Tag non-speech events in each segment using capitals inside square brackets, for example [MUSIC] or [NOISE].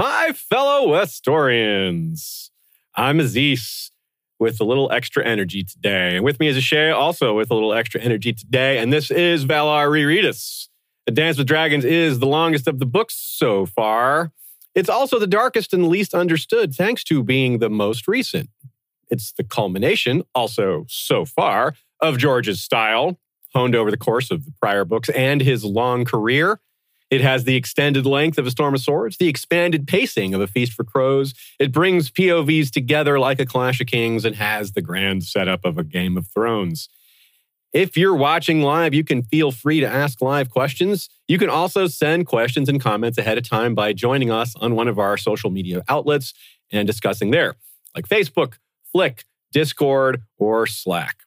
My fellow Westorians, I'm Aziz with a little extra energy today. And with me is Ashay, also with a little extra energy today. And this is Valar Rereadus. A Dance with Dragons is the longest of the books so far. It's also the darkest and least understood, thanks to being the most recent. It's the culmination, also so far, of George's style, honed over the course of the prior books and his long career. It has the extended length of A Storm of Swords, the expanded pacing of A Feast for Crows. It brings POVs together like a Clash of Kings and has the grand setup of a Game of Thrones. If you're watching live, you can feel free to ask live questions. You can also send questions and comments ahead of time by joining us on one of our social media outlets and discussing there, like Facebook, Flick, Discord, or Slack.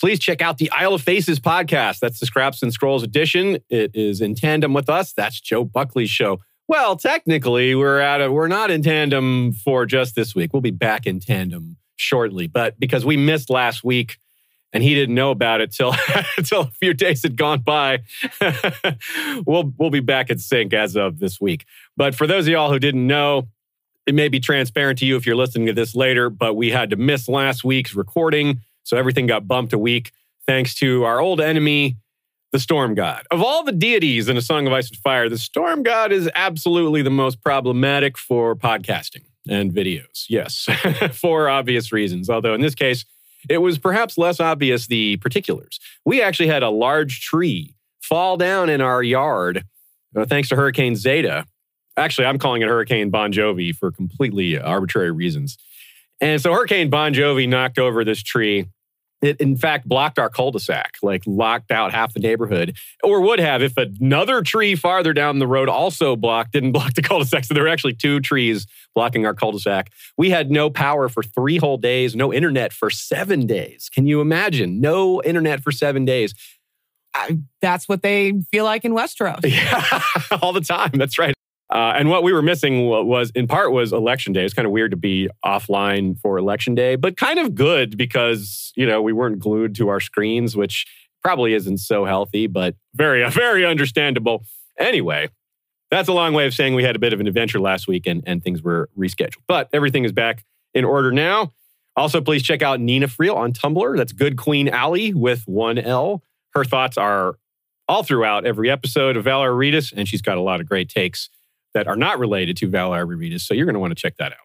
Please check out the Isle of Faces podcast. That's the Scraps and Scrolls edition. It is in tandem with us. That's Joe Buckley's show. Well, technically, we're at a, we're not in tandem for just this week. We'll be back in tandem shortly, but because we missed last week and he didn't know about it till [LAUGHS] until a few days had gone by, [LAUGHS] we'll we'll be back in sync as of this week. But for those of y'all who didn't know, it may be transparent to you if you're listening to this later, but we had to miss last week's recording so everything got bumped a week thanks to our old enemy, the Storm God. Of all the deities in A Song of Ice and Fire, the Storm God is absolutely the most problematic for podcasting and videos. Yes, [LAUGHS] for obvious reasons. Although in this case, it was perhaps less obvious the particulars. We actually had a large tree fall down in our yard uh, thanks to Hurricane Zeta. Actually, I'm calling it Hurricane Bon Jovi for completely arbitrary reasons. And so Hurricane Bon Jovi knocked over this tree it, in fact, blocked our cul-de-sac, like locked out half the neighborhood, or would have if another tree farther down the road also blocked, didn't [LAUGHS] block the cul-de-sac. So there were actually two trees blocking our cul-de-sac. We had no power for three whole days, no internet for seven days. Can you imagine? No internet for seven days. I, that's what they feel like in Westeros. [LAUGHS] Yeah, all the time. That's right. Uh, and what we were missing was, in part, was election day. It's kind of weird to be offline for election day, but kind of good because you know we weren't glued to our screens, which probably isn't so healthy, but very, [LAUGHS] very understandable. Anyway, that's a long way of saying we had a bit of an adventure last week and, and things were rescheduled. But everything is back in order now. Also, please check out Nina Friel on Tumblr. That's Good Queen Alley with one L. Her thoughts are all throughout every episode of Valar Rereadus, and she's got a lot of great takes that are not related to Valar Rereadus. So you're going to want to check that out.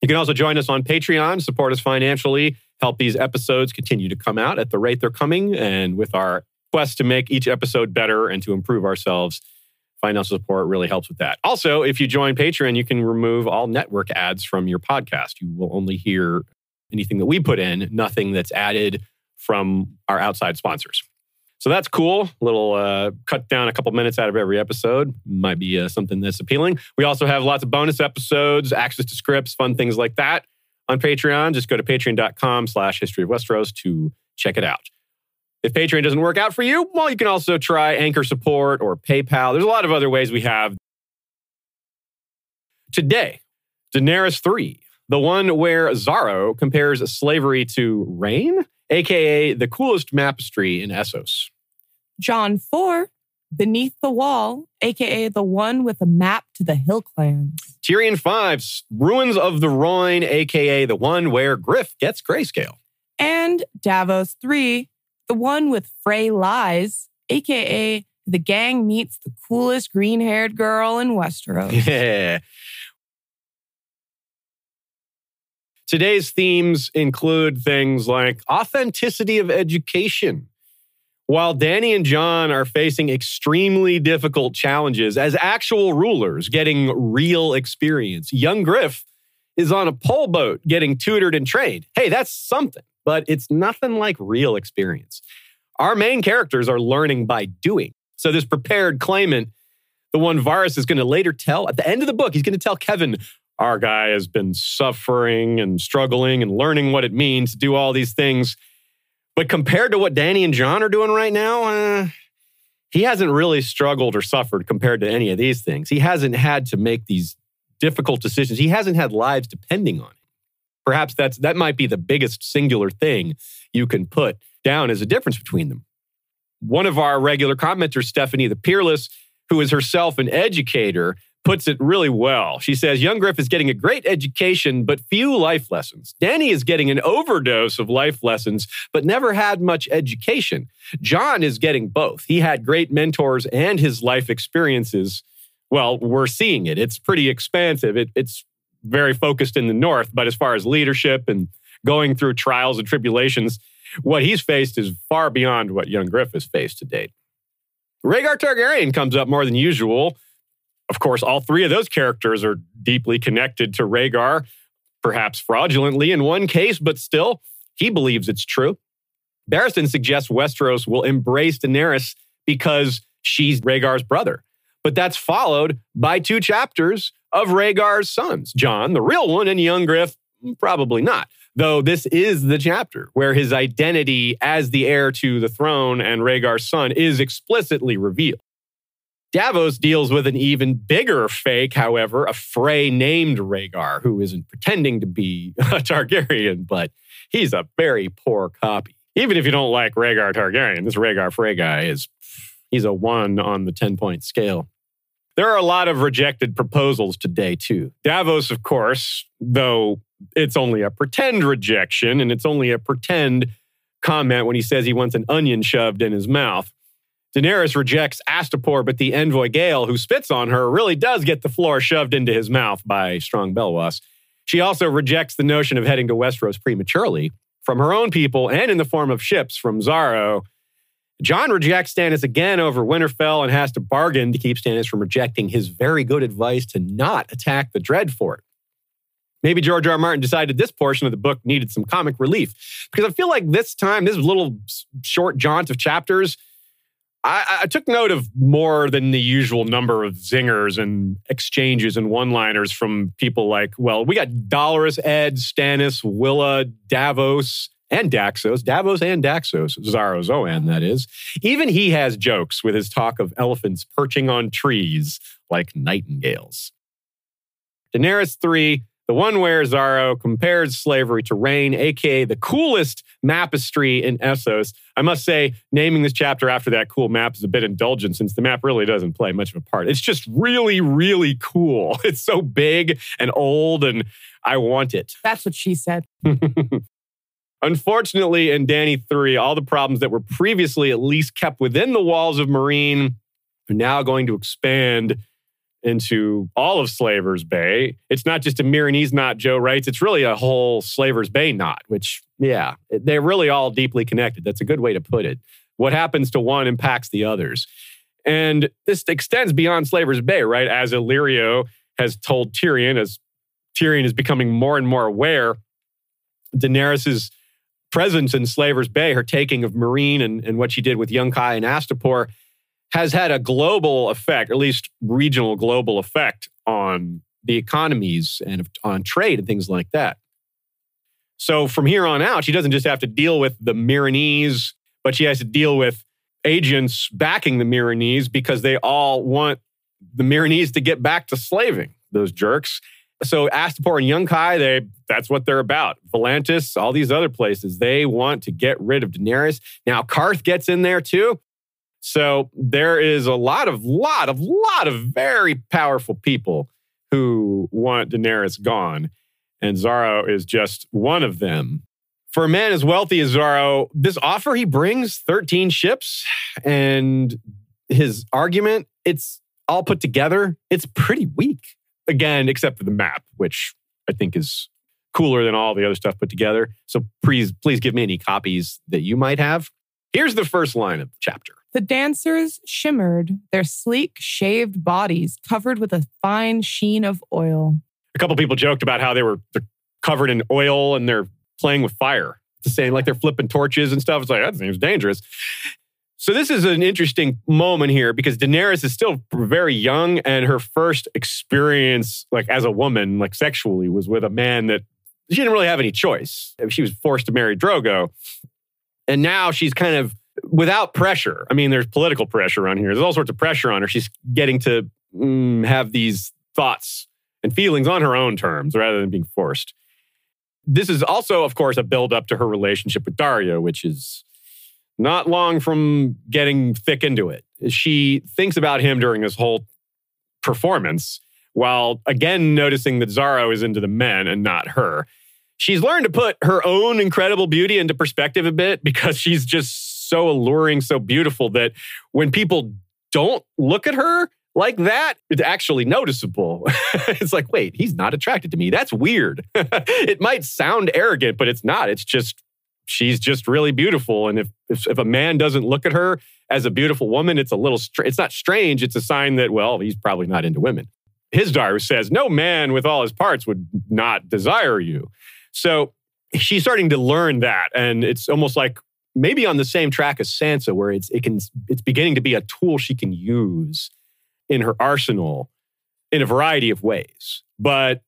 You can also join us on Patreon, support us financially, help these episodes continue to come out at the rate they're coming, and with our quest to make each episode better and to improve ourselves. Financial support really helps with that. Also, if you join Patreon, you can remove all network ads from your podcast. You will only hear anything that we put in, nothing that's added from our outside sponsors. So that's cool. A little uh, cut down a couple minutes out of every episode. Might be uh, something that's appealing. We also have lots of bonus episodes, access to scripts, fun things like that on Patreon. Just go to patreon.com slash history of Westeros to check it out. If Patreon doesn't work out for you, well, you can also try Anchor support or PayPal. There's a lot of other ways we have. Today, Daenerys 3, the one where Xaro compares slavery to rain aka the coolest mapestry in Essos. Jon 4, Beneath the Wall, aka the one with a map to the Hill Clans. Tyrion 5's Ruins of the Rhoyne, aka the one where Griff gets grayscale. And Davos 3, the one with Frey Lies, aka the gang meets the coolest green haired girl in Westeros. [LAUGHS] Yeah. Today's themes include things like authenticity of education. While Dany and Jon are facing extremely difficult challenges as actual rulers getting real experience, young Griff is on a pole boat getting tutored and trained. Hey, that's something, but it's nothing like real experience. Our main characters are learning by doing. So, this prepared claimant, the one Varys is going to later tell at the end of the book, he's going to tell Kevan, our guy has been suffering and struggling and learning what it means to do all these things. But compared to what Dany and Jon are doing right now, uh, he hasn't really struggled or suffered compared to any of these things. He hasn't had to make these difficult decisions. He hasn't had lives depending on him. Perhaps that's that might be the biggest singular thing you can put down as a difference between them. One of our regular commenters, Stephanie the Peerless, who is herself an educator, puts it really well. She says, Young Griff is getting a great education, but few life lessons. Dany is getting an overdose of life lessons, but never had much education. Jon is getting both. He had great mentors and his life experiences. Well, we're seeing it. It's pretty expansive. It, it's very focused in the North, but as far as leadership and going through trials and tribulations, what he's faced is far beyond what young Griff has faced to date. Rhaegar Targaryen comes up more than usual. Of course, all three of those characters are deeply connected to Rhaegar, perhaps fraudulently in one case, but still, he believes it's true. Barristan suggests Westeros will embrace Daenerys because she's Rhaegar's brother. But that's followed by two chapters of Rhaegar's sons, Jon, the real one, and young Griff, probably not. Though this is the chapter where his identity as the heir to the throne and Rhaegar's son is explicitly revealed. Davos deals with an even bigger fake, however, a Frey named Rhaegar, who isn't pretending to be [LAUGHS] a Targaryen, but he's a very poor copy. Even if you don't like Rhaegar Targaryen, this Rhaegar Frey guy is he's a one on the 10 point scale. There are a lot of rejected proposals today, too. Davos, of course, though it's only a pretend rejection and it's only a pretend comment when he says he wants an onion shoved in his mouth. Daenerys rejects Astapor, but the envoy Ghael, who spits on her, really does get the floor shoved into his mouth by Strong Belwas. She also rejects the notion of heading to Westeros prematurely from her own people and in the form of ships from Xaro. Jon rejects Stannis again over Winterfell and has to bargain to keep Stannis from rejecting his very good advice to not attack the Dreadfort. Maybe George R. R. Martin decided this portion of the book needed some comic relief because I feel like this time, this little short jaunt of chapters, I, I, took note of more than the usual number of zingers and exchanges and one liners from people like, well, we got Dolorous, Ed, Stannis, Willa, Davos, and Daxos, Davos and Daxos, Xaro Xhoan, that is. Even he has jokes with his talk of elephants perching on trees like nightingales. Daenerys 3, the one where Xaro compares slavery to rain, aka the coolest mapistry in Essos. I must say, naming this chapter after that cool map is a bit indulgent since the map really doesn't play much of a part. It's just really, really cool. [LAUGHS] It's so big and old, and I want it. That's what she said. [LAUGHS] Unfortunately, in Dany 3, all the problems that were previously at least kept within the walls of Meereen are now going to expand into all of Slaver's Bay. It's not just a Meereenese knot, Joe writes. It's really a whole Slaver's Bay knot, which, yeah, they're really all deeply connected. That's a good way to put it. What happens to one impacts the others. And this extends beyond Slaver's Bay, right? As Illyrio has told Tyrion, as Tyrion is becoming more and more aware, Daenerys's presence in Slaver's Bay, her taking of Meereen and, and what she did with Yunkai and Astapor, has had a global effect, at least regional global effect on the economies and on trade and things like that. So from here on out, she doesn't just have to deal with the Meereenese, but she has to deal with agents backing the Meereenese because they all want the Meereenese to get back to slaving, those jerks. So Astapor and Yunkai, they that's what they're about. Volantis, all these other places, they want to get rid of Daenerys. Now Qarth gets in there too. So there is a lot of lot of lot of very powerful people who want Daenerys gone. And Xaro is just one of them. For a man as wealthy as Xaro, this offer he brings 13 ships and his argument, it's all put together. It's pretty weak again, except for the map, which I think is cooler than all the other stuff put together. So please, please give me any copies that you might have. Here's the first line of the chapter. The dancers shimmered, their sleek, shaved bodies covered with a fine sheen of oil. A couple people joked about how they were covered in oil and they're playing with fire. The same, like they're flipping torches and stuff. It's like, that seems dangerous. So this is an interesting moment here because Daenerys is still very young and her first experience like as a woman like sexually was with a man that she didn't really have any choice. She was forced to marry Drogo. And now she's kind of without pressure. I mean there's political pressure on here. There's all sorts of pressure on her. She's getting to mm, have these thoughts and feelings on her own terms rather than being forced. This is also of course a build up to her relationship with Daario, which is not long from getting thick into it. She thinks about him during this whole performance while again noticing that Xaro is into the men and not her. She's learned to put her own incredible beauty into perspective a bit because she's just so alluring, so beautiful that when people don't look at her like that, it's actually noticeable. [LAUGHS] it's like, wait, he's not attracted to me. That's weird. [LAUGHS] it might sound arrogant, but it's not. It's just she's just really beautiful. And if, if, if a man doesn't look at her as a beautiful woman, it's a little str- it's not strange. It's a sign that well, he's probably not into women. his diary says, No man with all his parts would not desire you. So she's starting to learn that. And it's almost like maybe on the same track as Sansa, where it's it can it's beginning to be a tool she can use in her arsenal in a variety of ways. But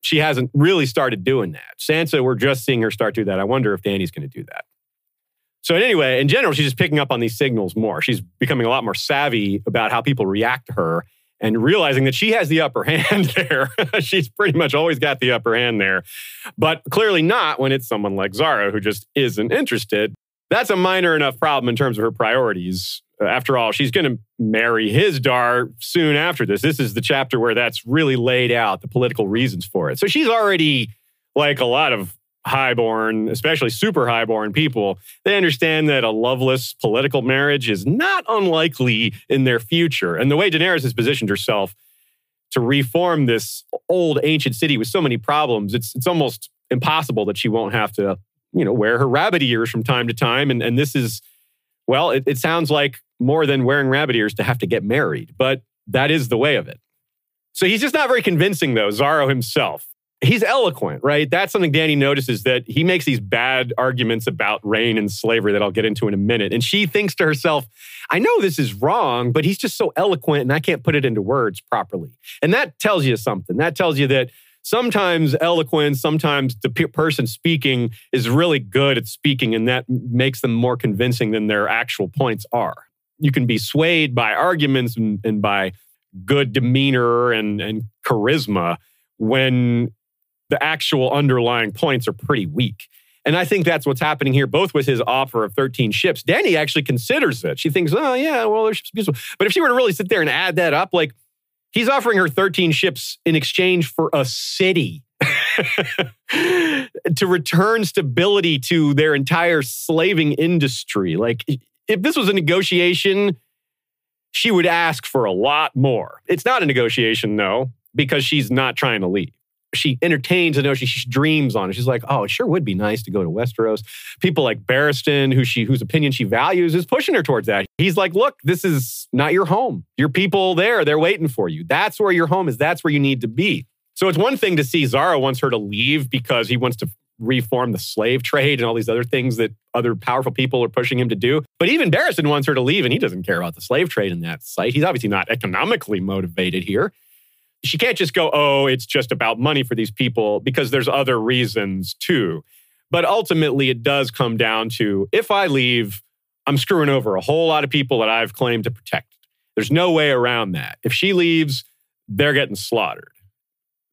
she hasn't really started doing that. Sansa, we're just seeing her start do that. I wonder if Dany's going to do that. So anyway, in general, she's just picking up on these signals more. She's becoming a lot more savvy about how people react to her and realizing that she has the upper [LAUGHS] hand there. [LAUGHS] She's pretty much always got the upper hand there, but clearly not when it's someone like Xaro who just isn't interested. That's a minor enough problem in terms of her priorities. Uh, after all, she's going to marry Hizdahr soon after this. This is the chapter where that's really laid out, the political reasons for it. So she's already like a lot of highborn, especially super highborn people, they understand that a loveless political marriage is not unlikely in their future. And the way Daenerys has positioned herself to reform this old ancient city with so many problems, it's it's almost impossible that she won't have to, you know, wear her rabbit ears from time to time. And and this is, well, it, it sounds like more than wearing rabbit ears to have to get married, but that is the way of it. So he's just not very convincing, though, Xaro himself he's eloquent, right? That's something Dany notices that he makes these bad arguments about rain and slavery that I'll get into in a minute. And she thinks to herself, I know this is wrong, but he's just so eloquent and I can't put it into words properly. And that tells you something. That tells you that sometimes eloquence, sometimes the person speaking is really good at speaking, and that makes them more convincing than their actual points are. You can be swayed by arguments and, and by good demeanor and, and charisma when the actual underlying points are pretty weak. And I think that's what's happening here, both with his offer of 13 ships. Dany actually considers it. She thinks, oh, yeah, well, there's ships beautiful. But if she were to really sit there and add that up, like he's offering her 13 ships in exchange for a city [LAUGHS] to return stability to their entire slaving industry. Like, if this was a negotiation, she would ask for a lot more. It's not a negotiation, though, because she's not trying to leave she entertains the notion she dreams on it. She's like, oh, it sure would be nice to go to Westeros. People like Barristan, who she whose opinion she values, is pushing her towards that. He's like, look, this is not your home. Your people there, they're waiting for you. That's where your home is. That's where you need to be. So it's one thing to see Xaro wants her to leave because he wants to reform the slave trade and all these other things that other powerful people are pushing him to do. But even Barristan wants her to leave, and he doesn't care about the slave trade in that site. He's obviously not economically motivated here she can't just go, oh, it's just about money for these people because there's other reasons too. But ultimately, it does come down to if I leave, I'm screwing over a whole lot of people that I've claimed to protect. There's no way around that. If she leaves, they're getting slaughtered.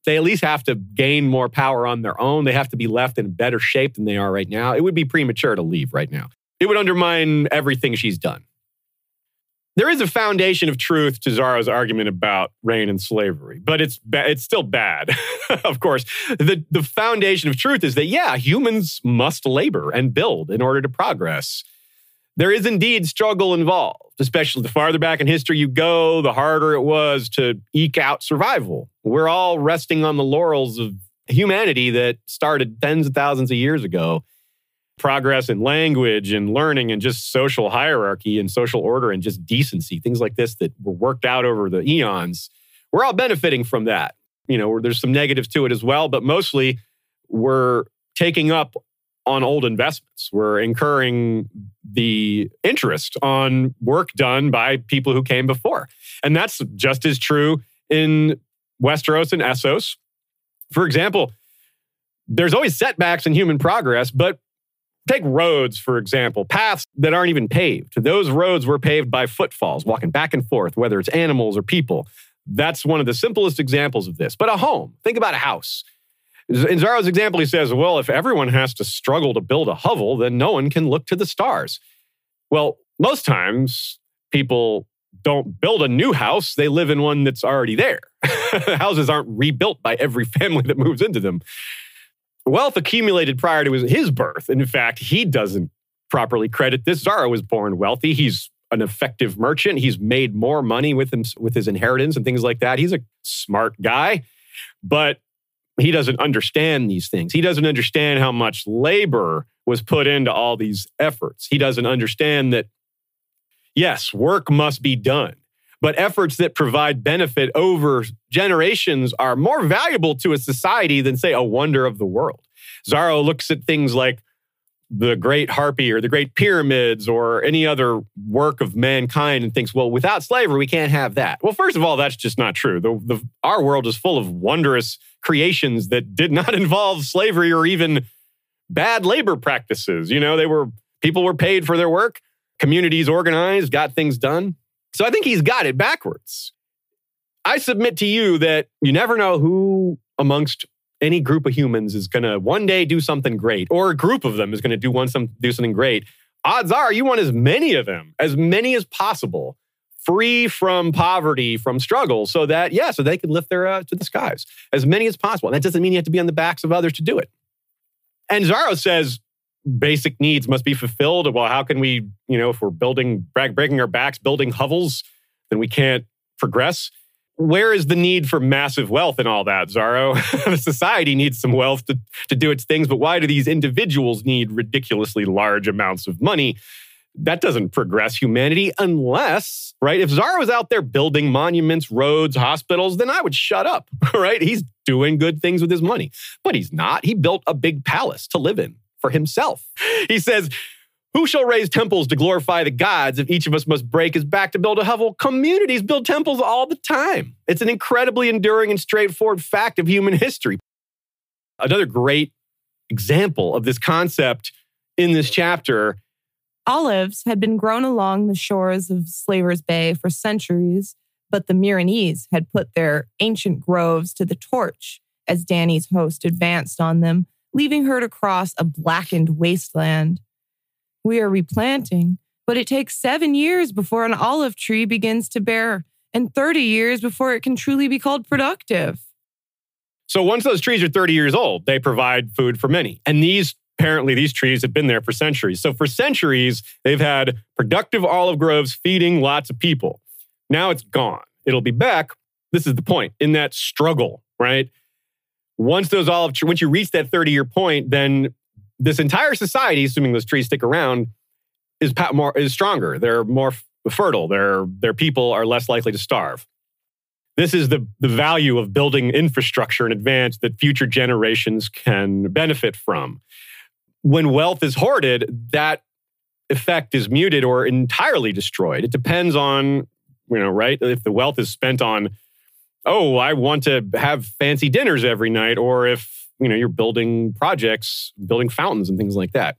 They at least have to gain more power on their own. They have to be left in better shape than they are right now. It would be premature to leave right now. It would undermine everything she's done there is a foundation of truth to Xaro's argument about rain and slavery, but it's ba- it's still bad. [LAUGHS] of course, the the foundation of truth is that yeah, humans must labor and build in order to progress. There is indeed struggle involved, especially the farther back in history you go, the harder it was to eke out survival. We're all resting on the laurels of humanity that started tens of thousands of years ago progress in language and learning and just social hierarchy and social order and just decency, things like this that were worked out over the eons. We're all benefiting from that. You know, there's some negatives to it as well, but mostly we're taking up on old investments. We're incurring the interest on work done by people who came before. And that's just as true in Westeros and Essos. For example, there's always setbacks in human progress, but Take roads, for example, paths that aren't even paved. Those roads were paved by footfalls, walking back and forth, whether it's animals or people. That's one of the simplest examples of this. But a home, think about a house. In Xaro's example, he says, well, if everyone has to struggle to build a hovel, then no one can look to the stars. Well, most times people don't build a new house, they live in one that's already there. [LAUGHS] Houses aren't rebuilt by every [LAUGHS] family that moves into them. Wealth accumulated prior to his, his birth. And in fact, he doesn't properly credit this. Xaro was born wealthy. He's an effective merchant. He's made more money with him with his inheritance and things like that. He's a smart guy, but he doesn't understand these things. He doesn't understand how much labor was put into all these efforts. He doesn't understand that yes, work must be done, but efforts that provide benefit over generations are more valuable to a society than say a wonder of the world. Xaro looks at things like the great harpy or the great pyramids or any other work of mankind and thinks, well, without slavery, we can't have that. Well, first of all, that's just not true. The, the, our world is full of wondrous creations that did not [LAUGHS] involve slavery or even bad labor practices. You know, they were people were paid for their work, communities organized, got things done. So I think he's got it backwards. I submit to you that you never know who amongst any group of humans is going to one day do something great, or a group of them is going to do one some do something great. Odds are you want as many of them, as many as possible, free from poverty, from struggle, so that yeah, so they can lift their uh, to the skies as many as possible. And that doesn't mean you have to be on the backs of others to do it. And Xaro says basic needs must be fulfilled. Well, how can we, you know, if we're building breaking our backs, building hovels, then we can't progress where is the need for massive wealth and all that, Xaro? [LAUGHS] society needs some wealth to, to do its things, but why do these individuals need ridiculously large amounts of money? That doesn't progress humanity unless, right? If Xaro was out there building monuments, roads, hospitals, then I would shut up, [LAUGHS] right? He's doing good things with his money, but he's not. He built a big palace to live in for himself. He says, who shall raise temples to glorify the gods if each of us must break his back to build a hovel? Communities build temples all the time. It's an incredibly enduring and straightforward fact of human history. Another great example of this concept in this chapter. Olives had been grown along the shores of Slaver's Bay for centuries, but the Meereenese had put their ancient groves to the torch as Dany's host advanced on them, leaving her to cross a blackened wasteland we are replanting, but it takes seven years before an olive tree begins to bear and 30 years before it can truly be called productive. So once those trees are 30 years old, they provide food for many. And these apparently these trees have been there for centuries. So for centuries, they've had productive olive groves feeding lots of people. Now it's gone. It'll be back. This is the point in that struggle, right? Once those olive once you reach that 30 year point, then this entire society, assuming those trees stick around, is more is stronger. They're more fertile. Their their people are less likely to starve. This is the, the value of building infrastructure in advance that future generations can benefit from. When wealth is hoarded, that effect is muted or entirely destroyed. It depends on, you know, right? If the wealth is spent on, oh, I want to have fancy dinners every night, or if you know, you're building projects, building fountains and things like that.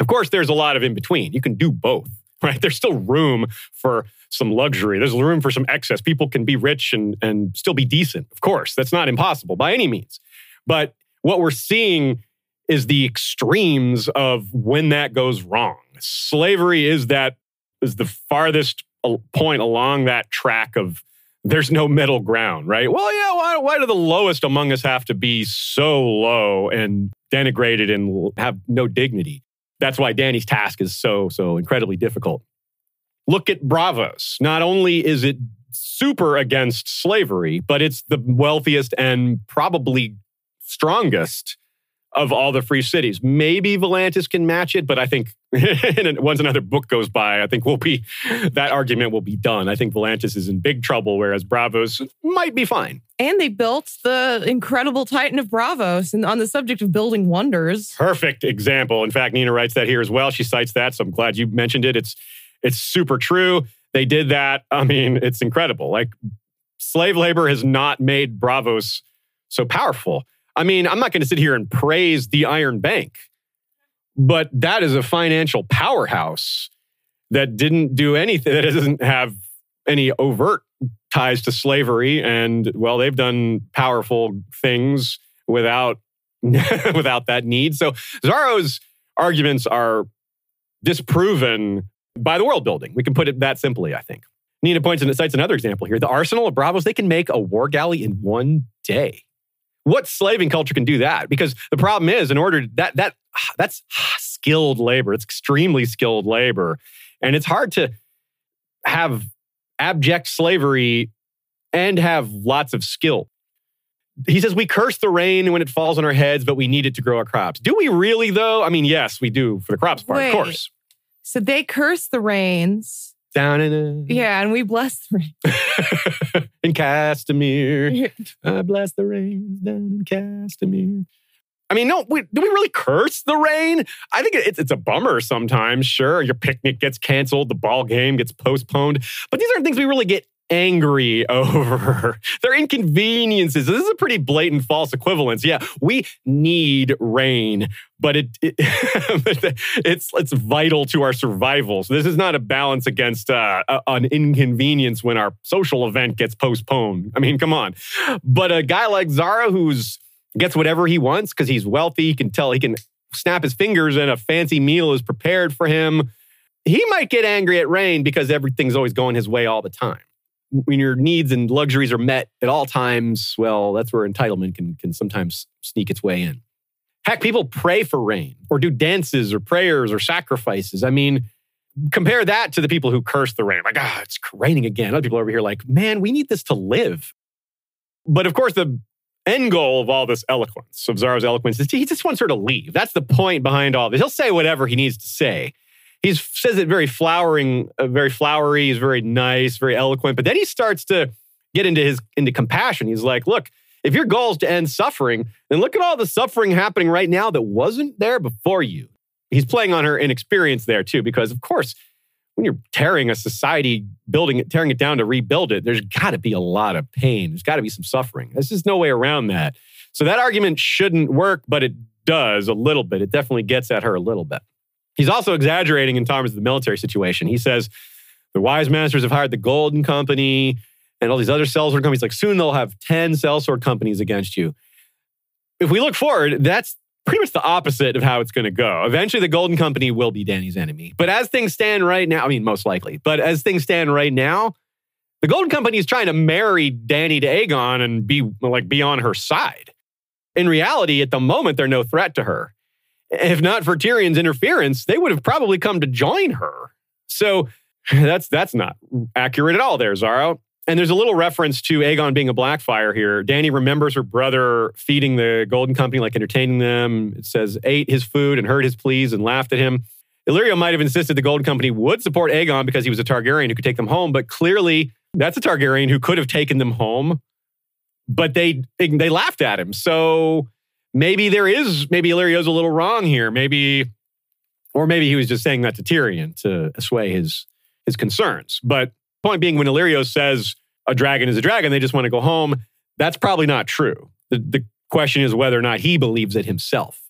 Of course, there's a lot of in between. You can do both, [LAUGHS] right? There's still room for some luxury. There's room for some excess. People can be rich and, and still be decent. Of course, that's not impossible by any means. But what we're seeing is the extremes of when that goes wrong. Slavery is that is the farthest point along that track of there's no middle ground, right? Well, yeah, why, why do the lowest among us have to be so low and denigrated and have no dignity? That's why Dany's task is so, so incredibly difficult. Look at Braavos. Not only is it super against slavery, but it's the wealthiest and probably strongest of all the free cities. Maybe Volantis can match it, but I think [LAUGHS] once another book goes by, I think we'll be that argument will be done. I think Volantis is in big trouble, whereas Braavos might be fine. And they built the incredible Titan of Braavos, and on the subject of building wonders. Perfect example. In fact, Nina writes that here as well. She cites that, so I'm glad you mentioned it. It's it's super true. They did that. I mean, it's incredible. Like slave labor has not made Braavos so powerful. I mean, I'm not going to sit here and praise the Iron Bank, but that is a financial powerhouse that didn't do anything, [LAUGHS] that doesn't have any overt ties to slavery. And well, they've done powerful things without [LAUGHS] without that need. So Xaro's arguments are disproven by the world building. We can put it that simply, I think. Nina points and cites another example here. The arsenal of Braavos, they can make a war galley in one day. What slaving culture can do that? Because the problem is, in order that that [SIGHS] that's [SIGHS] skilled labor. It's extremely skilled labor, and it's hard to have abject slavery and have lots of skill. He says we curse the rain when it falls on our heads, but we need it to grow our crops. Do we really, though? I mean, yes, we do for the crops part, Wait. of course. So they curse the rains. Down in a, Yeah, and we bless the rain. [LAUGHS] in Castamere, [LAUGHS] I bless the rains down in Castamere. I mean, no, we, do we really curse the rain? I think it's, it's a bummer sometimes. Sure, your picnic gets canceled, the ball game gets postponed, but these aren't things we really get angry [LAUGHS] over. They're inconveniences. This is a pretty blatant false equivalence. Yeah, we need rain, but it, it [LAUGHS] it's it's vital to our survival. So this is not a balance against uh, a- an inconvenience when our social event gets postponed. I mean, come on. But a guy like Xaro who's gets whatever he wants because he's wealthy, he can tell he can snap his fingers and a fancy meal is prepared for him. He might get angry at rain because everything's always going his way all the time when your needs and luxuries are met at all times, well, that's where entitlement can, can sometimes sneak its way in. Heck, people pray for rain or do dances or prayers or sacrifices. I mean, compare that to the people who curse the rain. Like, ah, it's raining again. Other people over here like, man, we need this to live. But of course, the end goal of all this eloquence, of Xaro's eloquence, is he just wants her to leave. That's the point behind all this. He'll say whatever he needs to say he says it very flowering, uh, very flowery. He's very nice, very eloquent. But then he starts to get into his into compassion. He's like, look, if your goal is to end suffering, then look at all the suffering happening right now that wasn't there before you. He's playing on her inexperience there too, because of course, when you're tearing a society, building it, tearing it down to rebuild it, there's got to be a lot of pain. There's got to be some suffering. There's just no way around that. So that argument shouldn't work, but it does a little bit. It definitely gets at her a little bit. He's also exaggerating in terms of the military situation. He says the wise masters have hired the Golden Company and all these other sellsword companies. Like soon they'll have 10 sellsword companies against you. If we look forward, that's pretty much the opposite of how it's going to go. Eventually, the Golden Company will be Dany's enemy. But as things stand right now, I mean, most likely, but as things stand right now, the Golden Company is trying to marry Danny to Aegon and be like be on her side. In reality, at the moment, they're no threat to her if not for Tyrion's interference, they would have probably come to join her. So [LAUGHS] that's that's not accurate at all there, Xaro. And there's a little reference to Aegon being a Blackfire here. Dany remembers her brother feeding the Golden Company, like entertaining them. It says, ate his food and heard his pleas and laughed at him. Illyrio might have insisted the Golden Company would support Aegon because he was a Targaryen who could take them home, but clearly that's a Targaryen who could have taken them home, but they they laughed at him. So maybe there is, maybe Illyrio's a little wrong here. Maybe, or maybe he was just saying that to Tyrion to assuage his, his concerns. But point being, when Illyrio says a dragon is a dragon, they just want to go home, that's probably not true. The, the question is whether or not he believes it himself.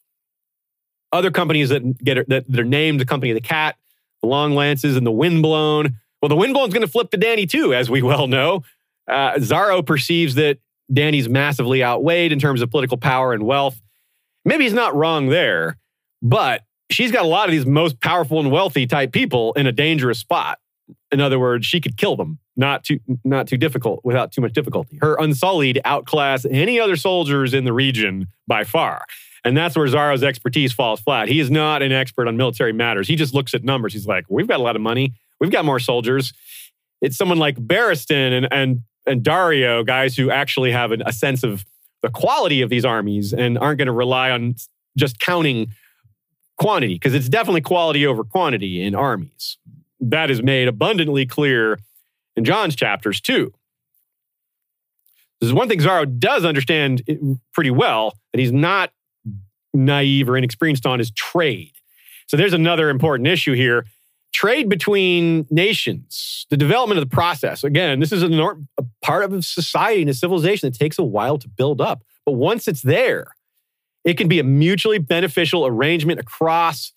Other companies that get that, that are named the company of the cat, the long lances, and the windblown. Well, the windblown's going to flip to Dany too, as we well know. Uh, Xaro perceives that Dany's massively outweighed in terms of political power and wealth. Maybe he's not wrong there, but she's got a lot of these most powerful and wealthy type people in a dangerous spot. In other words, she could kill them, not too not too difficult, without too much difficulty. Her unsullied outclass any other soldiers in the region by far. And that's where Xaro's expertise falls flat. He is not an expert on military matters. He just looks at numbers. He's like, we've got a lot of money. We've got more soldiers. It's someone like Barristan and, and and Daario, guys who actually have an, a sense of the quality of these armies and aren't going to rely on just counting quantity, because it's definitely quality over quantity in armies. That is made abundantly clear in Jon's chapters too. This is one thing Xaro does understand pretty well that he's not naive or inexperienced on is trade. So there's another important issue here trade between nations, the development of the process. Again, this is a, part of a society and a civilization that takes a while to build up. But once it's there, it can be a mutually beneficial arrangement across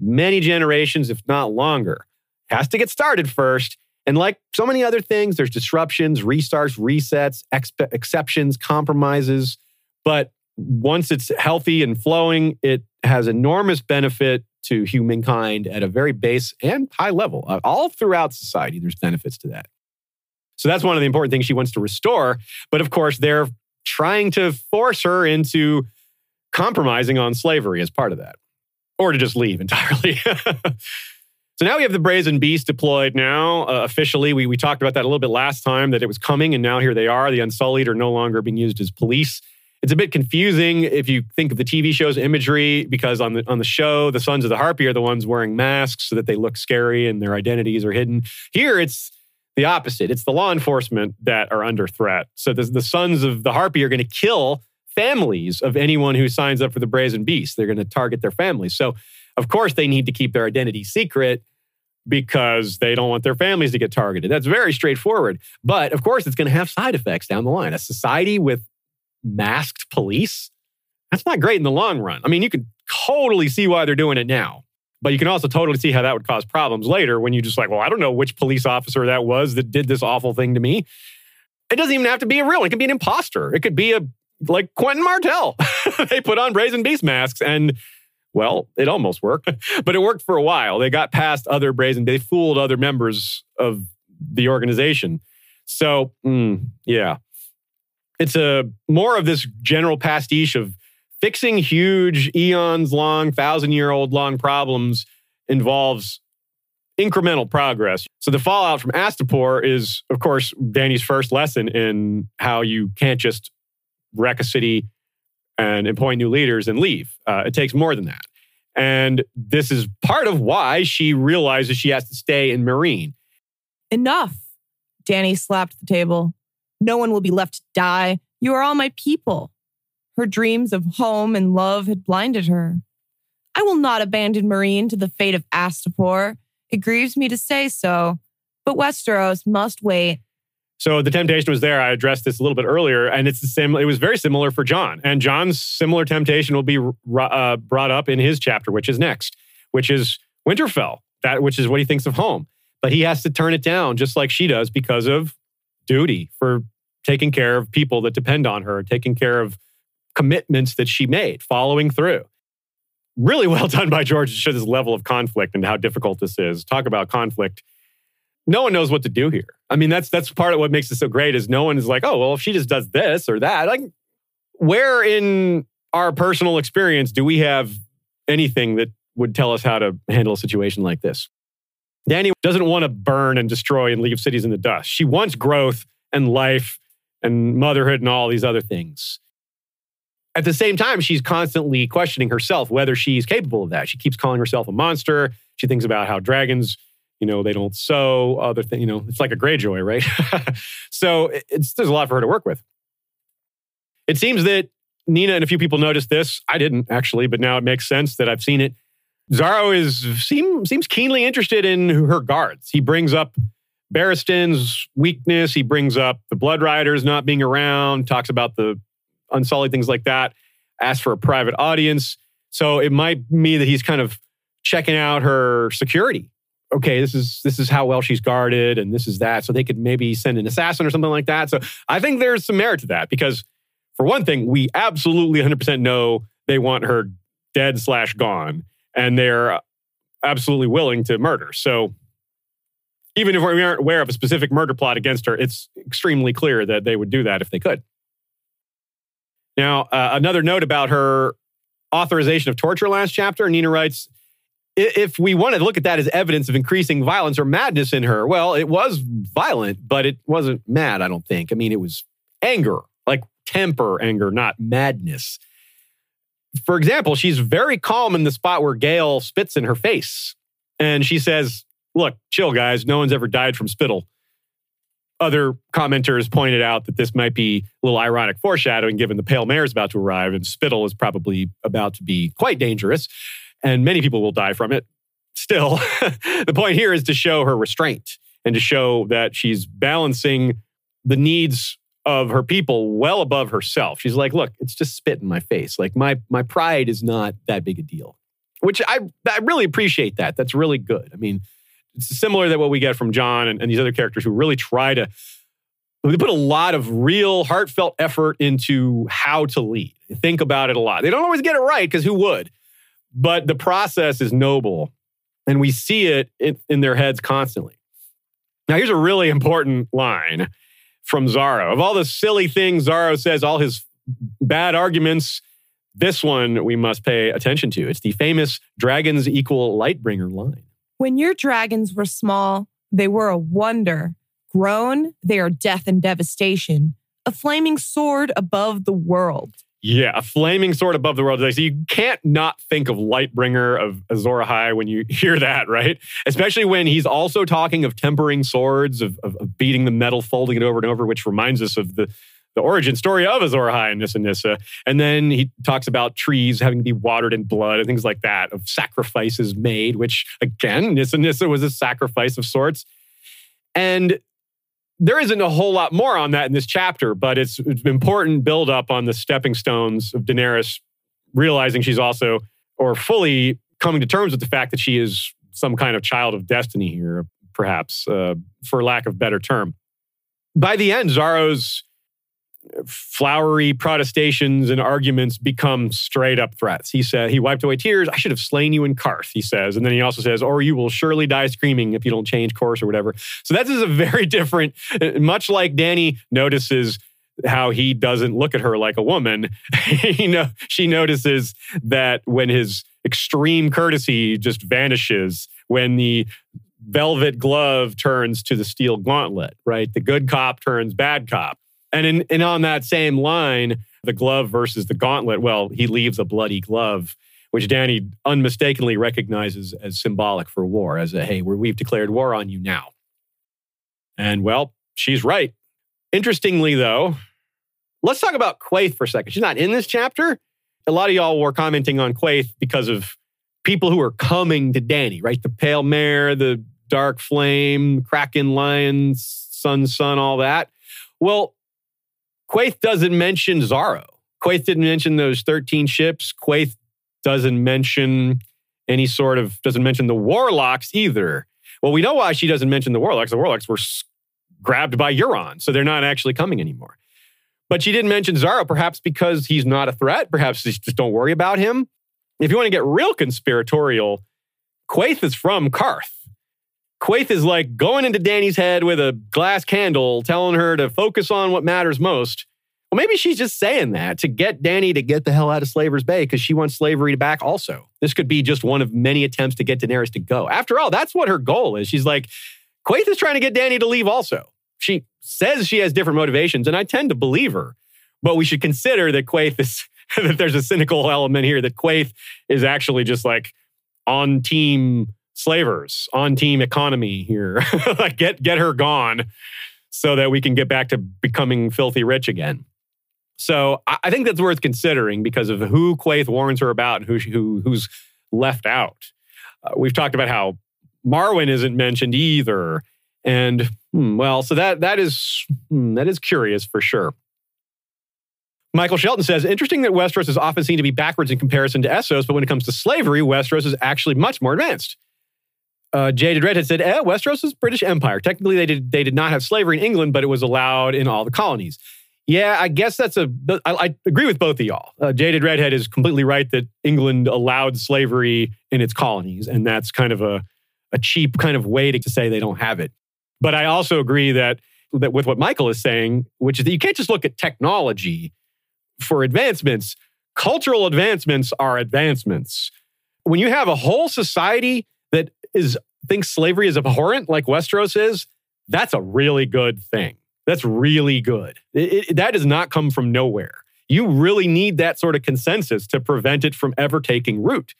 many generations, if not longer. Has to get started first. And like so many other things, there's disruptions, restarts, resets, exceptions, compromises. But once it's healthy and flowing, it has enormous benefit to humankind at a very base and high level. Uh, all throughout society, there's benefits to that. So that's one of the important things she wants to restore. But of course, they're trying to force her into compromising on slavery as part of that, or to just leave [LAUGHS] entirely. So now we have the Brazen Beast deployed now uh, officially. We, we talked about that a little bit last time that it was coming, and now here they are. The Unsullied are no longer being used as police. It's a bit confusing if you think of the TV show's imagery because on the on the show, the Sons of the Harpy are the ones wearing masks so that they look scary and their identities are hidden. Here, it's the opposite. It's the law enforcement that are under threat. So the, the Sons of the Harpy are going to kill families of anyone who signs up for the Brazen Beast. They're going to target their families. So, of course, they need to keep their identity secret because they don't want their families to get targeted. That's very straightforward. But of course, it's going to have side effects down the line. A society with masked police, that's not great in the long run. I mean, you can totally see why they're doing it now. But you can also totally see how that would cause problems later when you just like, well, I don't know which police officer that was that did this awful thing to me. It doesn't even have to be a real. one. It could be an imposter. It could be a like Quentyn Martell. [LAUGHS] they put on brazen beast masks and well, it almost worked, [LAUGHS] but it worked for a while. They got past other brazen, they fooled other members of the organization. So, mm, yeah. It's a more of this general pastiche of fixing huge eons long, thousand year old long problems involves incremental progress. So the fallout from Astapor is, of course, Dany's first lesson in how you can't just wreck a city and appoint new leaders and leave. Uh, it takes more than that. And this is part of why she realizes she has to stay in Meereen. Enough. Dany slapped the table. No one will be left to die. You are all my people. Her dreams of home and love had blinded her. I will not abandon Meereen to the fate of Astapor. It grieves me to say so, but Westeros must wait. So the temptation was there. I addressed this a little bit earlier, and it's the same. It was very similar for Jon, and Jon's similar temptation will be uh, brought up in his chapter, which is next, which is Winterfell. That which is what he thinks of home, but he has to turn it down, just like she does, because of duty for taking care of people that depend on her, taking care of commitments that she made, following through. Really well [LAUGHS] done by George to show this level of conflict and how difficult this is. Talk about conflict no one knows what to do here. I mean, that's that's part of what makes it so great is no one is like, oh, well, if she just does this or that, like where in our personal experience do we have anything that would tell us how to handle a situation like this? Dany doesn't want to burn and destroy and leave cities in the dust. She wants growth and life and motherhood and all these other things. At the same time, she's constantly questioning herself whether she's capable of that. She keeps calling herself a monster. She thinks about how dragons you know they don't sow other things you know it's like a greyjoy right? [LAUGHS] So it's there's a lot for her to work with. It seems that nina and a few people noticed this. I didn't actually but now it makes sense that i've seen it. Xaro is seem, seems keenly interested in her guards. He brings up Barristan's weakness. He brings up the blood riders not being around talks about the unsullied things like that asks for a private audience. So it might mean that he's kind of checking out her security okay, this is this is how well she's guarded and this is that. So they could maybe send an assassin or something like that. So I think there's some merit to that because for one thing, we absolutely 100% know they want her dead slash gone, and they're absolutely willing to murder. So even if we aren't aware of a specific murder plot against her, it's extremely clear that they would do that if they could. Now, uh, another note about her authorization of torture last chapter, Nina writes, if we want to look at that as evidence of increasing violence or madness in her, well, it was violent, but it wasn't mad, I don't think. I mean, it was anger, like temper anger, not madness. For example, she's very calm in the spot where Ghael spits in her face. And she says, Look, chill, guys. No one's ever died from spittle. Other commenters pointed out that this might be a little ironic foreshadowing given the Pale Mare is about to arrive and spittle is probably about to be quite dangerous and many people will die from it. Still, [LAUGHS] the point here is to show her restraint and to show that she's balancing the needs of her people well above herself. She's like, look, it's just spit in my face. Like my my pride is not that big a deal. Which I I really appreciate that. That's really good. I mean, it's similar to what we get from Jon and, and these other characters who really try to they put a lot of real heartfelt effort into how to lead. They think about it a lot. They don't always get it right because who would? But the process is noble and we see it in, in their heads constantly. Now, here's a really important line from Xaro. Of all the silly things Xaro says, all his bad arguments, this one we must pay attention to. It's the famous dragons equal lightbringer line. When your dragons were small, they were a wonder. Grown, they are death and devastation, a flaming sword above the world. Yeah, a flaming sword above the world. So you can't not think of Lightbringer of Azor Ahai when you [LAUGHS] hear that, right? Especially when he's also talking of tempering swords, of, of, of, beating the metal, folding it over and over, which reminds us of the, the origin story of Azor Ahai and Nissa Nissa. And then he talks about trees having to be watered in blood and things like that, of sacrifices made, which again, Nissa Nissa was a sacrifice of sorts. And there isn't a whole lot more on that in this chapter, but it's, it's important build up on the stepping stones of Daenerys realizing she's also or fully coming to terms with the fact that she is some kind of child of destiny here, perhaps, uh, for lack of better term. By the end, Xaro's flowery protestations and arguments become straight up threats. He said he wiped away tears. I should have slain you in Qarth, he says. And then he also says, or you will surely die screaming if you don't change course or whatever. So that is a very [LAUGHS] different, much like Dany notices how he doesn't look at her like a woman. [LAUGHS] you know, she notices that when his extreme courtesy just vanishes, when the velvet glove turns to the steel gauntlet, right? The good cop turns bad cop. And in, and on that same line, the glove versus the gauntlet, well, he leaves a bloody glove, which Dany unmistakably recognizes as symbolic for war, as a, hey, we've declared war on you now. And well, she's right. Interestingly, though, let's talk about Quaithe for a second. She's not in this chapter. A lot of y'all were commenting on Quaithe because of people who are coming to Dany, right? The Pale Mare, the Dark Flame, Kraken Lions, Sun's Son, all that. Well, Quaithe doesn't mention Xaro. Quaithe didn't mention those 13 ships. Quaithe doesn't mention any sort of, doesn't mention the warlocks either. Well, we know why she doesn't mention the warlocks. The warlocks were grabbed by Euron, so they're not actually coming anymore. But she didn't mention Xaro, perhaps because he's not a threat. Perhaps just don't worry about him. If you want to get real conspiratorial, Quaithe is from Qarth. Quaithe is like going into Dany's head with a glass candle, telling her to focus on what matters most. Well, maybe she's just saying that to get Dany to get the hell out of Slaver's Bay because she wants slavery back also. This could be just one of many attempts to get Daenerys to go. After all, that's what her goal is. She's like, Quaithe is trying to get Dany to leave also. She says she has different motivations, and I tend to believe her. But we should consider that Quaithe is, [LAUGHS] that there's a cynical element here, that Quaithe is actually just like on team slavers on team economy here. [LAUGHS] like get get her gone so that we can get back to becoming filthy rich again. So I think that's worth considering because of who Quaithe warns her about and who, who who's left out. Uh, we've talked about how Marwyn isn't mentioned either, and hmm, well, so that that is hmm, that is curious for sure. Michael Shelton says, interesting that Westeros is often seen to be backwards in comparison to Essos, but when it comes to slavery, Westeros is actually much more advanced uh, Jaded Redhead said, eh, Westeros is British Empire. Technically, they did they did not have slavery in England, but it was allowed in all the colonies. Yeah, I guess that's a. I, I agree with both of y'all. Uh, Jaded Redhead is completely right that England allowed slavery in its colonies, and that's kind of a a cheap kind of way to, to say they don't have it. But I also agree that that with what Michael is saying, which is that you can't just look at technology for advancements. Cultural advancements are advancements. When you have a whole society is thinks slavery is abhorrent, like Westeros is, that's a really good thing. That's really good. It, it, that does not come from nowhere. You really need that sort of consensus to prevent it from ever taking root.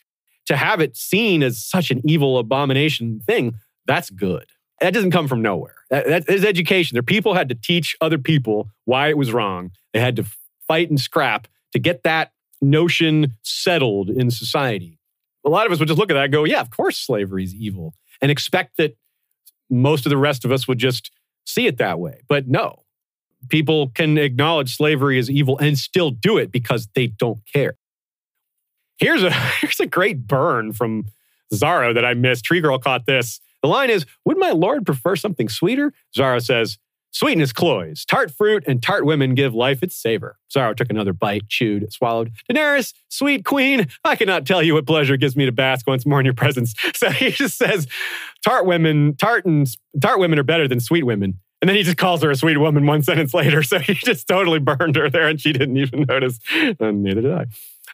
To have it seen as such an evil abomination thing, that's good. That doesn't come from nowhere. That, that is education. There, people had to teach other people why it was wrong. They had to fight and scrap to get that notion settled in society a lot of us would just look at that and go, yeah, of course slavery is evil, and expect that most of the rest of us would just see it that way. But no, people can acknowledge slavery as evil and still do it because they don't care. Here's a [LAUGHS] here's a great burn from Xaro that I missed. Tree Girl caught this. The line is, Would my lord prefer something sweeter? Xaro says, Sweetness cloys, tart fruit, and tart women give life its savor. Xaro took another bite, chewed, swallowed. Daenerys, sweet queen, I cannot tell you what pleasure gives me to bask once more in your presence. [LAUGHS] So he just says, tart women, tart and tart women are better than sweet women. And then he just calls her a sweet woman one [LAUGHS] sentence later. So he just totally burned her there and she didn't even notice. And neither did I.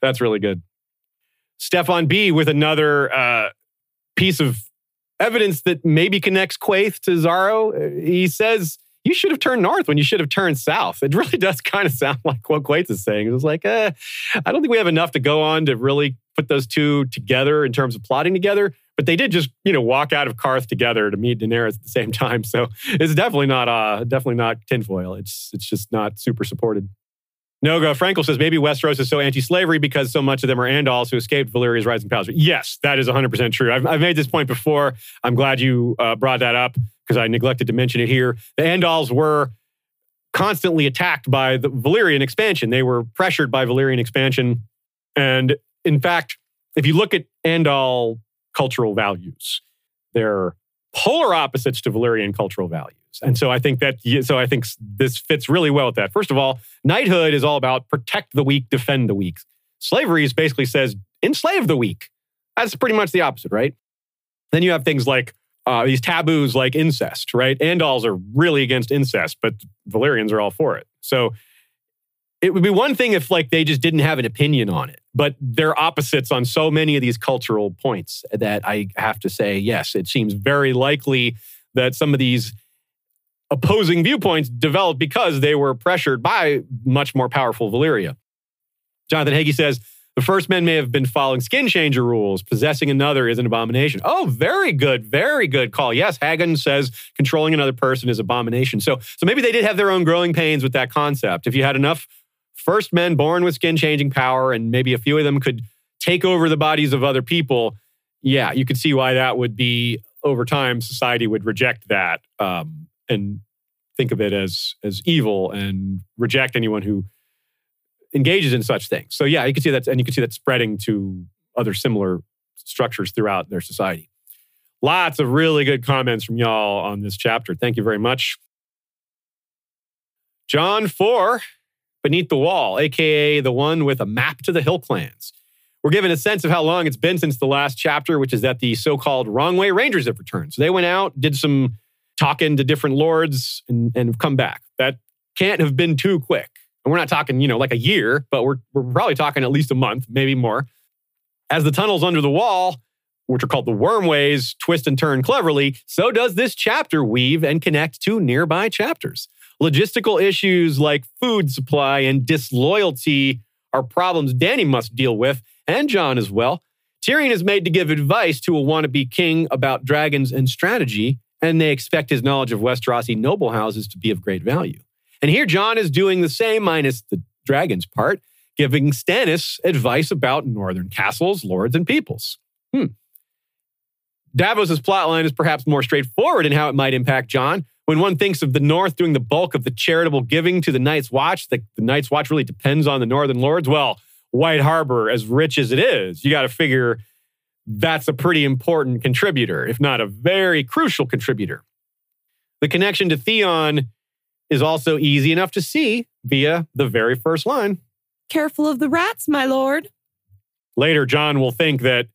That's really good. Stefan B with another uh, piece of evidence that maybe connects Quaithe to Xaro. He says, you should have turned north when you should have turned south. It really [LAUGHS] does kind of sound like what Quaithe is saying. It was like, eh, I don't think we have enough to go on to really put those two together in terms of plotting together. But they did just, you know, walk out of Qarth together to meet Daenerys at the same [LAUGHS] time. So it's definitely not, uh, definitely not tinfoil. It's it's just not super supported. Noga Frankel says maybe Westeros is so anti-slavery because so much of them are Andals who escaped Valyria's rising powers. Yes, that is 100% true. I've, I've made this point before. I'm glad you uh, brought that up because I neglected to mention it here. The Andals were constantly attacked by the Valyrian expansion. They were pressured by Valyrian expansion. And in fact, if you look at Andal cultural values, they're polar opposites to Valyrian cultural values. And so I think that so I think this fits really well with that. First of all, knighthood is all about protect the weak, defend the weak. Slavery is basically says enslave the weak. That's pretty much the opposite, right? Then you have things like uh, these taboos like incest, right? Andals are really against incest, but Valyrians are all for it. So it would be one thing if like they just didn't have an opinion on it, but they're opposites on so many of these cultural points that I have to say, yes, it seems very likely that some of these opposing viewpoints developed because they were pressured by much more powerful Valyria. Jonathan Hagee says, the first men may have been following skin changer rules. Possessing another is an abomination. Oh, very good, very good call. Yes, Hagen says controlling another person is abomination. So, so maybe they did have their own growing pains with that concept. If you had enough first men born with skin changing power, and maybe a few of them could take over the bodies of other people, yeah, you could see why that would be over time. Society would reject that um, and think of it as as evil and reject anyone who engages in such things. So yeah, you can see that, and you can see that spreading to other similar structures throughout their society. Lots of really good comments from y'all on this chapter. Thank you very much. Jon 4, Beneath the Wall, aka the one with a map to the Hill clans. We're given a sense of how long it's been since the last chapter, which is that the so called Wrong Way Rangers have returned. So they went out, did some talking to different lords, and, and have come back. That can't have been too quick. And we're not talking, you know, like a year, but we're, we're probably talking at least a month, maybe more. As the tunnels under the wall, which are called the wormways, twist and turn cleverly, so does this chapter weave and connect to nearby chapters. Logistical issues like food supply and disloyalty are problems Dany must deal with, and Jon as well. Tyrion is made to give advice to a wannabe king about dragons and strategy, and they expect his knowledge of Westerosi noble houses to be of great value. And here Jon is doing the same, minus the dragons part, giving Stannis advice about northern castles, lords, and peoples. Hmm. Davos's plotline is perhaps more straightforward in how it might impact Jon. When one thinks of the North doing the bulk of the charitable giving to the Night's Watch, the, the Night's Watch really depends on the Northern Lords. Well, White Harbor, as rich as it is, you got to figure that's a pretty important contributor, if not a very crucial contributor. The connection to Theon is also easy enough to see via the very first line. Careful of the rats, my lord. Later, Jon will think that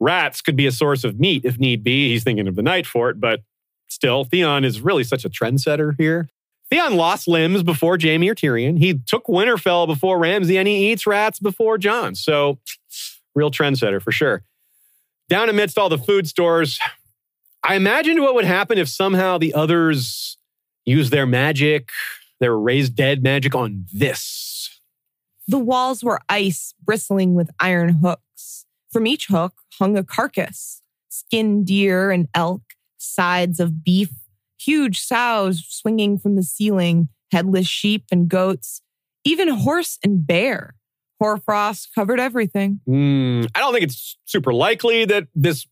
rats could be a source of meat if need be. He's thinking of the night fort, but still, Theon is really such a trendsetter here. Theon lost limbs before Jaime or Tyrion. He took Winterfell before Ramsay, and he eats rats before Jon. So, real trendsetter for sure. Down amidst all the food stores, I imagined what would happen if somehow the others use their magic, their raised dead magic on this. The walls were ice, bristling with iron hooks. From each hook hung a carcass skinned deer and elk, sides of beef, huge sows swinging from the ceiling, headless sheep and goats, even horse and bear. Hoarfrost covered everything. Mm, I don't think it's super likely that this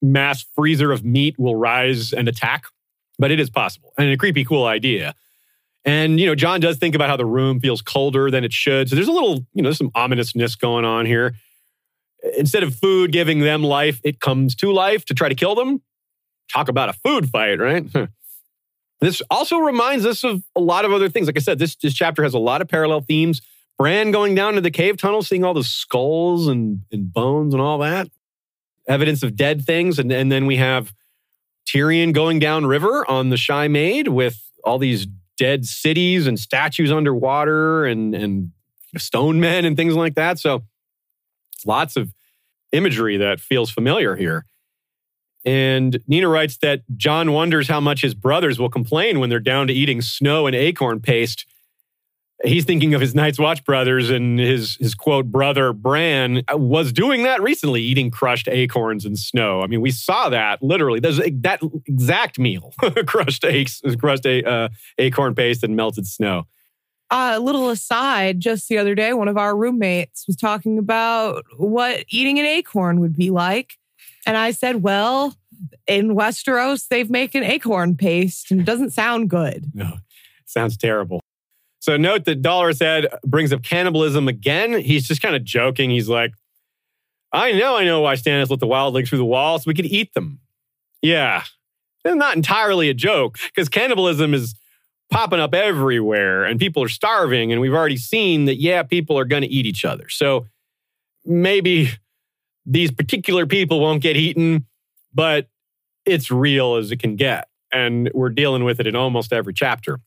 mass freezer of meat will rise and attack but it is possible and a creepy, cool idea. And, you know, Jon does think about how the room feels colder than it should. So there's a little, you know, some ominousness going on here. Instead of food giving them life, it comes to life to try to kill them. Talk about a food fight, right? [LAUGHS] This also reminds us of a lot of other things. Like I said, this, this chapter has a lot of parallel themes. Bran going down to the cave tunnel, seeing all the skulls and, and bones and all that, evidence of dead things. And, and then we have Tyrion going down river on the Shy Maid with all these dead cities and statues underwater and, and stone men and things like that. So lots of imagery that feels familiar here. And Nina writes that Jon wonders how much his brothers will complain when they're down to eating snow and acorn paste. He's thinking of his Night's Watch brothers and his, his quote, brother Bran was doing that recently, eating crushed acorns and snow. I mean, we saw that literally. There's that exact meal [LAUGHS] crushed, crushed uh, acorn paste and melted snow. A uh, little aside, just the other day, one of our roommates was talking about what eating an acorn would be like. And I said, well, in Westeros, they've made an acorn paste and it doesn't sound good. No, sounds terrible. So note that Dolorous Edd brings up cannibalism again. He's just kind of joking. He's like, I know, I know why Stannis let the wildlings through the wall so we could eat them. Yeah, it's not entirely a joke because cannibalism is popping up everywhere and people are starving. And we've already seen that, yeah, people are going to eat each other. So maybe these particular people won't get eaten, but it's real as it can get. And we're dealing with it in almost every chapter.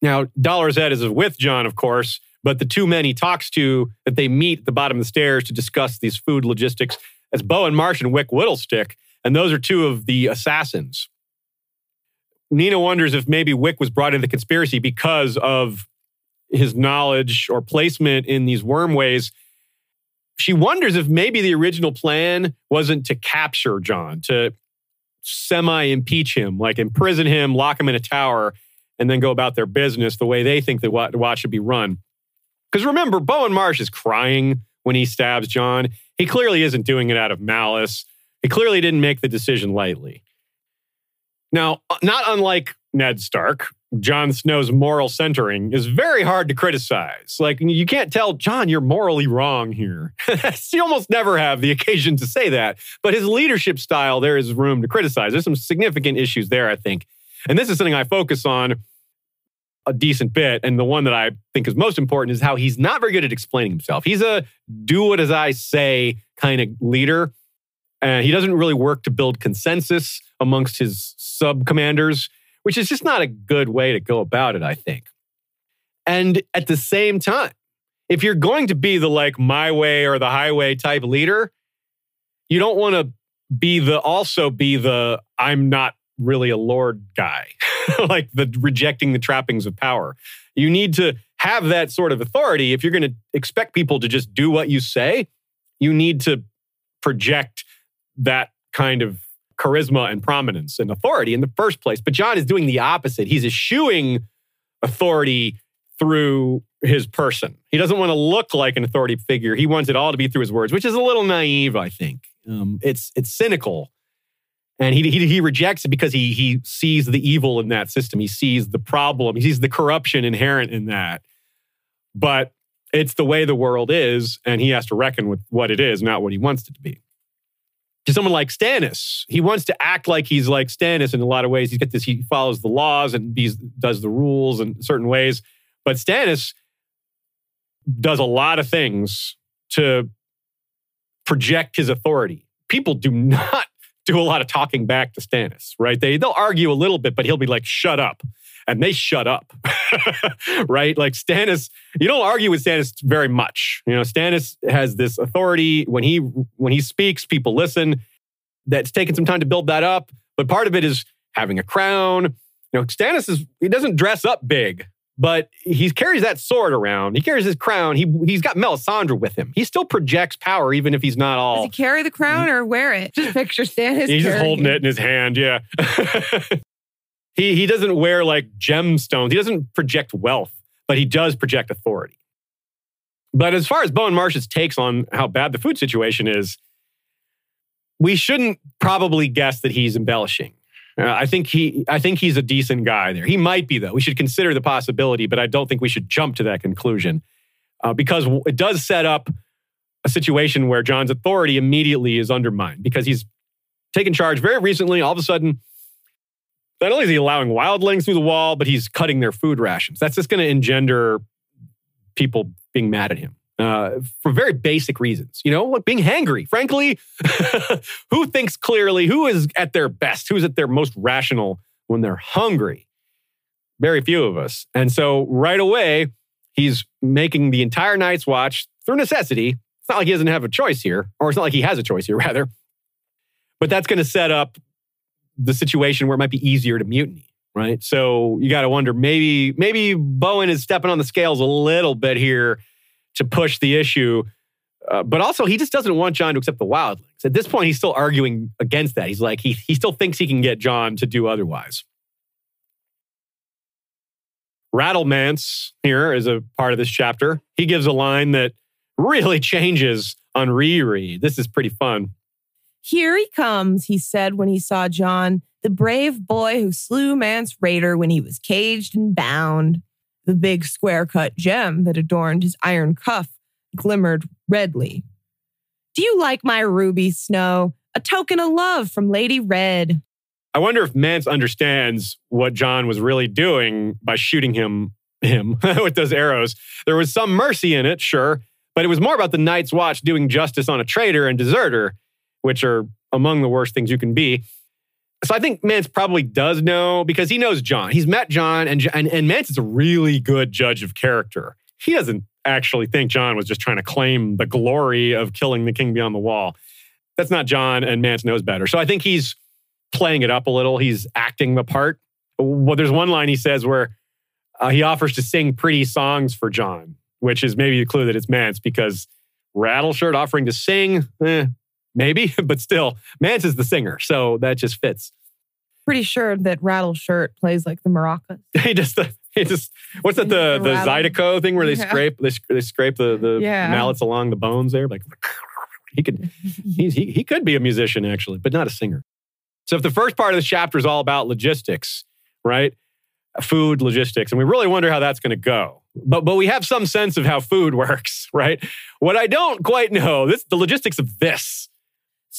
Now, Dolorous Edd is with Jon, of course, but the two men he talks to that they meet at the bottom of the stairs to discuss these food logistics as Bowen Marsh and Wick Whittlestick. And those are two of the assassins. Nina wonders if maybe Wick was brought into the conspiracy because of his knowledge or placement in these wormways. She wonders if maybe the original plan wasn't to capture Jon, to semi impeach him, like imprison him, lock him in a tower, and then go about their business the way they think that watch should be run. Because remember, Bowen Marsh is crying when he stabs Jon. He clearly isn't doing it out of malice. He clearly didn't make the decision lightly. Now, uh, not unlike Ned Stark, Jon Snow's moral centering is very hard to criticize. Like, you can't tell Jon, you're morally wrong here. [LAUGHS] you almost never have the occasion to say that. But his leadership style, there is room to criticize. There's some significant issues there, I think. And this is something I focus on a decent bit. And the one that I think is most important is how he's not very good at explaining himself. He's a do what as I say kind of leader. And he doesn't really work to build consensus amongst his sub commanders, which is just not a good way to go about it, I think. And at the same time, if you're going to be the like my way or the highway type leader, you don't want to be the also be the I'm not really a lord guy, [LAUGHS] like the rejecting the trappings of power. You need to have that sort of authority. If you're going to expect people to just do what you say, you need to project that kind of charisma and prominence and authority in the first place. But Jon is doing the opposite. He's eschewing authority through his person. He doesn't want to look like an authority figure. He wants it all to be through his words, which is a little naive, I think. Um, it's it's cynical, and he, he he rejects it because he he sees the evil in that system. He sees the problem. He sees the corruption inherent in that. But it's the way the world is, and he has to reckon with what it is, not what he wants it to be to someone like Stannis. He wants to act like he's like Stannis in a lot of ways. He's got this, he follows the laws and he does the rules in certain ways. But Stannis does a lot of things to project his authority. People do [LAUGHS] not do a lot of talking back to Stannis, right? They they'll argue a little bit, but he'll be like, shut up. And they shut up. [LAUGHS] right? Like Stannis, you don't argue with Stannis very much. You know, Stannis has this authority. When he when he speaks, people listen. That's taken some time to build that up. But part of it is having a crown. You know, Stannis is he doesn't dress up big, but he carries that sword around. He carries his crown. He he's got Melisandre with him. He still projects power, even if he's not all. Does he carry the crown mhm. or wear it? Just picture Stannis. He's just holding it in his hand. Yeah. [LAUGHS] he he doesn't wear like gemstones. He doesn't project wealth, but he does project authority. But as far as Bowen Marsh's takes on how bad the food situation is, we shouldn't probably guess that he's embellishing. Uh, I think he I think he's a decent guy there. He might be though. We should consider the possibility, but I don't think we should jump to that conclusion uh, because it does set up a situation where Jon's authority immediately is undermined because he's taken charge very recently. All of a sudden, Not only is he allowing wildlings through the wall, but he's cutting their food rations. That's just going to engender people being mad at him uh, for very basic reasons. You know, like being hangry. Frankly, [LAUGHS] who thinks clearly? Who is at their best? Who's at their most rational when they're hungry? Very few of us. And so right away, he's making the entire night's watch through necessity. It's not like he doesn't have a choice here, or it's not like he has a choice here, [LAUGHS] rather. But that's going to set up the situation where it might be easier to mutiny, right? So you got to wonder maybe maybe Bowen is stepping on the scales a little bit here to push the issue. Uh, but also, he just doesn't want Jon to accept the wildlings. At this point, he's still arguing against that. He's like, he, he still thinks he can get Jon to do otherwise. Rattlemance here is a part of this chapter. He gives a line that really [LAUGHS] changes on reread. This is pretty fun. Here he comes, he said when he saw Jon, the brave boy who slew Mance Rayder when he was caged and bound. The big square cut gem that adorned his iron cuff glimmered redly. Do you like my ruby, Snow? A token of love from Lady Red. I wonder if Mance understands what Jon was really doing by shooting him him [LAUGHS] with those arrows. There was some mercy in it, sure, but it was more about the Night's Watch doing justice on a traitor and deserter, which are among the worst things you can be. So I think Mance probably does know because he knows Jon. He's met Jon, and, and, and Mance is a really good judge of character. He doesn't actually think Jon was just trying to claim the glory of killing the king beyond the wall. That's not Jon, and Mance knows better. So I think he's playing it up a little. He's acting the part. Well, there's one line he says where uh, he offers to sing pretty songs for Jon, which is maybe a clue that it's Mance because Rattleshirt offering to sing, eh, maybe, [LAUGHS] but still, Mance is the singer, so that just fits. Pretty sure that Rattleshirt plays like the maracas. [LAUGHS] he just, he just, what's that the the Zydeco thing where they Yeah. scrape they, they scrape the the Yeah. mallets along the bones there, like he could he's, he he could be a musician actually, but not a singer. So if the first part of this chapter is all about logistics, right? Food logistics, and we really wonder how that's going to go. But but we have some sense of how food [LAUGHS] works, right? What I don't quite know this the logistics of this.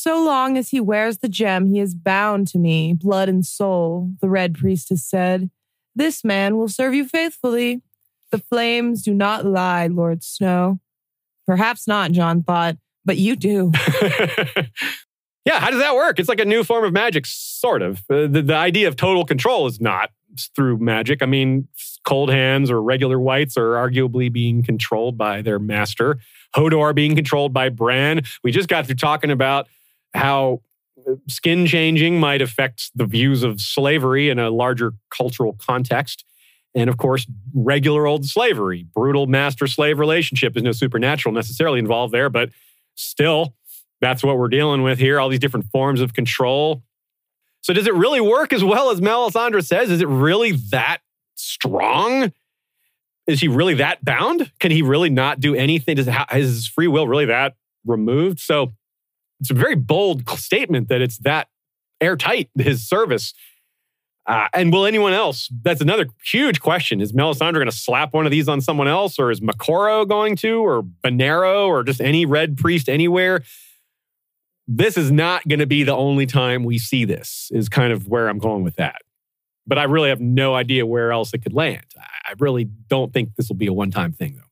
So long as he wears the gem, he is bound to me, blood and soul, the red priestess said. This man will serve you faithfully. The flames do not lie, Lord Snow. Perhaps not, Jon thought, but you do. [LAUGHS] yeah, how does that work? It's like a new form of magic, sort of. Uh, the, the idea of total control is not through magic. I mean, cold hands or regular wights are arguably being controlled by their master. Hodor being controlled by Bran. We just got through talking about how uh, skin changing might affect the views of slavery in a larger cultural context. And of course, regular old slavery, brutal master slave relationship is no supernatural necessarily involved there, but still, that's what we're dealing with here all these different forms of control. So, does it really work as well as Melisandre says? Is it really that strong? Is he really that bound? Can he really not do anything? Does is his free will really that removed? So, it's a very bold statement that it's that airtight, his service. Uh, and will anyone else? That's another huge question. Is Melisandre going to slap one of these on someone else, or is Moqorro going to, or Benerro, or just any red priest anywhere? This is not going to be the only time we see this, is kind of where I'm going with that. But I really have no idea where else it could land. I really don't think this will be a one time thing, though.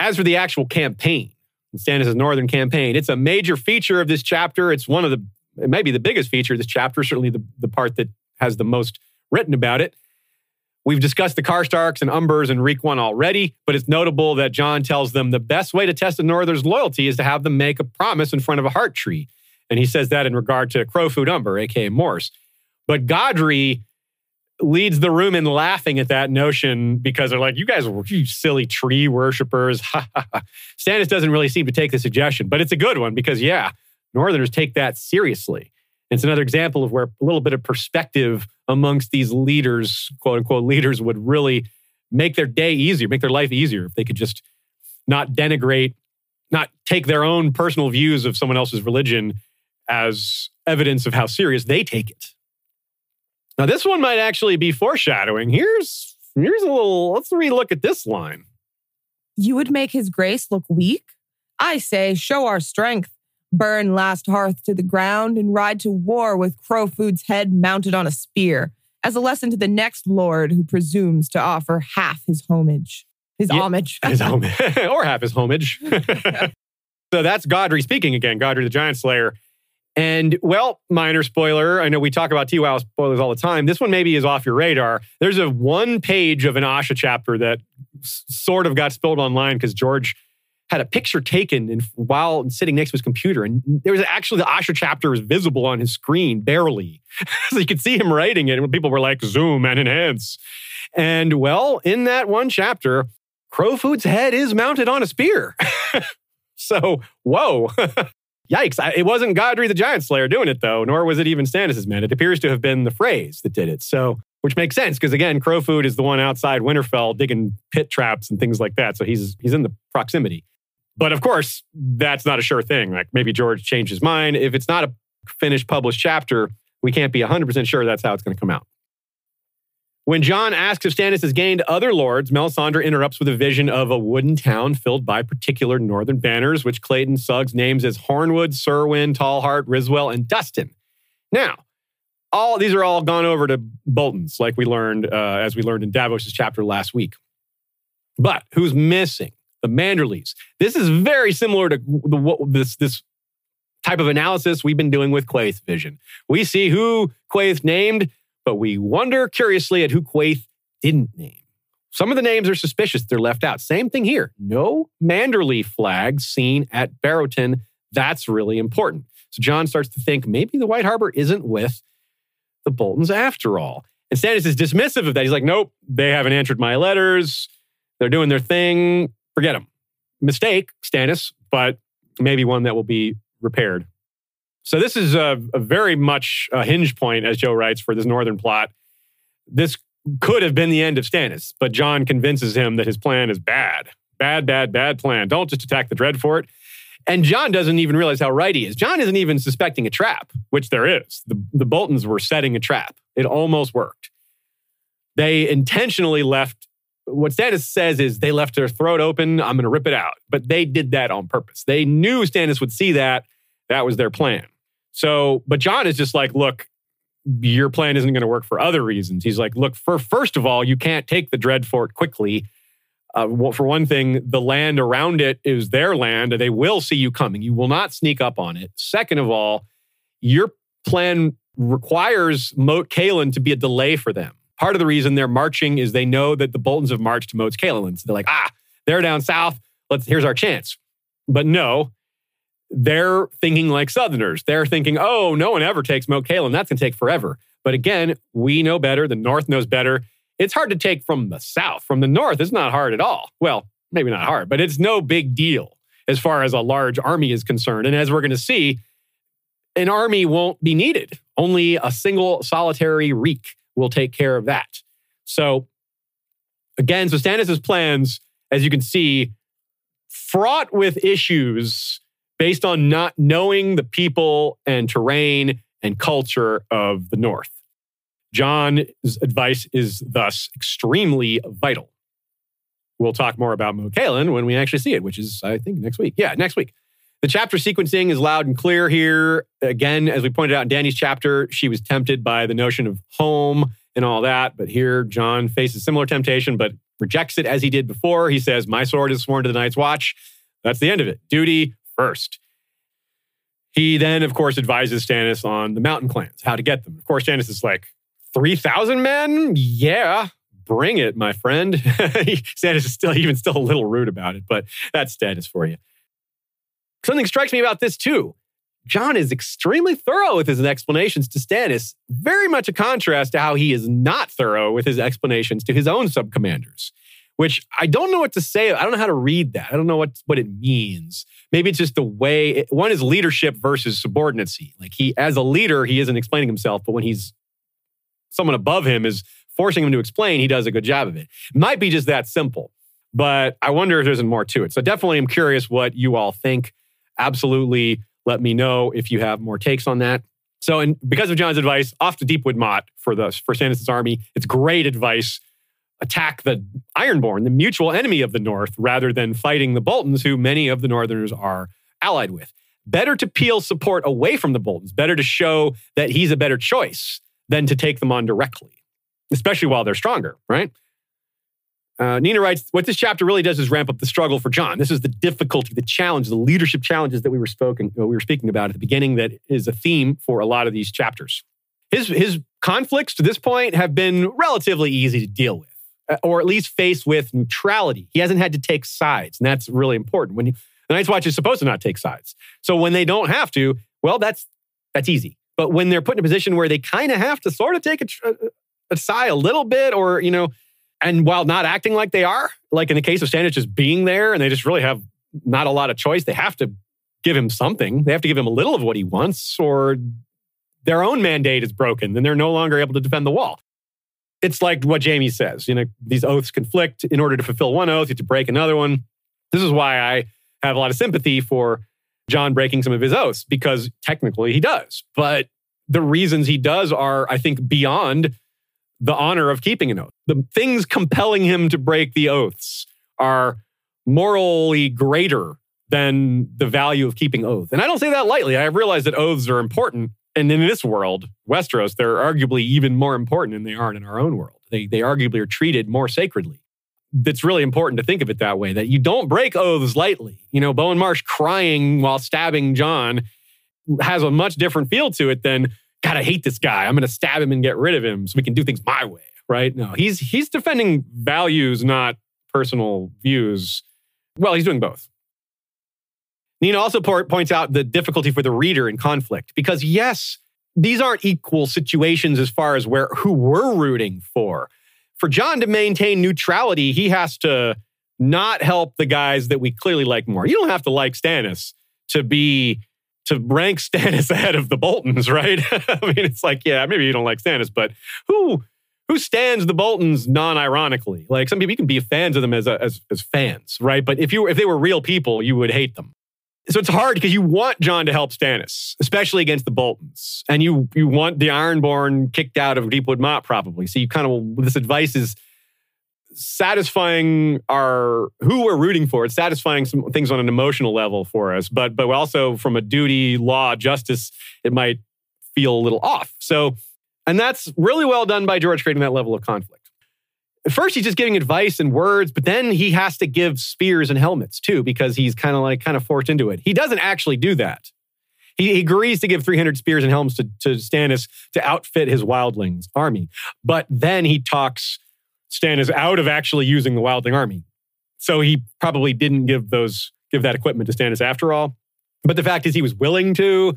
As for the actual campaign, Stannis' Northern campaign, it's a major feature of this chapter. It's one of the, it may be the biggest feature of this chapter, certainly the, the part that has the most written about it. We've discussed the Karstarks and Umbers and Reek One already, but it's notable that Jon tells them the best way to test a Norther's loyalty is to have them make a promise in front of a heart tree. And he says that in regard to Crowfoot Umber, aka Mors. But Godry leads the room in laughing at that notion because they're like, you guys are you silly tree worshippers. [LAUGHS] Stannis doesn't really seem to take the suggestion, but it's a good one because, yeah, Northerners take that seriously. It's another example of where a little bit of perspective amongst these leaders, quote unquote leaders, would really make their day easier, make their life easier if they could just not denigrate, not take their own personal views of someone else's religion as evidence of how serious they take it. Now, this one might actually be foreshadowing. Here's here's a little. Let's relook at this line. You would make his grace look weak? I say, show our strength. burn last hearth to the ground, and ride to war with Crowfoot's head mounted on a spear, as a lesson to the next lord who presumes to offer half his homage. His Yeah, homage. his [LAUGHS] homage, [LAUGHS] or half his homage. [LAUGHS] so that's Godry speaking again, Godry the Giant Slayer. And well, minor spoiler. I know we talk about TWOW spoilers all the time. This one maybe is off your radar. There's a one page of an Asha chapter that s- sort of got spilled online because George had a picture taken and while sitting next to his computer. And there was actually the Asha chapter was visible on his screen, barely. [LAUGHS] so you could see him writing it. And people were like, zoom and enhance. And well, in that one chapter, Crowfoot's head is mounted on a spear. [LAUGHS] so, whoa. [LAUGHS] Yikes. I- It wasn't Godry the Giant Slayer doing it, though, nor was it even Stannis' men. It appears to have been the Freys that did it. So, which makes sense because, again, Crowfoot is the one outside Winterfell digging pit traps and things like that. So he's, he's in the proximity. But of course, that's not a sure thing. Like maybe George changed his mind. If it's not a finished published chapter, we can't be 100% sure that's how it's going to come out. When Jon asks if Stannis has gained other lords, Melisandre interrupts with a vision of a wooden town filled by particular northern banners, which Clayton Suggs names as Hornwood, Cerwyn, Tallhart, Ryswell, and Dustin. Now, all these are all gone over to Bolton's, like we learned uh, as we learned in Davos's chapter last week. But who's missing? The Manderleys. This is very similar to the, what, this this type of analysis we've been doing with Quaithe's vision. We see who Quaithe named, but we wonder curiously at who Quaithe didn't name. Some of the names are suspicious, they're left out. Same thing here. No Manderley flags seen at Barrowton. That's really important. So Jon starts to think maybe the White Harbor isn't with the Boltons after all. And Stannis is dismissive of that. He's like, nope, they haven't answered my letters. They're doing their thing. Forget them. Mistake, Stannis, but maybe one that will be repaired. So this is a, a very much a hinge point, as Joe writes, for this northern plot. This could have been the end of Stannis, but Jon convinces him that his plan is bad. Bad, bad, bad plan. Don't just attack the Dreadfort. And Jon doesn't even realize how right he is. Jon isn't even suspecting a trap, which there is. The, the Boltons were setting a trap. It almost worked. They intentionally left. What Stannis says is they left their throat open. I'm going to rip it out. But they did that on purpose. They knew Stannis would see that. That was their plan. So, but Jon is just like, look, your plan isn't going to work for other reasons. He's like, look, for first of all, you can't take the Dreadfort quickly. Uh, for one thing, the land around it is their land, they will see you coming. You will not sneak up on it. Second of all, your plan requires Moat Cailin to be a delay for them. Part of the reason they're marching is they know that the Boltons have marched to Moat Cailin. So they're like, ah, they're down south. Let's here's our chance. But no, they're thinking like Southerners. They're thinking, oh, no one ever takes Moat Cailin. That's going to take forever. But again, we know better. The North knows better. It's hard to take from the South. From the North, it's not hard at all. Well, maybe not hard, but it's no big deal as far as a large army is concerned. And as we're going to see, an army won't be needed. Only a single solitary reek will take care of that. So, again, so Stannis' plans, as you can see, fraught with issues based on not knowing the people and terrain and culture of the North. Jon's advice is thus extremely vital. We'll talk more about Moat Cailin when we actually see it, which is, I think, next week. Yeah, next week. The chapter sequencing is loud and clear here. Again, as we pointed out in Dany's chapter, she was tempted by the notion of home and all that. But here, Jon faces similar temptation, but rejects it as he did before. He says, My sword is sworn to the Night's Watch. That's the end of it. Duty first. He then, of course, advises Stannis on the mountain clans, how to get them. Of course, Stannis is like, 3,000 men? Yeah, bring it, my friend. [LAUGHS] Stannis is still even still a little rude about it, but that's Stannis for you. Something strikes me about this too. Jon is extremely thorough with his explanations to Stannis, very much a contrast to how he is not thorough with his explanations to his own subcommanders, which I don't know what to say. I don't know how to read that. I don't know what, what it means. Maybe it's just the way one is leadership versus subordinacy. Like he, as a leader, he isn't explaining himself, but when he's someone above him is forcing him to explain, he does a good job of it. Might be just that simple, but I wonder if there's more to it. So definitely I'm curious what you all think. Absolutely let me know if you have more takes on that. So, and because of Jon's advice, off to Deepwood Motte for the for Stannis' army. It's great advice. Attack the Ironborn, the mutual enemy of the North, rather than fighting the Boltons, who many of the Northerners are allied with. better to peel support away from the Boltons, better to show that he's a better choice than to take them on directly, especially while they're stronger, right? Uh, Nina writes, what this chapter really does is ramp up the struggle for Jon. This is the difficulty, the challenge, the leadership challenges that we were spoken, we were speaking about at the beginning. That is a theme for a lot of these chapters. His his conflicts to this point have been relatively easy to deal with, uh, Uh, or at least face with neutrality. He hasn't had to take sides, and that's really important. When you, the Night's Watch is supposed to not take sides, so when they don't have to, well, that's that's easy. But when they're put in a position where they kind of have to sort of take a, uh, a, a side a little bit, or you know and while not acting like they are, like in the case of Stannis just being there and they just really have not a lot of choice, they have to give him something. They have to give him a little of what he wants, or their own mandate is broken. Then they're no longer able to defend the wall. It's like what Jaime says. You know, these oaths conflict. In order to fulfill one oath, you have to break another one. This is why I have a lot of sympathy for Jon breaking some of his oaths, because technically he does. But the reasons he does are, I think, beyond the honor of keeping an oath. The things compelling him to break the oaths are morally greater than the value of keeping oath. And I don't say that lightly. I realize that oaths are important. And in this world, Westeros, they're arguably even more important than they are in our own world. They, they arguably are treated more sacredly. It's really important to think of it that way, that you don't break oaths lightly. You know, Bowen Marsh crying while stabbing Jon has a much different feel to it than God, I hate this guy. I'm going to stab him and get rid of him so we can do things my way. Right? No, he's he's defending values, not personal views. Well, he's doing both. Nina also points out the difficulty for the reader in conflict because yes, these aren't equal situations as far as where who we're rooting for. For Jon to maintain neutrality, he has to not help the guys that we clearly like more. You don't have to like Stannis to be to rank [LAUGHS] Stannis ahead of the Boltons, right? [LAUGHS] I mean, it's like, yeah, maybe you don't like Stannis, but who who stands the Boltons non-ironically? Like some people, you can be fans of them as, as as fans, right? But if you if they were real people, you would hate them. So it's hard because you want Jon to help Stannis, especially against the Boltons, and you you want the Ironborn kicked out of Deepwood Motte probably. So you kind of this advice is satisfying our who we're rooting for. It's satisfying some things on an emotional level for us, but but also from a duty, law, justice, it might feel a little off. So, and that's really well done by George creating that level of conflict. At first, he's just giving advice and words, but then he has to give spears and helmets too, because he's kind of like kind of forced into it. He doesn't actually do that. He, he agrees to give 300 spears and helmets to, to Stannis to outfit his wildlings army. But then he talks Stannis out of actually using the Wildling army. So he probably didn't give those give that equipment to Stannis after all. But the fact is, he was willing to.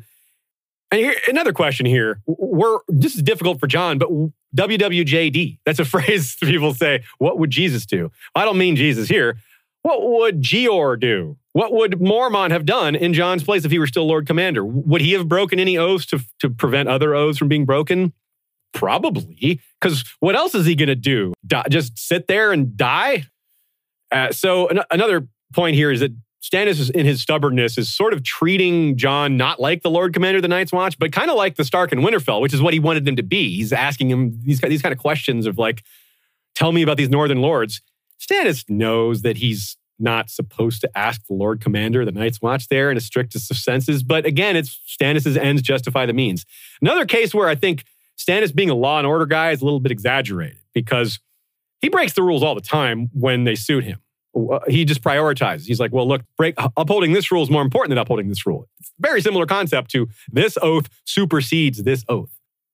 And here, another question here: We're this is difficult for Jon, but WWJD. That's a [LAUGHS] phrase people say. What would Jesus do? I don't mean Jesus here. What would Jeor do? What would Mormont have done in Jon's place if he were still Lord Commander? Would he have broken any oaths to, to prevent other oaths from being broken? Probably, because what else is he going to do? Die, just sit there and die? Uh, so an- another point here is that Stannis, is, in his stubbornness, is sort of treating Jon not like the Lord Commander of the Night's Watch, but kind of like the Stark and Winterfell, which is what he wanted them to be. He's asking him these, these kind of questions of like, tell me about these Northern Lords. Stannis knows that he's not supposed to ask the Lord Commander of the Night's Watch there in the strictest of senses. But again, it's Stannis's ends justify the means. Another case where I think Stannis being a law and order guy is a little bit exaggerated because he breaks the rules all the time when they suit him. Uh, he just prioritizes. He's like, well, look, break, upholding this rule is more important than upholding this rule. It's very similar concept to this oath supersedes this oath.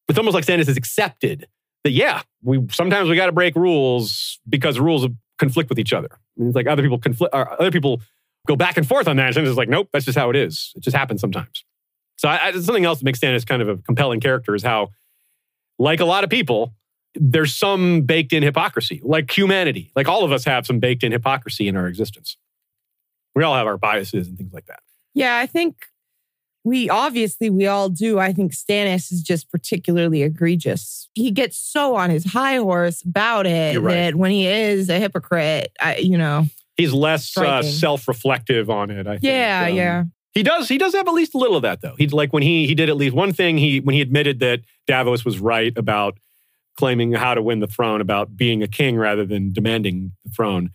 It's almost like Stannis has accepted that, yeah, we sometimes we got to break rules because rules conflict with each other. it's like other people conflict, other people go back and forth on that. And Stannis is like, nope, that's just how it is. It just happens sometimes. So I, I, something else that makes Stannis kind of a compelling character is how like a lot of people, there's some baked in hypocrisy, like humanity. Like all of us have some baked in hypocrisy in our existence. We all have our biases and things like that. Yeah, I think we obviously we all do. I think Stannis is just particularly egregious. He gets so on his high horse about it right. that when he is a hypocrite, I, you know, he's less uh, self-reflective on it. I think. Yeah, um, yeah. He does. He does have at least a little of that, though. He like when he he did at least one thing. He when he admitted that Davos was right about claiming how to win the throne, about being a king rather than demanding the throne.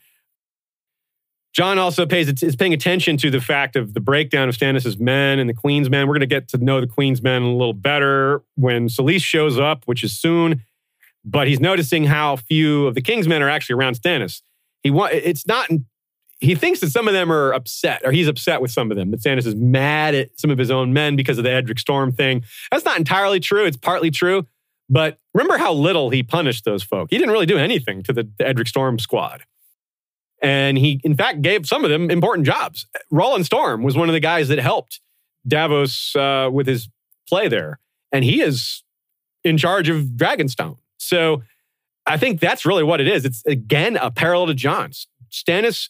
Jon also pays is paying attention to the fact of the breakdown of Stannis' men and the Queen's men. We're going to get to know the Queen's men a little better when Selyse shows up, which is soon. But he's noticing how few of the King's men are actually around Stannis. He want it's not. He thinks that some of them are upset, or he's upset with some of them. That Stannis is mad at some of his own men because of the Edric Storm thing. That's not entirely true. It's partly true. But remember how little he punished those folk. He didn't really do anything to the, Edric Storm squad. And he, in fact, gave some of them important jobs. Rolland Storm was one of the guys that helped Davos uh, with his play there. And he is in charge of Dragonstone. So I think that's really what it is. It's, again, a parallel to Jon's. Stannis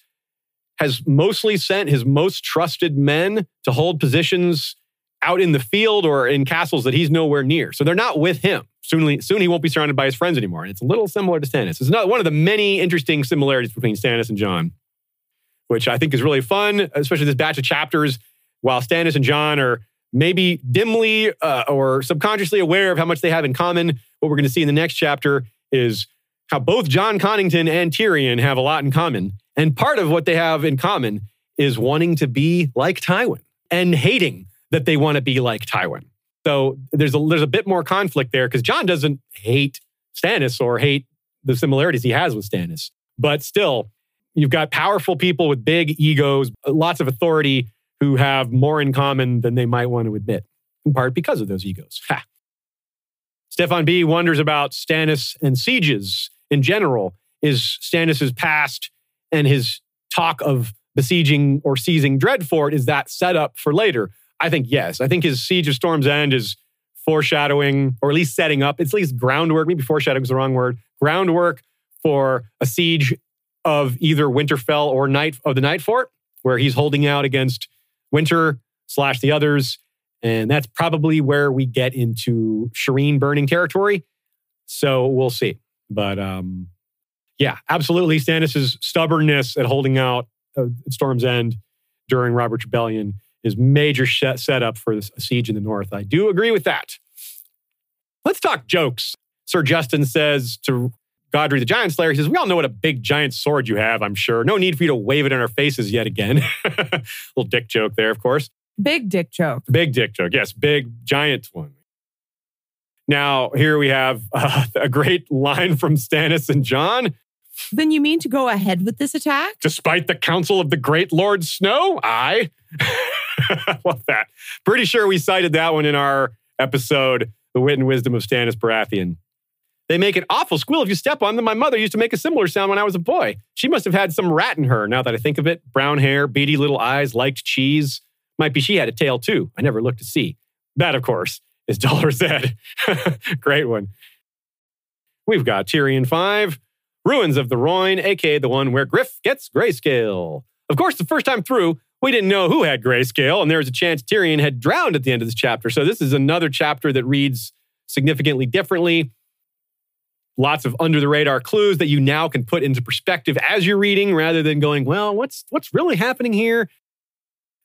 has mostly sent his most trusted men to hold positions out in the field or in castles that he's nowhere near. So they're not with him. Soon, soon he won't be surrounded by his friends anymore. And it's a little similar to Stannis. It's not one of the many interesting similarities between Stannis and Jon, which I think is really fun, especially this batch of chapters. While Stannis and Jon are maybe dimly uh, or subconsciously aware of how much they have in common, what we're going to see in the next chapter is how both Jon Connington and Tyrion have a lot in common. And part of what they have in common is wanting to be like Tywin and hating that they want to be like Tywin. So there's a there's a bit more conflict there because Jon doesn't hate Stannis or hate the similarities he has with Stannis, but still, you've got powerful people with big egos, lots of authority who have more in common than they might want to admit, in part because of those egos. Ha. Stefan B wonders about Stannis and sieges in general. Is Stannis's past and his talk of besieging or seizing Dreadfort is that set up for later? I think yes. I think his Siege of Storm's End is foreshadowing, or at least setting up, it's at least groundwork. Maybe foreshadowing is the wrong word. Groundwork for a siege of either Winterfell or Night of the Night Fort, where he's holding out against Winter slash the others. And that's probably where we get into Shireen burning territory. So we'll see. But um, yeah, absolutely. Stannis' stubbornness at holding out at Storm's End during Robert's Rebellion is major setup for a siege in the north. I do agree with that. Let's talk jokes. Sir Justin says to Godry the Giant Slayer, he says, We all know what a big giant sword you have, I'm sure. No need for you to wave it in our faces yet again. [LAUGHS] Little dick joke there, of course. Big dick joke. Big dick joke. Yes, big giant one. Now, here we have uh, [LAUGHS] a great line from Stannis and Jon. Then you mean to go ahead with this attack? Despite the counsel of the great Lord Snow? I. [LAUGHS] Love that. Pretty sure we cited that one in our episode, The Wit and Wisdom of Stannis Baratheon. They make an awful squeal if you step on them. My mother used to make a similar sound when I was a boy. She must have had some rat in her, now that I think of it. Brown hair, beady little eyes, liked cheese. Might be she had a tail too. I never looked to see. That, of course, is [LAUGHS] Dolorous Edd. [LAUGHS] Great one. We've got Tyrion 5, Ruins of the Rhoyne, aka the one where Griff gets grayscale. Of course, the first time through, we didn't know who had grayscale, and there was a chance Tyrion had drowned at the end of this chapter. So this is another chapter that reads significantly differently. Lots of under the radar clues that you now can put into perspective as you're reading, rather than going, "Well, what's what's really happening here?"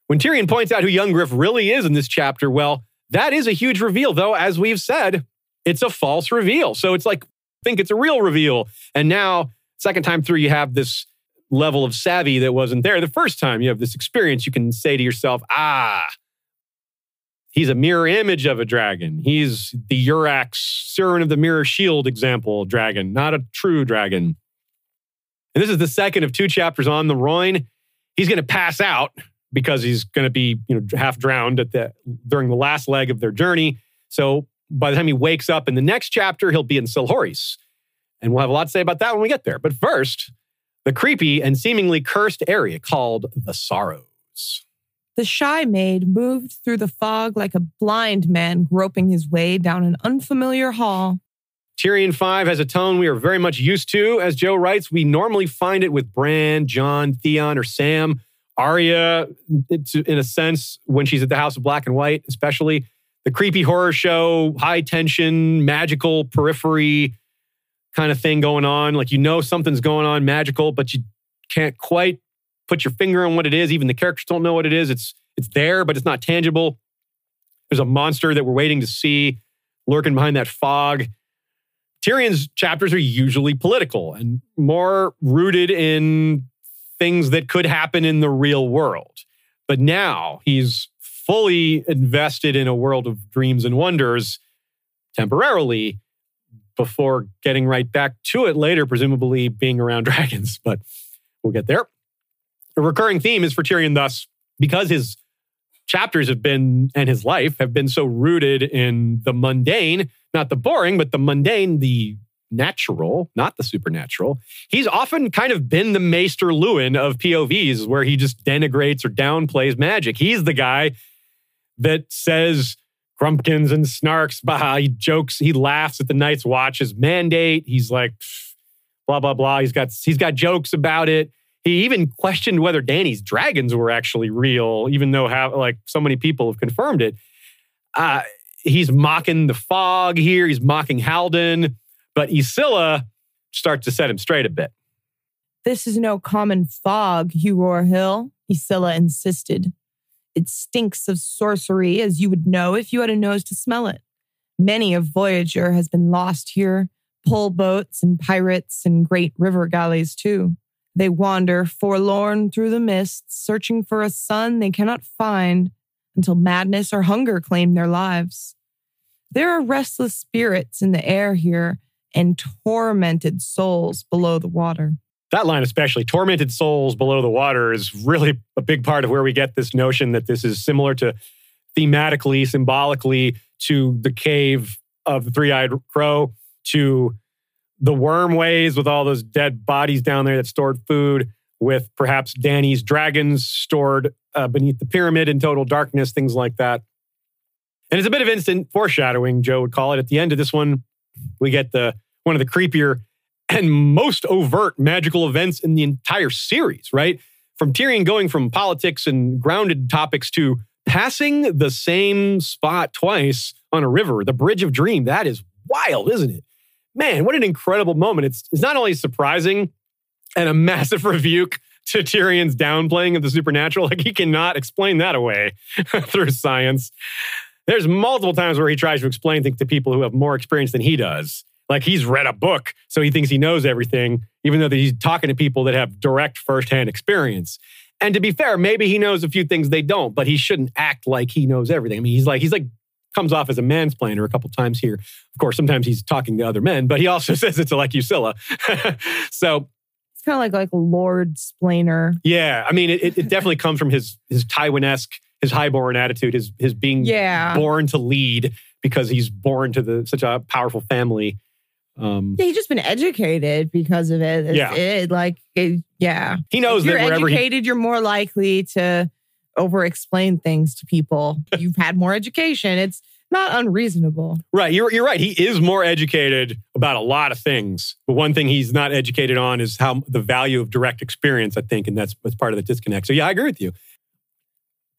When Tyrion points out who young Griff really is in this chapter, well, that is a huge reveal. Though, as we've said, it's a false reveal. So it's like think it's a real reveal, and now second time through, you have this level of savvy that wasn't there the first time. You have this experience, you can say to yourself, ah, he's a mirror image of a dragon. He's the Urrax, Serwyn of the Mirror Shield example dragon, not a true dragon. And this is the second of two chapters on the Rhoyne. He's going to pass out because he's going to be, you know, half drowned at the during the last leg of their journey. So by the time he wakes up in the next chapter, he'll be in Selhorys. And we'll have a lot to say about that when we get there. But first, the creepy and seemingly cursed area called the Sorrows. The shy maid moved through the fog like a blind man groping his way down an unfamiliar hall. Tyrion 5 has a tone we are very much used to. As Joe writes, we normally find it with Bran, Jon, Theon, or Sam. Arya, It's in a sense, when she's at the House of Black and White, especially. The creepy horror show, high tension, magical periphery, kind of thing going on. Like you know something's going on magical, but you can't quite put your finger on what it is. Even the characters don't know what it is. It's it's there, but it's not tangible. There's a monster that we're waiting to see lurking behind that fog. Tyrion's chapters are usually political and more rooted in things that could happen in the real world. But now he's fully invested in a world of dreams and wonders temporarily before getting right back to it later, presumably being around [LAUGHS] dragons. But we'll get there. A recurring theme is for Tyrion, thus, because his chapters have been and his life have been so rooted in the mundane, not the boring, but the mundane, the natural, not the supernatural. He's often kind of been the Maester Luwin of POVs, where he just denigrates or downplays magic. He's the guy that says grumpkins and snarks, bah, he jokes, he laughs at the Night's Watch's mandate. He's like, blah, blah, blah. He's got he's got jokes about it. He even questioned whether Dany's dragons were actually real, even though how, like so many people have confirmed it. Uh, he's mocking the fog here. He's mocking Haldon, but Ysilla starts to set him straight a bit. This is no common fog, Hugor Hill, Ysilla insisted. It stinks of sorcery, as you would know if you had a nose to smell it. Many a voyager has been lost here, pole boats and pirates and great river galleys, too. They wander forlorn through the mists, searching for a sun they cannot find until madness or hunger claim their lives. There are restless spirits in the air here and tormented souls below the water. That line, especially, tormented souls below the water, is really a big part of where we get this notion that this is similar to thematically, symbolically, to the cave of the three eyed crow, to the worm ways with all those dead bodies down there that stored food, with perhaps Dany's dragons stored uh, beneath the pyramid in total darkness, things like that. And it's a bit of instant foreshadowing, Joe would call it. At the end of this one, we get the one of the creepier and most overt magical events in the entire series, right? From Tyrion going from politics and grounded topics to passing the same spot twice on a river, the Bridge of Dream. That is wild, isn't it? Man, what an incredible moment. It's, it's not only surprising and a [LAUGHS] massive rebuke to Tyrion's downplaying of the supernatural, [LAUGHS] like he cannot explain that away [LAUGHS] through science. There's multiple times where he tries to explain things to people who have more experience than he does. Like he's read a book, so he thinks he knows everything, even though he's talking to people that have direct firsthand experience. And to be fair, maybe he knows a few things they don't, but he shouldn't act like he knows everything. I mean, he's like, he's like, comes off as a mansplainer a couple times here. Of course, sometimes he's talking to other men, but he also [LAUGHS] says it's like Ysilla. [LAUGHS] so it's kind of like like lord splainer. Yeah, I mean, it, it definitely comes from his his Tywin-esque, his highborn attitude, his his being yeah. born to lead because he's born to the such a powerful family. Um, yeah, he's just been educated because of it. It's, yeah, it, like it, yeah, he knows if you're that educated, he, you're more likely to over explain things to people. [LAUGHS] You've had more education. It's not unreasonable. Right. You're, you're right. He is more educated about a lot of things. But one thing he's not educated on is how the value of direct experience, I think. And that's, that's part of the disconnect. So, yeah, I agree with you.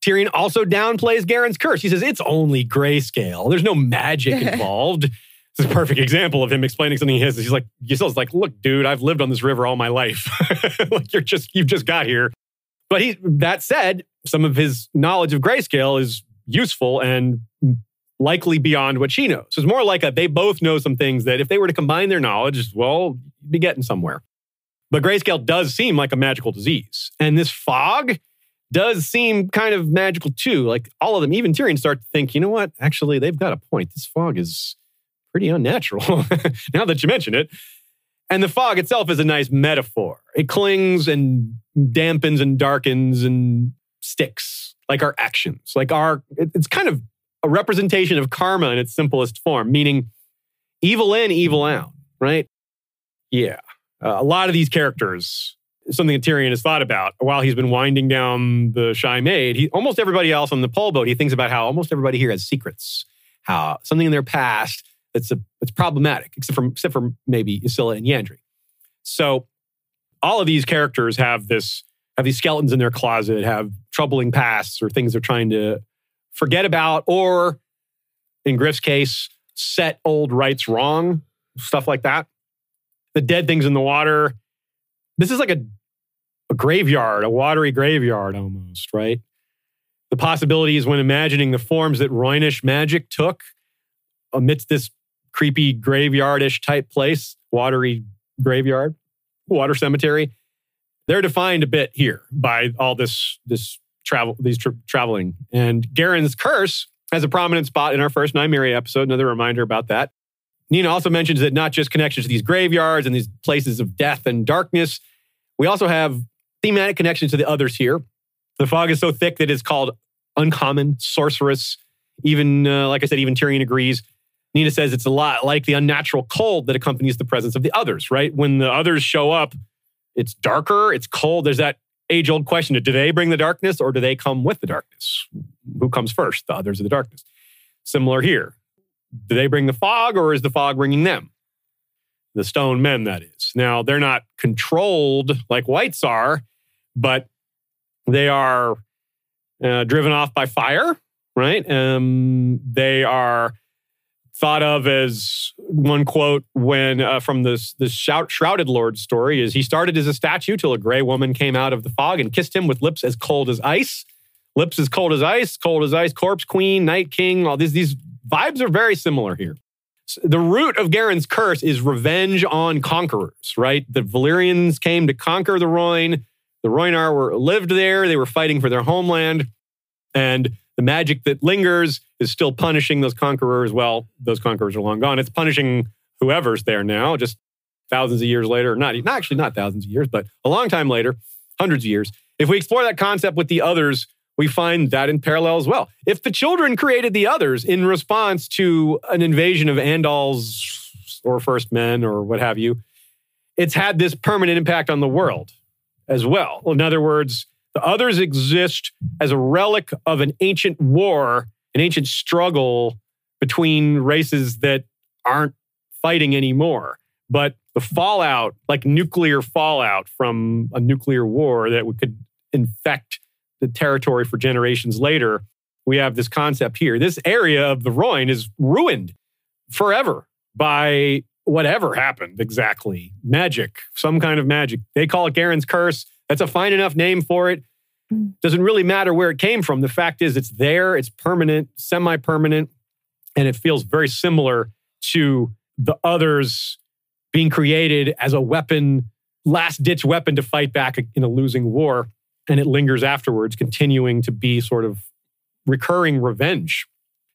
Tyrion also downplays Garin's curse. He says it's only grayscale. There's no magic [LAUGHS] involved. This is a perfect example of him explaining something he has. He's like, Ysill's like, look, dude, I've lived on this river all my life. [LAUGHS] like you're just, you've just got here. But he, that said, some of his knowledge of grayscale is useful and likely beyond what she knows. So it's more like a, they both know some things that if they were to combine their knowledge, well, be getting somewhere. But grayscale does seem like a magical disease. And this fog does seem kind of magical too. Like all of them, even Tyrion start to think, you know what? Actually, they've got a point. This fog is pretty unnatural [LAUGHS] now that you mention it. And the fog itself is a nice metaphor. It clings and dampens and darkens and sticks like our actions, like our, it's kind of a representation of karma in its simplest form, meaning evil in, evil out, right? Yeah. Uh, a lot of these characters, something that Tyrion has thought about while he's been winding down the Shy Maid. He, almost everybody else on the pole boat, he thinks about how almost everybody here has secrets, how something in their past that's a, it's problematic, except for except for maybe Ysilla and Yandri. So all of these characters have this have these skeletons in their closet, have troubling pasts or things they're trying to forget about, or in Griff's case, set old rights wrong, stuff like that. The dead things in the water. This is like a, a graveyard, a watery graveyard almost, right? The possibilities when imagining the forms that Rhoynish magic took amidst this creepy graveyardish type place, watery graveyard, water cemetery. They're defined a bit here by all this this travel these tra- traveling. And Garin's curse has a prominent spot in our first Nymeria episode. Another reminder about that. Nina also mentions that not just connections to these graveyards and these places of death and darkness, we also have thematic connections to the others here. The fog is so thick that it's called uncommon, sorceress. Even, uh, like I said, even Tyrion agrees. Nina says it's a lot like the unnatural cold that accompanies the presence of the others, right? When the others show up, it's darker, it's cold. There's that age old question do they bring the darkness or do they come with the darkness? Who comes first, the others or the darkness? Similar here. Do they bring the fog or is the fog bringing them? The stone men, that is. Now, they're not controlled like wights are, but they are uh, driven off by fire, right? Um, they are thought of as one quote when uh, from this this shout, shrouded lord story is he started as a statue till a gray woman came out of the fog and kissed him with lips as cold as ice lips as cold as ice cold as ice corpse queen night king all these these vibes are very similar here the root of Garin's curse is revenge on conquerors, right? The Valyrians came to conquer the Rhoyne. The Rhoynar were lived there. They were fighting for their homeland. And the magic that lingers is still punishing those conquerors. Well, those conquerors are long gone. It's punishing whoever's there now, just thousands of years later. Not, not actually not thousands of years, but a long time later, hundreds of years. If we explore that concept with the others, we find that in parallel as well. If the children created the others in response to an invasion of Andals or First Men or what have you, it's had this permanent impact on the world as well. In other words, the others exist as a relic of an ancient war, an ancient struggle between races that aren't fighting anymore. But the fallout, like nuclear fallout from a nuclear war that could infect the territory for generations later, we have this concept here. This area of the Rhoyne is ruined forever by whatever happened exactly. Magic, some kind of magic. They call it Garin's curse. That's a fine enough name for it. Hmm. Doesn't really matter where it came from. The fact is, it's there, it's permanent, semi permanent, and it feels very similar to the others being created as a weapon, last ditch weapon to fight back in a losing war and it lingers afterwards, continuing to be sort of recurring revenge.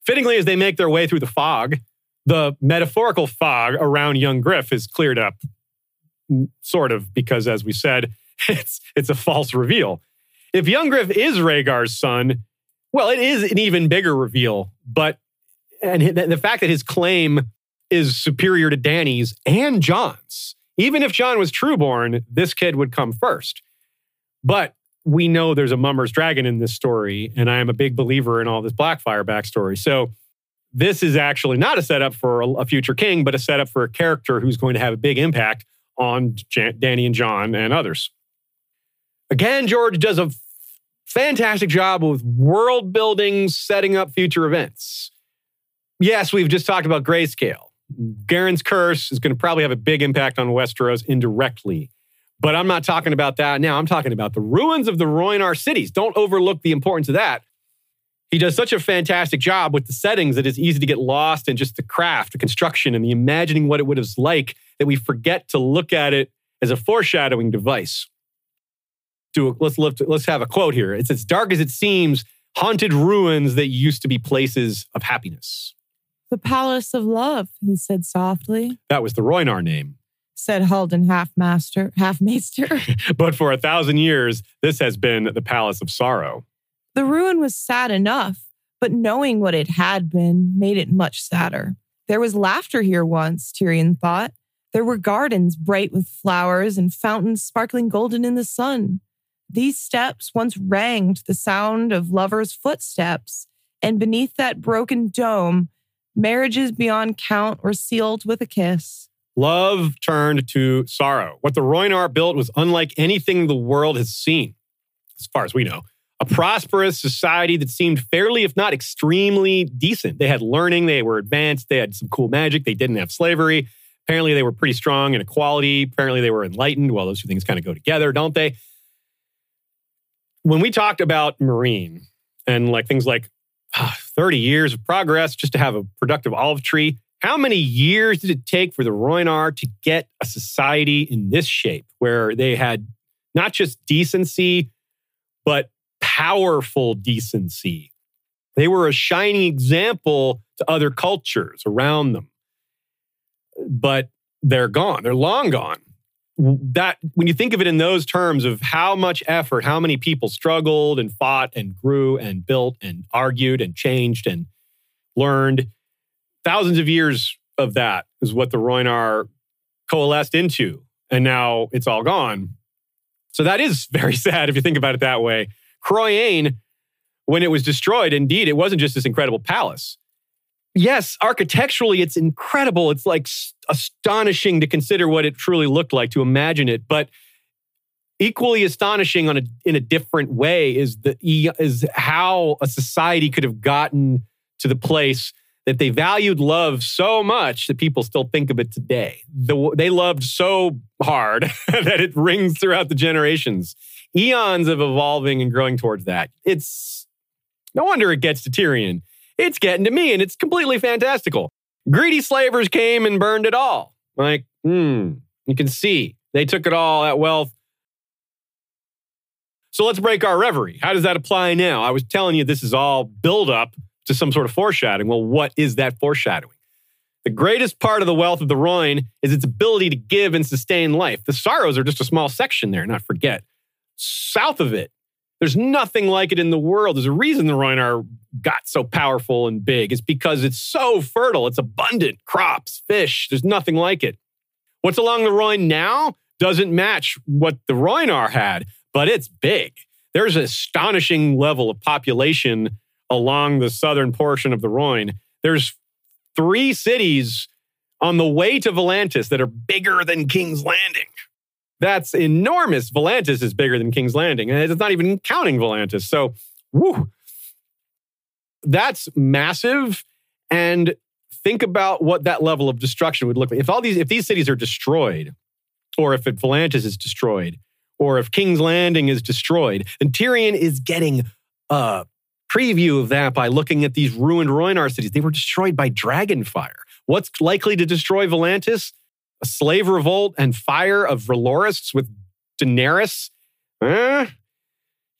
Fittingly, as they make their way through the fog, the metaphorical fog around young Griff is cleared up, sort of, because as we said, [LAUGHS] it's, it's a false reveal. If young Griff is Rhaegar's son, well, it is an even bigger reveal. But and the fact that his claim is superior to Dany's and Jon's, even if Jon was trueborn, this kid would come first. But we know there's a Mummer's dragon in this story, and I am a big believer in all this Blackfire backstory. So this is actually not a setup for a, future king, but a setup for a character who's going to have a big impact on Jan- Dany and Jon and others. Again, George does a fantastic job with world building, setting up future events. Yes, we've just talked about grayscale. Garin's curse is going to probably have a big impact on Westeros indirectly. But I'm not talking about that now. I'm talking about the ruins of the Rhoynar cities. Don't overlook the importance of that. He does such a fantastic job with the settings that it's easy to get lost in just the craft, the construction, and the imagining what it would have like that we forget to look at it as a foreshadowing device. Do a, let's lift, let's have a quote here. It's as dark as it seems, haunted ruins that used to be places of happiness. The Palace of Love, he said softly. That was the Rhoynar name said Haldon half master, half maester. [LAUGHS] [LAUGHS] but for a thousand years, this has been the palace of sorrow. The ruin was sad enough, but knowing what it had been made it much sadder. There was laughter here once, Tyrion thought. There were gardens bright with flowers and fountains sparkling golden in the sun. These steps once rang to the sound of lovers' footsteps, and beneath that broken dome, marriages beyond count were sealed with a kiss. Love turned to sorrow. What the Rhoynar built was unlike anything the world has seen, as far as we know. A prosperous society that seemed fairly, if not extremely decent. They had learning, they were advanced, they had some cool magic, they didn't have slavery. Apparently, they were pretty strong in equality. Apparently, they were enlightened. Well, those two things kind of go together, don't they? When we talked about Meereen and like things like uh, 30 years of progress just to have a productive olive tree, how many years did it take for the Rhoynar to get a society in this shape where they had not just decency, but powerful decency. They were a shining example to other cultures around them. But they're gone, they're long gone. That when you think of it in those terms of how much effort, how many people struggled and fought and grew and built and argued and changed and learned, thousands of years of that is what the Rhoynar coalesced into. And now it's all gone. So that is [LAUGHS] very sad if you think about it that way. Chroyane, when it was destroyed, indeed, it wasn't just this incredible palace. Yes, architecturally, it's incredible. It's like astonishing to consider what it truly looked like, to imagine it. But equally astonishing on a, in a different way is the is how a society could have gotten to the place that they valued love so much that people still think of it today. The, they loved so hard [LAUGHS] that it rings throughout the generations. Eons of evolving and growing towards that. It's no wonder it gets to Tyrion. It's getting to me, and it's completely fantastical. Greedy slavers came and burned it all. Like, hmm, you can see they took it all, that wealth. So let's break our reverie. How does that apply now? I was telling you this is all build up to some sort of foreshadowing. Well, what is that foreshadowing? The greatest part of the wealth of the Rhoyne is its ability to give and sustain life. The sorrows are just a small section there, not forget. South of it, there's nothing like it in the world. There's a reason the Rhoynar got so powerful and big. It's because it's so fertile. It's abundant. Crops, fish, there's nothing like it. What's along the Rhoyne now doesn't match what the Rhoynar had, but it's big. There's an astonishing level of population along the southern portion of the Rhoyne. There's three cities on the way to Volantis that are bigger than King's Landing. That's enormous. Volantis is bigger than King's Landing, and it's not even counting Volantis. So, whoo, that's massive. And think about what that level of destruction would look like. If all these, if these cities are destroyed, or if Volantis is destroyed, or if King's Landing is destroyed, then Tyrion is getting a preview of that by looking at these ruined Rhoynar cities. They were destroyed by dragonfire. What's likely to destroy Volantis? A slave revolt and fire of R'hllorists with Daenerys? Eh?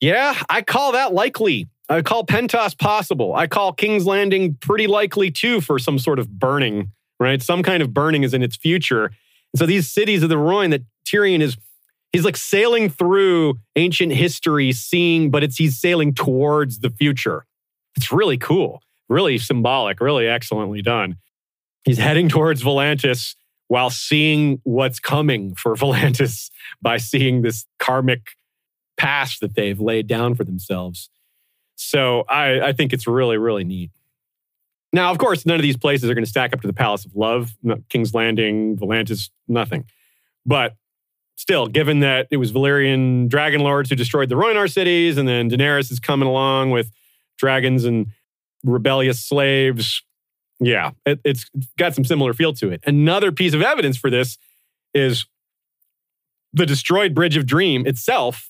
Yeah, I call that likely. I call Pentos possible. I call King's Landing pretty likely too for some sort of burning, right? Some kind of burning is in its future. And so these cities of the Rhoyne that Tyrion is he's like sailing through ancient history, seeing, but it's he's sailing towards the future. It's really cool, really symbolic, really excellently done. He's heading towards Volantis while seeing what's coming for [LAUGHS] Volantis by seeing this karmic past that they've laid down for themselves. So I, I think it's really, really neat. Now, of course, none of these places are going to stack up to the Palace of Love, King's Landing, Volantis, nothing. But still, given that it was Valyrian dragon lords who destroyed the Rhoynar cities, and then Daenerys is coming along with dragons and rebellious slaves, yeah, it, it's got some similar feel to it. Another piece of evidence for this is the destroyed Bridge of Dream itself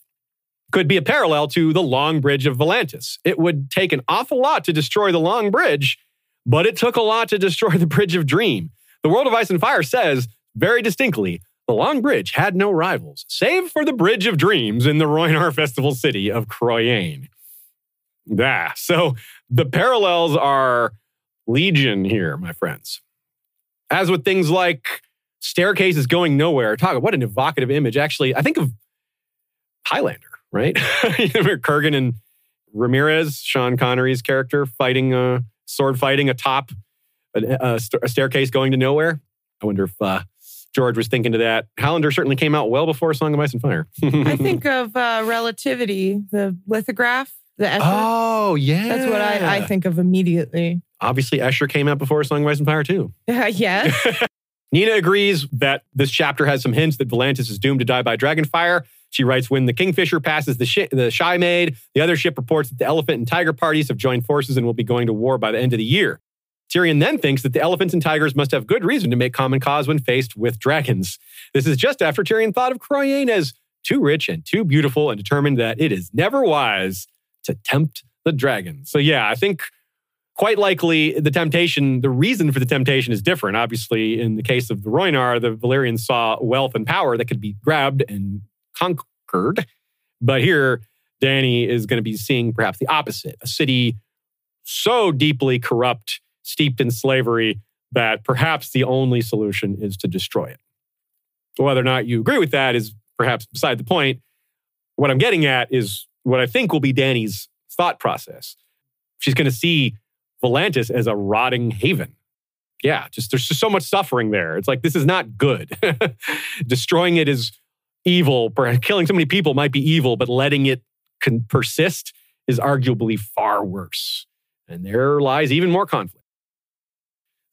could be a parallel to the Long Bridge of Volantis. It would take an awful lot to destroy the Long Bridge, but it took a lot to destroy the Bridge of Dream. The World of Ice and Fire says very distinctly the Long Bridge had no rivals, save for the Bridge of Dreams in the Rhoynar [LAUGHS] Festival city of Chroyane. Yeah, so the parallels are legion here, my friends. As with things like staircases going nowhere, talk what an evocative image. Actually, I think of Highlander, right? [LAUGHS] Kurgan and Ramirez, Sean Connery's character, fighting a sword fighting atop a, a, a staircase going to nowhere. I wonder if uh, George was thinking to that. Highlander certainly came out well before Song of Ice and Fire. I [LAUGHS] think of uh, Relativity, the lithograph. The Escher. Oh, yeah. That's what I, I think of immediately. Obviously, Escher came out before Song of Ice and Fire, too. [LAUGHS] Uh, yes. [LAUGHS] Nina agrees that this chapter has some hints that Volantis is doomed to die by dragonfire. She writes when the Kingfisher passes the, the Shy Maid, the other ship reports that the Elephant and Tiger parties have joined forces and will be going to war by the end of the year. Tyrion then thinks that the elephants and tigers must have good reason to make common cause when faced with dragons. This is just after Tyrion thought of Chroyane as too rich and too beautiful and determined that it is never wise to tempt the dragon. So, yeah, I think quite likely the temptation, the reason for the temptation is different. Obviously, in the case of the Rhoynar, the Valyrians saw wealth and power that could be grabbed and conquered. But here, Dany is going to be seeing perhaps the opposite a city so deeply corrupt, steeped in slavery, that perhaps the only solution is to destroy it. Whether or not you agree with that is perhaps beside the point. What I'm getting at is what I think will be Dany's thought process. She's going to see Volantis as a rotting haven. Yeah, just there's just so much suffering there. It's like this is not good. [LAUGHS] Destroying it is evil. [LAUGHS] Killing so many people might be evil, but letting it can persist is arguably far worse. And there lies even more conflict.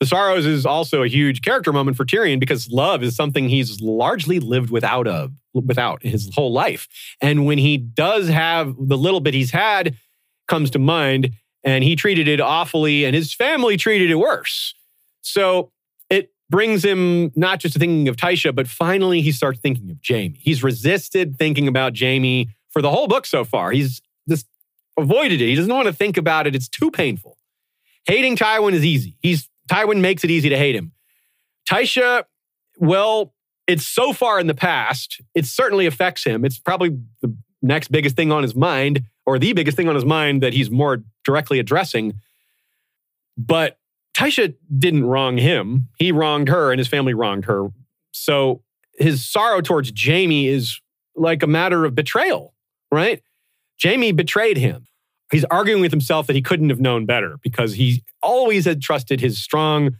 The Sorrows is also a huge character moment for Tyrion because love is something he's largely lived without of without his whole life. And when he does have the little bit he's had comes to mind and he treated it awfully and his family treated it worse. So it brings him not just to thinking of Tysha, but finally he starts thinking of Jaime. He's resisted thinking about Jaime for the whole book so far. He's just avoided it. He doesn't want to think about it. It's too painful. Hating Tywin is easy. He's Tywin makes it easy to hate him. Tysha, well, it's so far in the past. It certainly affects him. It's probably the next biggest thing on his mind, or the biggest thing on his mind that he's more directly addressing. But Tysha didn't wrong him. He wronged her, and his family wronged her. So his sorrow towards Jaime is like a matter of betrayal, right? Jaime betrayed him he's arguing with himself that he couldn't have known better because he always had trusted his strong,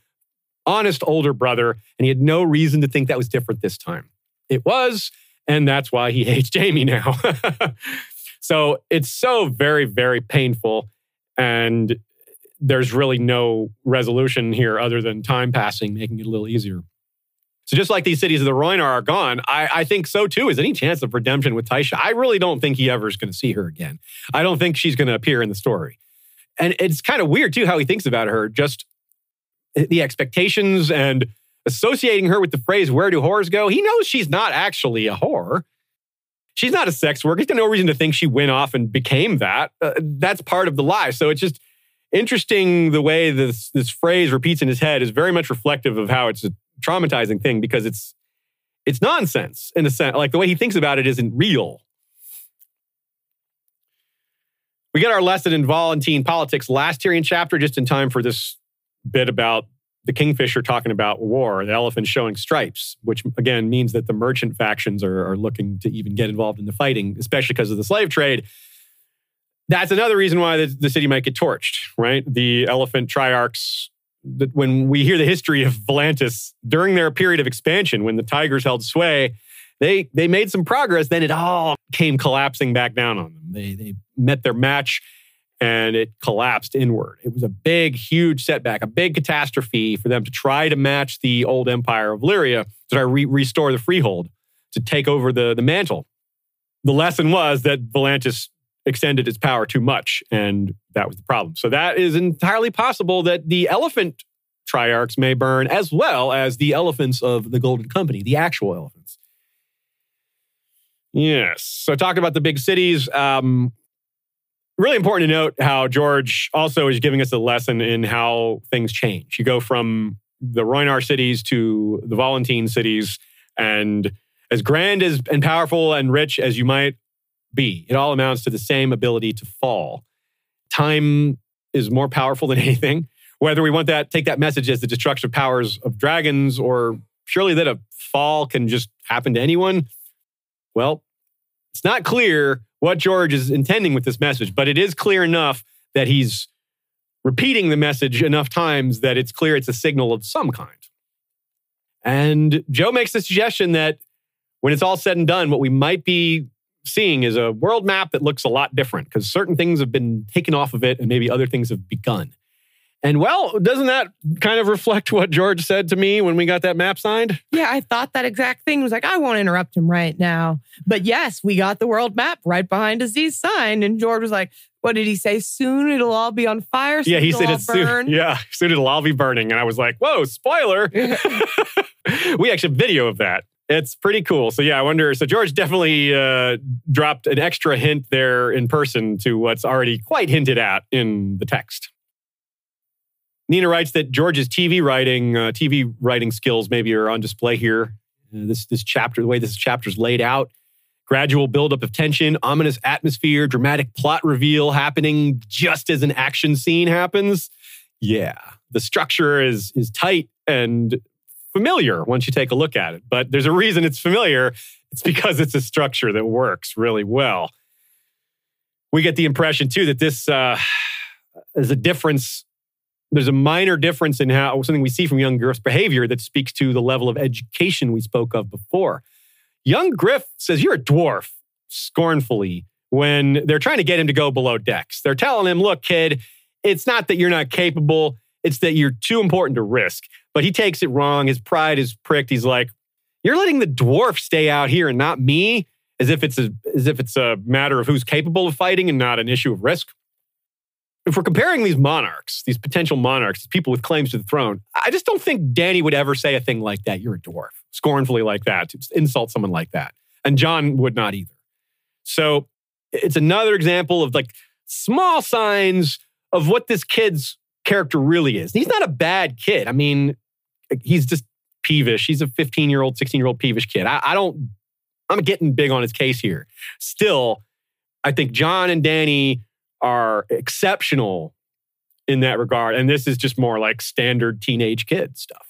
honest older brother, and he had no reason to think that was different this time. It was, and that's why he [LAUGHS] hates Jaime now. [LAUGHS] so it's so very, very painful. And there's really no resolution here other than time passing, making it a little easier. So just like these cities of the Rhoynar are gone, I, I think so too. Is any chance of redemption with Tysha? I really don't think he ever is going to see her again. I don't think she's going to appear in the story. And it's kind of weird too how he thinks about her. Just the expectations and associating her with the phrase "Where do whores go?" He knows she's not actually a whore. She's not a sex worker. Got no reason to think she went off and became that. Uh, that's part of the lie. So it's just interesting the way this this phrase repeats in his head is very much reflective of how it's a traumatizing thing because it's it's nonsense in a sense. Like the way he thinks about it isn't real. We get our lesson in Volantene politics last Tyrion chapter, just in time for this bit about the Kingfisher talking about war, the elephant showing stripes, which again means that the merchant factions are, are looking to even get involved in the fighting, especially because of the slave trade. That's another reason why the, the city might get torched, right? The elephant triarchs that when we hear the history of Volantis during their period of expansion, when the Tigers held sway, they they made some progress. Then it all came collapsing back down on them. They they met their match, and it collapsed inward. It was a big, huge setback, a big catastrophe for them to try to match the old empire of Lyria, to try to re- restore the freehold, to take over the the mantle. The lesson was that Volantis extended its power too much. And that was the problem. So that is entirely possible that the elephant triarchs may burn as well as the elephants of the Golden Company, the actual elephants. Yes. So talking about the big cities, um, really important to note how George also is giving us a lesson in how things change. You go from the Rhoynar cities to the Volantene cities, and as grand as and powerful and rich as you might be. It all amounts to the same ability to fall. Time is more powerful than [LAUGHS] anything. Whether we want that, take that message as the destructive powers of dragons, or surely that a fall can just happen to anyone. Well, it's not clear what George is intending with this message, but it is clear enough that he's repeating the message enough times that it's clear it's a signal of some kind. And Joe makes the suggestion that when it's all said and done, what we might be seeing is a world map that looks a lot different because certain things have been taken off of it and maybe other things have begun. And well, doesn't that kind of reflect what George said to me when we got that map signed? Yeah, I thought that exact thing. was like, I won't interrupt him right now. But yes, we got the world map right behind Aziz sign. And George was like, what did he say? Soon it'll all be on fire. yeah, he said it's soon. [LAUGHS] Yeah, soon it'll all be burning. And I was like, whoa, spoiler. [LAUGHS] [LAUGHS] we actually have video of that. It's pretty cool. So yeah, I wonder. So George definitely uh, dropped an extra hint there in person to what's already quite hinted at in the text. Nina writes that George's TV writing, uh, TV writing skills maybe are on display here. Uh, this this chapter, the way this chapter is laid out, gradual buildup of tension, ominous atmosphere, dramatic plot reveal happening just as an action scene happens. Yeah, the structure is is tight and familiar once you take a look at it. But there's a reason it's familiar. It's because it's a structure that works really well. We get the impression too that this uh, is a difference. There's a minor difference in how something we see from young Griff's behavior that speaks to the level of education we spoke of before. Young Griff says, You're a dwarf, scornfully, when they're trying to get him to go below decks. They're telling him, Look, kid, it's not that you're not capable, it's that you're too important to risk. But he takes it wrong. His pride is pricked. He's like, You're letting the dwarf stay out here and not me, as if it's a, as if it's a matter of who's capable of fighting and not an issue of risk. If we're comparing these monarchs, these potential monarchs, people with claims to the throne, I just don't think Dany would ever say a thing like that. You're a dwarf, scornfully like that, to insult someone like that. And Jon would not either. So it's another example of like small signs of what this kid's character really is. He's not a bad kid. I mean, he's just peevish. He's a 15 year old, 16 year old peevish kid. I, I don't, I'm getting big on his case here. Still, I think Jon and Dany are exceptional in that regard. And this is just more like standard teenage kid stuff.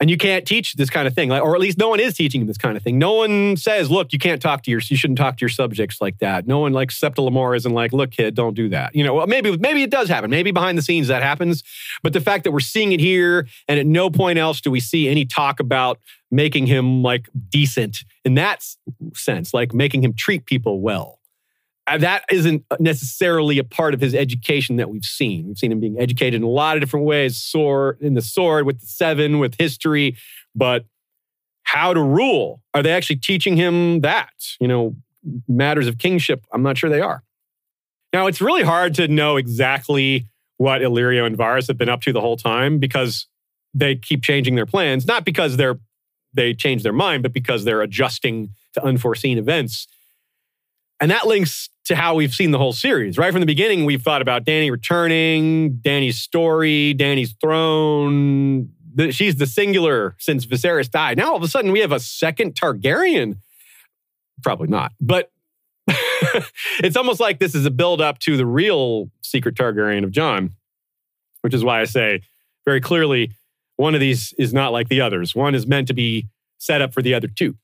And you can't teach this kind of thing, or at least no one is teaching this kind of thing. No one says, "Look, you can't talk to your, you shouldn't talk to your subjects like that." No one like Septa Lemore isn't like, "Look, kid, don't do that." You know, well, maybe maybe it does happen. Maybe behind the scenes that happens, but the fact that we're seeing it here, and at no point else do we see any talk about making him like decent in that sense, like making him treat people well. Uh, that isn't necessarily a part of his education that we've seen. We've seen him being educated in a lot of different ways, sword in the sword, with the seven, with history, but how to rule. Are they actually teaching him that? You know, matters of kingship, I'm not sure they are. Now, it's really hard to know exactly what Illyrio and Varys have been up to the whole time because they keep changing their plans, not because they're they change their mind, but because they're adjusting to unforeseen events. And that links to how we've seen the whole series. Right from the beginning, we've thought about Dany returning, Dany's story, Dany's throne. She's the singular since Viserys died. Now all of a sudden we have a second Targaryen. Probably not, but [LAUGHS] it's almost like this is a build up to the real secret Targaryen of Jon, which is why I say very clearly one of these is not like the others. One is meant to be set up for the other two.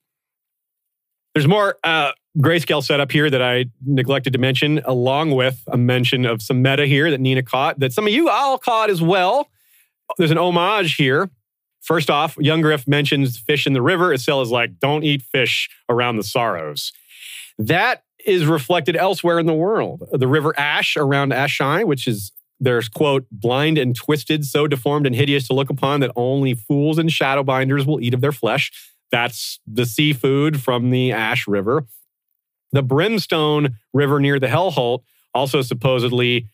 There's more uh, grayscale setup here that I neglected to mention, along with a mention of some meta here that Nina caught, that some of you all caught as well. There's an homage here. First off, Young Griff mentions fish in the river. Estelle is like, don't eat fish around the sorrows. That is reflected elsewhere in the world. The river Ash around Asshai, which is there's quote, blind and twisted, so deformed and hideous to look upon that only fools and shadowbinders will eat of their flesh. That's the seafood from the Ash River. The Brimstone River near the Hellholt also supposedly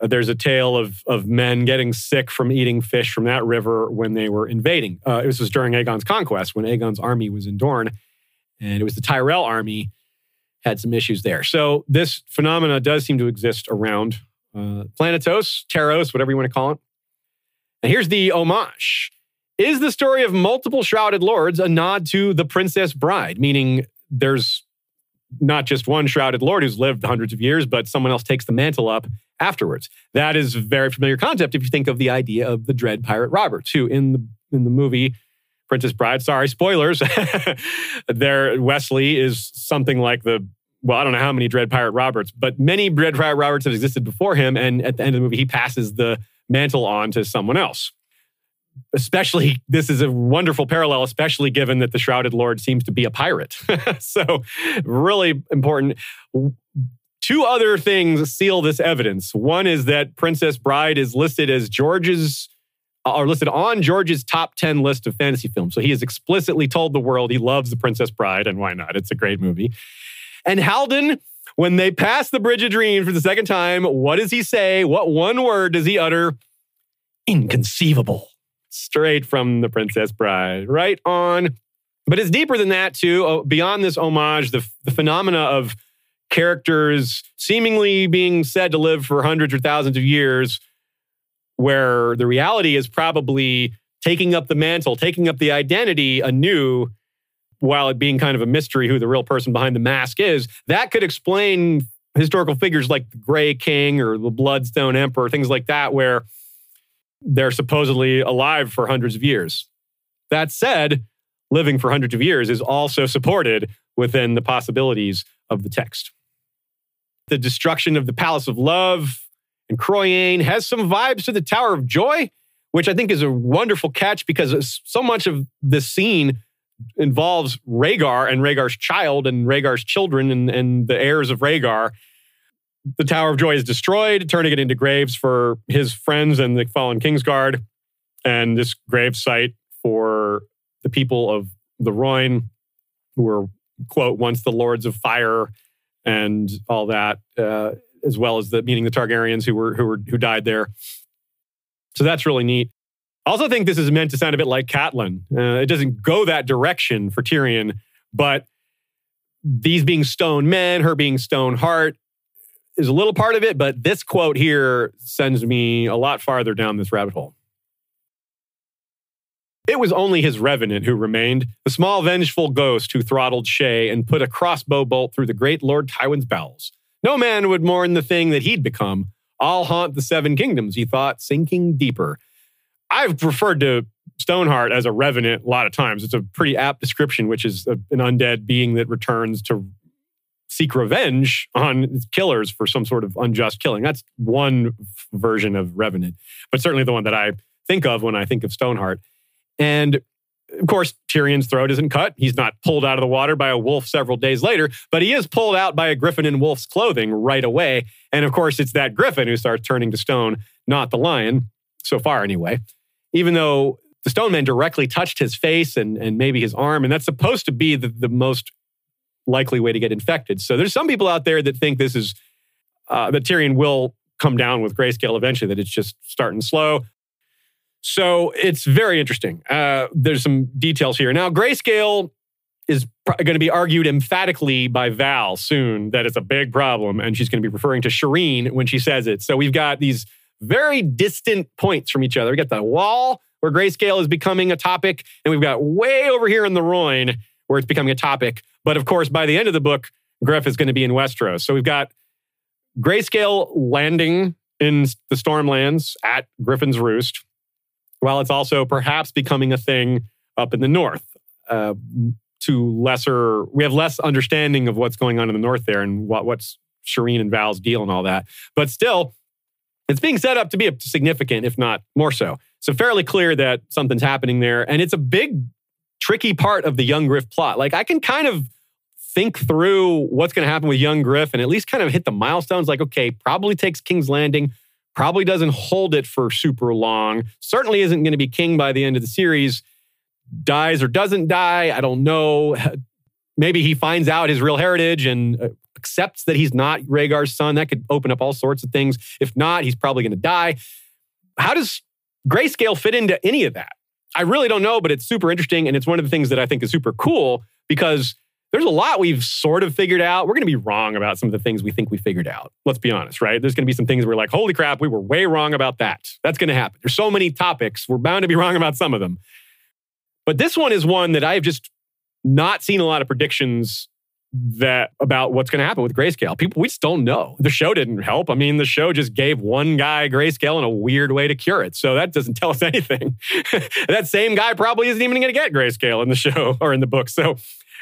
uh, there's a tale of, of men getting sick from eating fish from that river when they were invading. Uh, this was during Aegon's conquest when Aegon's army was in Dorne, and it was the Tyrell army had some issues there. So this phenomena does seem to exist around uh, Planetos, Taros, whatever you want to call it. And here's the homage. Is the story of multiple shrouded lords a nod to the Princess Bride, meaning there's not just one shrouded lord who's lived hundreds of years, but someone else takes the mantle up afterwards. That is a very familiar concept if you think of the idea of the Dread Pirate Roberts, who in the in the movie Princess Bride, sorry, spoilers, [LAUGHS] there Westley is something like the well, I don't know how many Dread Pirate Roberts, but many Dread Pirate Roberts have existed before him, and at the end of the movie, he passes the mantle on to someone else especially this is a wonderful parallel especially given that the shrouded lord seems to be a pirate. [LAUGHS] So really important. Two other things seal this evidence. One is that princess bride is listed as george's are listed on george's top 10 list of fantasy films. So he has explicitly told the world he loves the princess bride and why not? It's a great movie. And haldon when they pass the bridge of dreams for the second time what does he say? What one word does he utter? Inconceivable straight from The Princess Bride. Right on. But it's deeper than that, too. Oh, beyond this homage, the, the phenomena of characters seemingly being said to live for hundreds or thousands of years, where the reality is probably taking up the mantle, taking up the identity anew. while it being kind of a mystery who the real person behind the mask is, that could explain historical figures like the Grey King or the Bloodstone Emperor, things like that, where they're supposedly alive for hundreds of years. That said, living for hundreds of years is also supported within the possibilities of the text. The destruction of the Palace of Love and Chroyane has some vibes to the Tower of Joy, which I think is a wonderful catch because so much of the scene involves Rhaegar and Rhaegar's child and Rhaegar's children and, and the heirs of Rhaegar. The Tower of Joy is destroyed, turning it into graves for his friends and the fallen Kingsguard. And this grave site for the people of the Rhoyne, who were, quote, once the lords of fire and all that, uh, as well as the meaning the Targaryens who were who were who died there. So that's really neat. I also think this is meant to sound a bit like Catelyn. Uh, it doesn't go that direction for Tyrion, but these being stone men, her being stone heart, is a little part of it. But this quote here sends me a lot farther down this rabbit hole. It was only his revenant who remained, the small vengeful ghost who throttled Shae and put a crossbow bolt through the great Lord Tywin's bowels. No man would mourn the thing that he'd become. I'll haunt the seven kingdoms, he thought, sinking deeper. I've referred to Stoneheart as a revenant a lot of times. It's a pretty apt description, which is a, an undead being that returns to seek revenge on killers for some sort of unjust killing. That's one version of revenant, but certainly the one that I think of when I think of Stoneheart. And of course, Tyrion's throat isn't cut. He's not pulled out of the water by a wolf several days later, but he is pulled out by a griffin in wolf's clothing right away. And of course, it's that griffin who starts turning to stone, not the lion, so far anyway. Even though the stone man directly touched his face and, and maybe his arm, and that's supposed to be the, the most likely way to get infected. So there's some people out there that think this is uh, that Tyrion will come down with grayscale eventually, that it's just starting slow. So it's very interesting. Uh, there's some details here. Now, grayscale is going to be argued emphatically by Val soon that it's a big problem, and she's going to be referring to Shireen when she says it. So we've got these very distant points from each other. We got the wall where grayscale is becoming a topic, and we've got way over here in the Rhoyne where it's becoming a topic. But of course, by the end of the book, Griff is going to be in Westeros. So we've got grayscale landing in the Stormlands at Griffin's Roost while it's also perhaps becoming a thing up in the north. Uh, to lesser, we have less understanding of what's going on in the north there and what, what's Shireen and Val's deal and all that. But still, it's being set up to be significant, if not more so. So fairly clear that something's happening there, and it's a big, tricky part of the young Griff plot. Like I can kind of think through what's going to happen with young Griff and at least kind of hit the milestones. Like okay, probably takes King's Landing probably doesn't hold it for super long, certainly isn't going to be king by the end of the series, dies or doesn't die. I don't know. [LAUGHS] Maybe he finds out his real heritage and uh, accepts that he's not Rhaegar's son. That could open up all sorts of things. If not, he's probably going to die. How does grayscale fit into any of that? I really don't know, but it's super interesting. And it's one of the things that I think is super cool because there's a lot we've sort of figured out. We're going to be wrong about some of the things we think we figured out. Let's be honest, right? There's going to be some things we're like, holy crap, we were way wrong about that. That's going to happen. There's so many topics. We're bound to be [LAUGHS] wrong about some of them. But this one is one that I've just not seen a lot of predictions that about what's going to happen with grayscale. People, we just don't know. The show didn't help. I mean, the show just gave one guy grayscale in a weird way to cure it. So that doesn't [LAUGHS] tell us anything. [LAUGHS] that same guy probably isn't even going to get grayscale in the show or in the book. So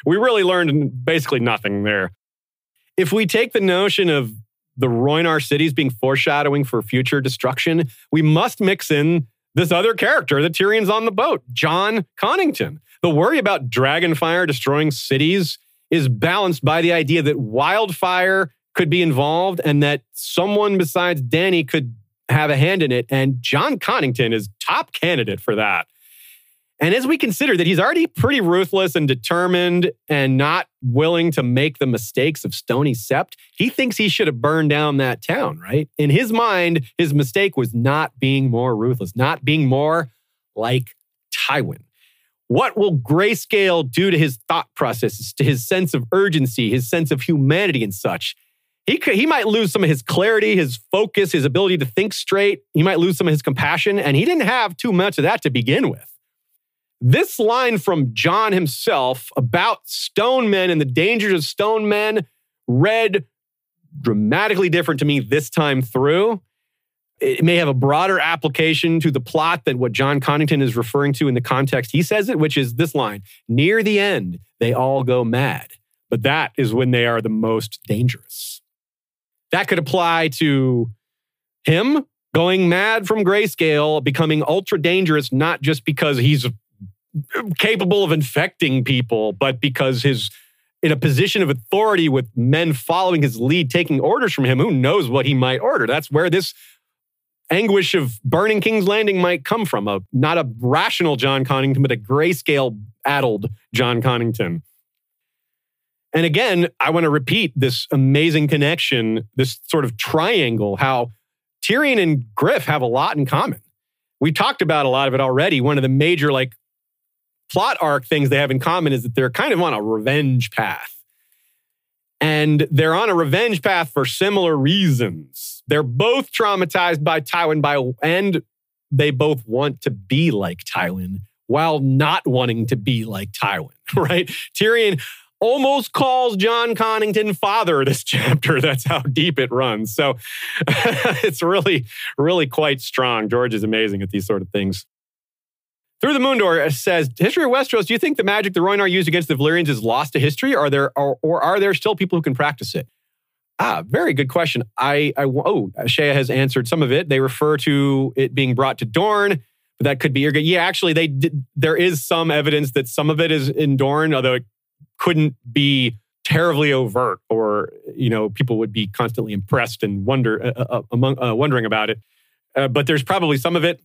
we really learned basically nothing there. If we take the notion of the Rhoynar cities being foreshadowing for future destruction, we must mix in this other character that Tyrion's on the boat, Jon Connington. The worry about dragonfire destroying cities is balanced by the idea that wildfire could be involved and that someone besides Dany could have a hand in it. And Jon Connington is top candidate for that. And as we consider that he's already pretty ruthless and determined and not willing to make the mistakes of Stony Sept, he thinks he should have burned down that town, right? In his mind, his mistake was not being more ruthless, not being more like Tywin. What will grayscale do to his thought processes, to his sense of urgency, his sense of humanity and such? He, could, he might lose some of his clarity, his focus, his ability to think straight. He might lose some of his compassion, and he didn't have too much of that to begin with. This line from Jon himself about stone men and the dangers of stone men read dramatically different to me this time through. It may have a broader application to the plot than what Jon Connington is referring to in the context he says it, which is this line Near the end, they all go mad, but that is when they are the most dangerous. That could apply to him going mad from grayscale, becoming ultra dangerous, not just because he's capable of infecting people, but because his in a position of authority with men following his lead, taking orders from him, who knows what he might order? That's where this anguish of burning King's Landing might come from. A not a rational Jon Connington, but a grayscale addled Jon Connington. And again, I want to repeat this amazing connection, this sort of triangle, how Tyrion and Griff have a lot in common. We talked about a lot of it already. One of the major like plot arc things they have in common is that they're kind of on a revenge path. And they're on a revenge path for similar reasons. They're both traumatized by Tywin by and they both want to be like Tywin while not wanting to be like Tywin, [LAUGHS] right? Tyrion almost calls Jon Connington father this [LAUGHS] chapter. That's how deep it runs. So [LAUGHS] it's really, really quite strong. George is amazing at these sort of things. Through the Moon Door says, History of Westeros, do you think the magic the Rhoynar used against the Valyrians is lost to history? Are there, or, or are there still people who can practice it? Ah, very good question. I, I oh, Shea has answered some of it. They refer to it being brought to Dorne, but that could be Yeah, actually, they did, there is some evidence that some of it is in Dorne, although it couldn't be terribly overt, or you know, people would be constantly impressed and wonder uh, uh, among uh, wondering about it. Uh, but there's probably some of it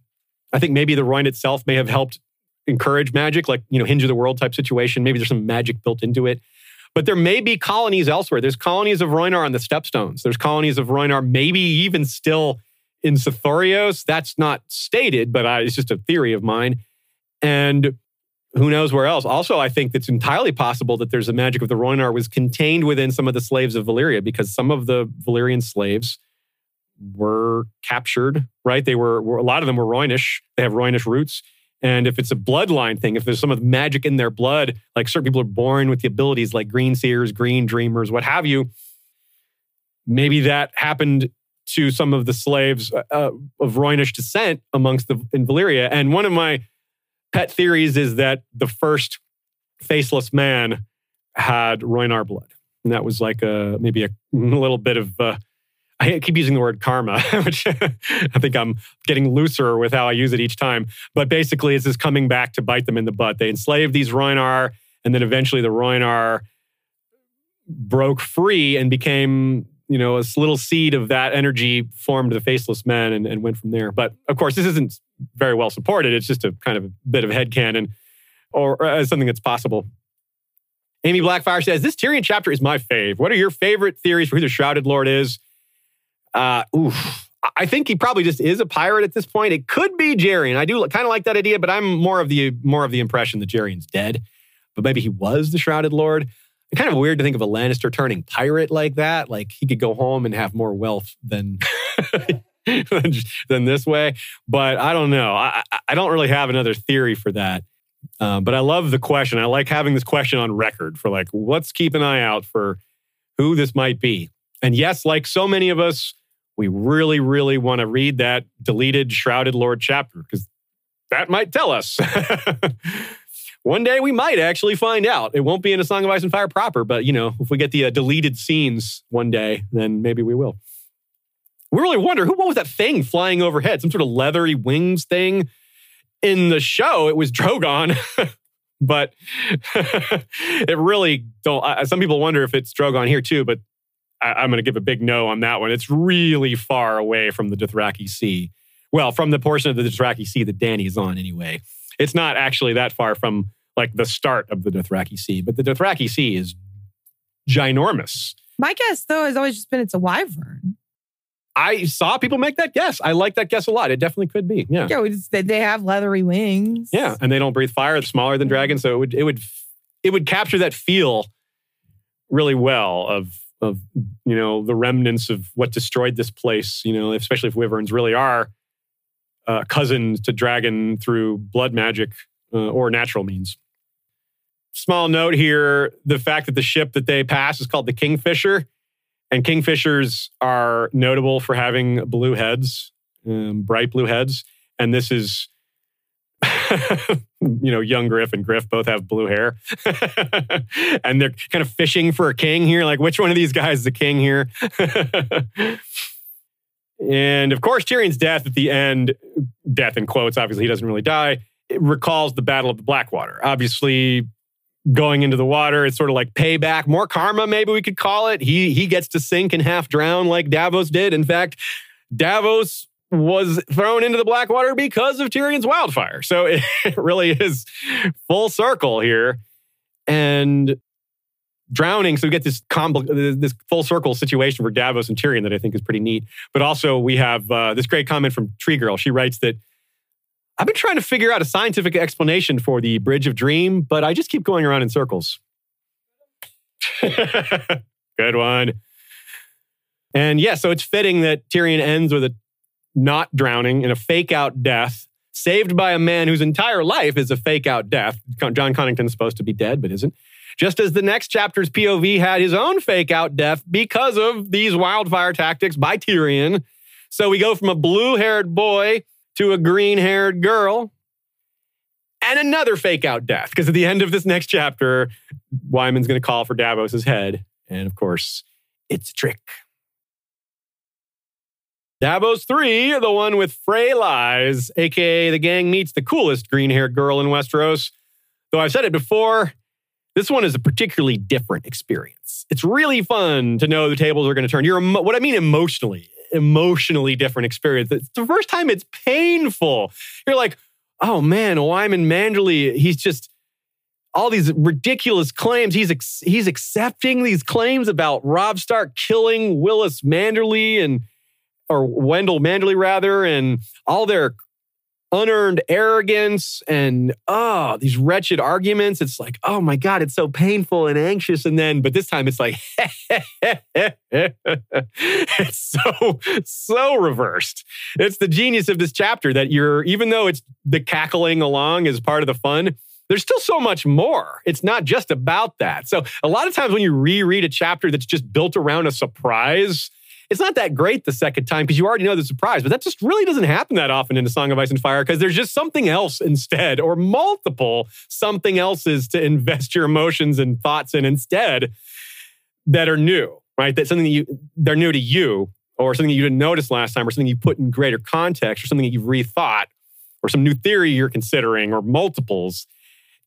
I think maybe the Rhoyne itself may have helped encourage magic, like, you know, hinge of the world type situation. Maybe there's some magic built into it. But there may be colonies elsewhere. There's colonies of Rhoynar on the Stepstones. There's colonies of Rhoynar, maybe even still in Sothoryos. That's not stated, but I, it's just a theory of mine. And who knows where else? Also, I think it's entirely possible that there's a magic of the Rhoynar was contained within some of the slaves of Valyria because some of the Valyrian slaves were captured, right? They were, were a lot of them were Rhoynish. They have Rhoynish roots. And if it's a bloodline thing, if there's some of the magic in their blood, like certain people are born with the abilities like green seers, green dreamers, what have you, maybe that happened to some of the slaves uh, uh of Rhoynish descent amongst the in Valyria. And one of my pet theories is that the first faceless man had Rhoynar blood. And that was like a maybe a, [LAUGHS] little bit of uh, I keep using the word karma, [LAUGHS] which I think I'm getting looser with how I use it each time. But basically, it's this coming back to bite them in the butt. They enslaved these Rhoynar, and then eventually the Rhoynar broke free and became, you know, a little seed of that energy formed the Faceless Men and, and went from there. But of course, this isn't very well supported. It's just a kind of a bit of headcanon or, or something that's possible. Amy Blackfire says, This Tyrion chapter is my fave. What are your favorite theories for who the Shrouded Lord is? Uh, oof. I think he probably just is a pirate at this point. It could be Gerion. I do kind of like that idea, but I'm more of the more of the impression that Gerion's dead. But maybe he was the Shrouded Lord. It's kind of weird to think of a Lannister turning pirate like that. Like he could go home and have more wealth than [LAUGHS] than this way. But I don't know. I, I don't really have another theory for that. Um, but I love the question. I like having this question on record for like, let's keep an eye out for who this might be. And yes, like so many of us, we really, really want to read that deleted Shrouded Lord chapter because that might tell us. [LAUGHS] One day we might actually find out. It won't be in A Song of Ice and Fire proper, but you know, if we get the uh, deleted scenes one day, then maybe we will. We really wonder who what was that thing flying overhead? Some sort of leathery wings thing. In the show, it was Drogon. [LAUGHS] but [LAUGHS] it really don't. Some people wonder if it's Drogon here too, but I, am going to give a big no on that one. It's really far away from the Dothraki Sea. Well, from the portion of the Dothraki Sea that Dany's on, anyway. It's not actually that far from like the start of the Dothraki Sea, but the Dothraki Sea is ginormous. My guess, though, has always just been it's a wyvern. I saw people make that guess. I like that guess a lot. It definitely could be. Yeah. Yeah, just, they have leathery wings. Yeah, and they don't breathe fire. They're smaller than dragons, so it would it would it would capture that feel really well of of you know the remnants of what destroyed this place. You know, especially if wyverns really are uh, cousins to dragon through blood magic. uh, or natural means. Small note here the fact that the ship that they pass is called the Kingfisher, and Kingfishers are notable for having blue heads, um, bright blue heads. And this is, [LAUGHS] you know, young Griff and Griff both have blue hair. [LAUGHS] and they're kind of fishing for a king here. Like, which one of these guys is the king here? [LAUGHS] and of course, Tyrion's death at the end, death in quotes, obviously, he doesn't really die, it recalls the Battle of the Blackwater. Obviously, going into the water. It's sort of like payback, more karma, maybe we could call it. He he gets to sink and half drown like Davos did. In fact, Davos was thrown into the Blackwater because of Tyrion's wildfire. So [LAUGHS] it, really is full circle here. And drowning, so we get this compl- this full circle situation for Davos and Tyrion that I think is pretty neat. But also we have uh, this great comment from Tree Girl. She writes that I've been trying to figure out a scientific explanation for the Bridge of Dream, but I just keep going around in circles. [LAUGHS] Good one. And yeah, so it's fitting that Tyrion ends with a not drowning in a fake out death, saved by a man whose entire life is a fake out death. Jon Connington's supposed to be dead, but isn't. Just as the next chapter's POV had his own fake out death because of these wildfire tactics by Tyrion. So we go from a blue haired boy to a green haired girl and another fake out death. Because at the end of this next chapter, Wyman's going to call for Davos's head. And of course, it's a trick. Davos 3, the one with Frey lies, aka the gang meets the coolest green haired girl in Westeros. Though I've said it before, this one is a particularly different experience. It's really fun to know the tables are going to turn. You're what I mean emotionally emotionally different experience. It's the first time it's painful. You're like, oh man, Wyman Manderly, he's just all these ridiculous claims. He's ex- he's accepting these claims about Robb Stark killing Wylis Manderly and or Wendel Manderly rather, and all their unearned arrogance and oh these wretched arguments it's like oh my god it's so painful and anxious and then but this time it's like [LAUGHS] it's so so reversed it's the genius of this chapter that you're even though it's the cackling along is part of the fun there's still so much more. It's not just about that. So, a lot of times when you reread a chapter that's just built around a surprise, it's not that great the second time because you already know the surprise, but that just really doesn't happen that often in A Song of Ice and Fire because there's just something else instead, or multiple something else's to invest your emotions and thoughts in instead that are new, right? That something that you they're new to you, or something that you didn't notice last time, or something you put in greater context, or something that you've rethought, or some new theory you're considering, or multiples.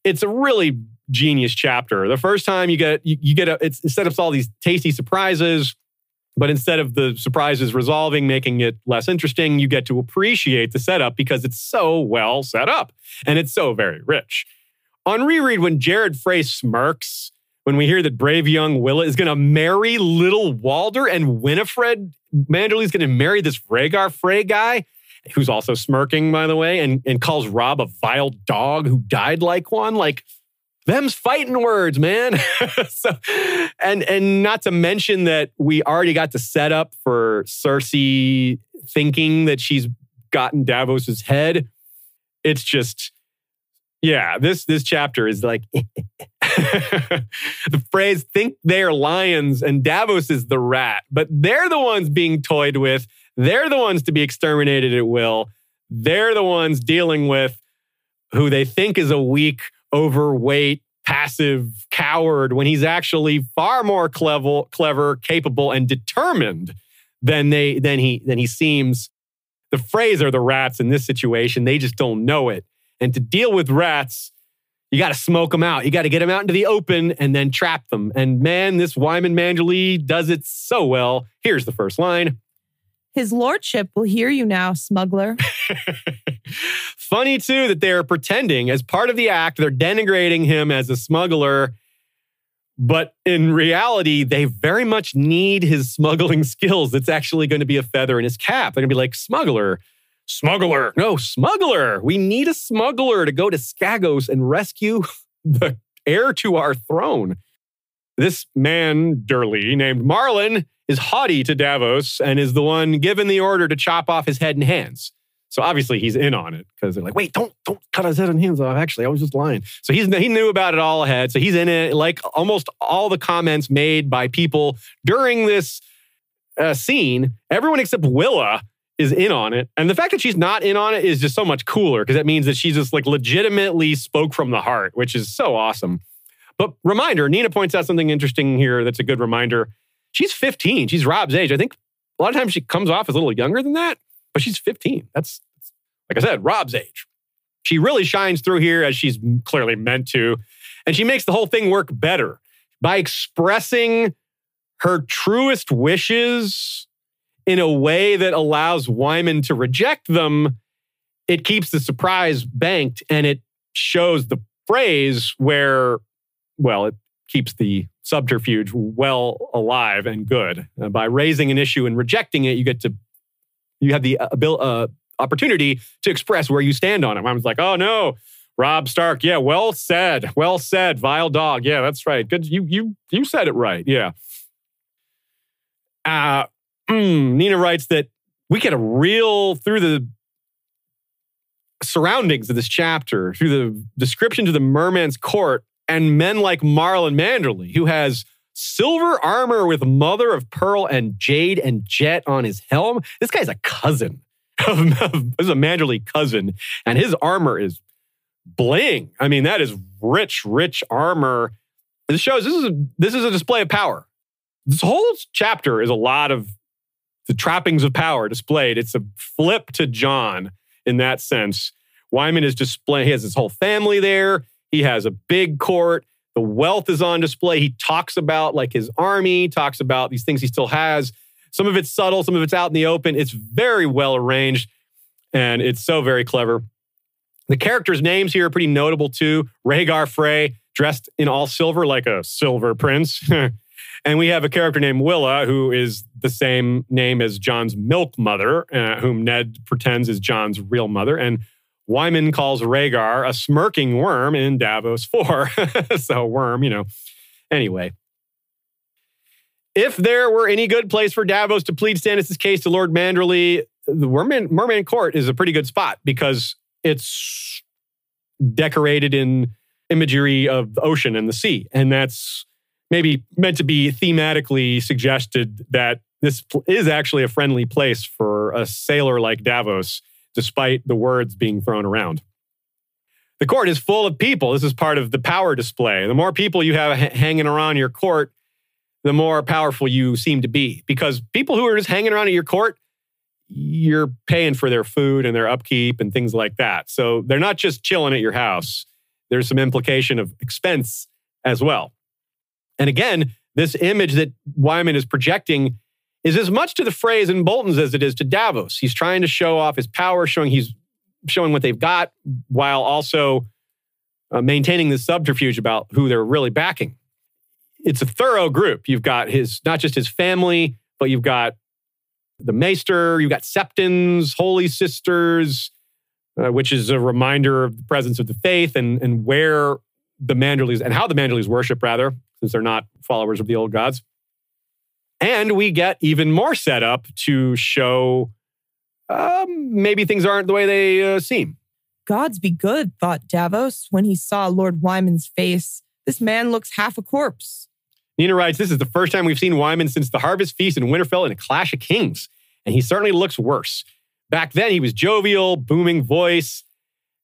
It's a really genius chapter. The first time you get you, you get a it's, it sets up all these tasty surprises but instead of the surprises resolving, making it less interesting, you get to appreciate the setup because it's so well set up and it's so very rich. On reread, when Jared Frey smirks, when we hear that brave young Willa is going to marry little Walder and Wynafryd Manderly's going to marry this Rhaegar Frey guy, who's also smirking, by the way, and, and calls Robb a vile dog who died like one. Like, them's fighting words, man. [LAUGHS] so, and and not to mention that we already got the setup for Cersei thinking that she's gotten Davos's head. It's just, yeah, this this chapter is like [LAUGHS] the Freys "think they're lions" and Davos is the rat, but they're the ones being toyed with. They're the ones to be exterminated at will. They're the ones dealing with who they think is a weak overweight, passive coward when he's actually far more clever, clever, capable, and determined than they than he than he seems. The Freys are the rats in this situation. They just don't know it. And to deal with rats, you got to smoke them out. You got to get them out into the open and then trap them. And man, this Wyman Manderly does it so well. Here's the first line. His lordship will hear you now, smuggler. [LAUGHS] Funny, too, that they're pretending as part of the act, they're denigrating him as a smuggler. But in reality, they very much need his smuggling skills. It's actually going to be a feather in his cap. They're going to be like, smuggler, smuggler, no, smuggler. We need a smuggler to go to Skagos and rescue [LAUGHS] the heir to our throne. This man, Durley, named Marlon, is haughty to Davos and is the one given the order to chop off his head and hands. So obviously he's in on it because they're like, wait, don't don't cut his head and hands off. Actually, I was just lying. So he's he knew about it all ahead. So he's in it. Like almost all the comments made by people during this uh, scene, everyone except Willa is in on it. And the fact that she's not in on it is just so much cooler because that means that she just like legitimately spoke from the heart, which is so awesome. But reminder, Nina points out something interesting here that's a good reminder. She's 15. She's Robb's age. I think a lot of times she comes off as a little younger than that, but she's 15. That's, like I said, Robb's age. She really shines through here as she's clearly meant to. And she makes the whole thing work better by expressing her truest wishes in a way that allows Wyman to reject them. It keeps the surprise banked and it shows the phrase where, well, it keeps the subterfuge well alive and good. Uh, by raising an issue and rejecting it, you get to, you have the uh, uh, opportunity to express where you stand on it. I was like, oh no, Robb Stark. Yeah, well said. Well said. Vile dog. Yeah, that's right. Good. You you you said it right. Yeah. Uh, mm, Nina writes that we get a real through the surroundings of this chapter, through the description to the merman's court, and men like Marlon Manderly, who has silver armor with mother of pearl and jade and jet on his helm. This guy's a cousin. [LAUGHS] this is a Manderly cousin, and his armor is bling. I mean, that is rich, rich armor. This shows this is a, this is a display of power. This whole chapter is a lot of the trappings of power displayed. It's a flip to Jon in that sense. Wyman is displaying, he has his whole family there. He has a big court. The wealth is on display. He talks about like his army, talks about these things he still has. Some of it's subtle, some of it's out in the open. It's very well arranged and it's so very clever. The characters' names here are pretty notable too. Rhaegar Frey, dressed in all silver like a silver prince. [LAUGHS] And we have a character named Willa, who is the same name as Jon's milk mother, uh, whom Ned pretends is Jon's real mother. And Wyman calls Rhaegar a smirking worm in Davos [LAUGHS] 4. so, worm, you know. Anyway. If there were any good place for Davos to plead Stannis' case to Lord Manderly, the Merman, Merman Court is a pretty good spot because it's decorated in imagery of the ocean and the sea. And that's maybe meant to be thematically suggested that this is actually a friendly place for a sailor like Davos, despite the words being thrown around. The court is full of people. This is part of the power display. The more people you have hanging around your court, the more powerful you seem to be. Because people who are just hanging around at your court, you're paying for their food and their upkeep and things like that. So they're not just chilling at your house. There's some implication of expense as well. And again, this image that Wyman is projecting is as much to the Freys in Bolton's as it is to Davos. He's trying to show off his power, showing he's showing what they've got, while also uh, maintaining the subterfuge about who they're really backing. It's a thorough group. You've got his not just his family, but you've got the Maester, you've got Septons, Holy Sisters, uh, which is a reminder of the presence of the faith and, and where the Manderlys and how the Manderlys worship, rather, since they're not followers of the old gods. And we get even more setup to show um, maybe things aren't the way they uh, seem. Gods be good, thought Davos when he saw Lord Wyman's face. This man looks half a corpse. Nina writes, This is the first time we've seen Wyman since the Harvest Feast in Winterfell in a Clash of Kings, and he certainly looks worse. Back then, he was jovial, booming voice,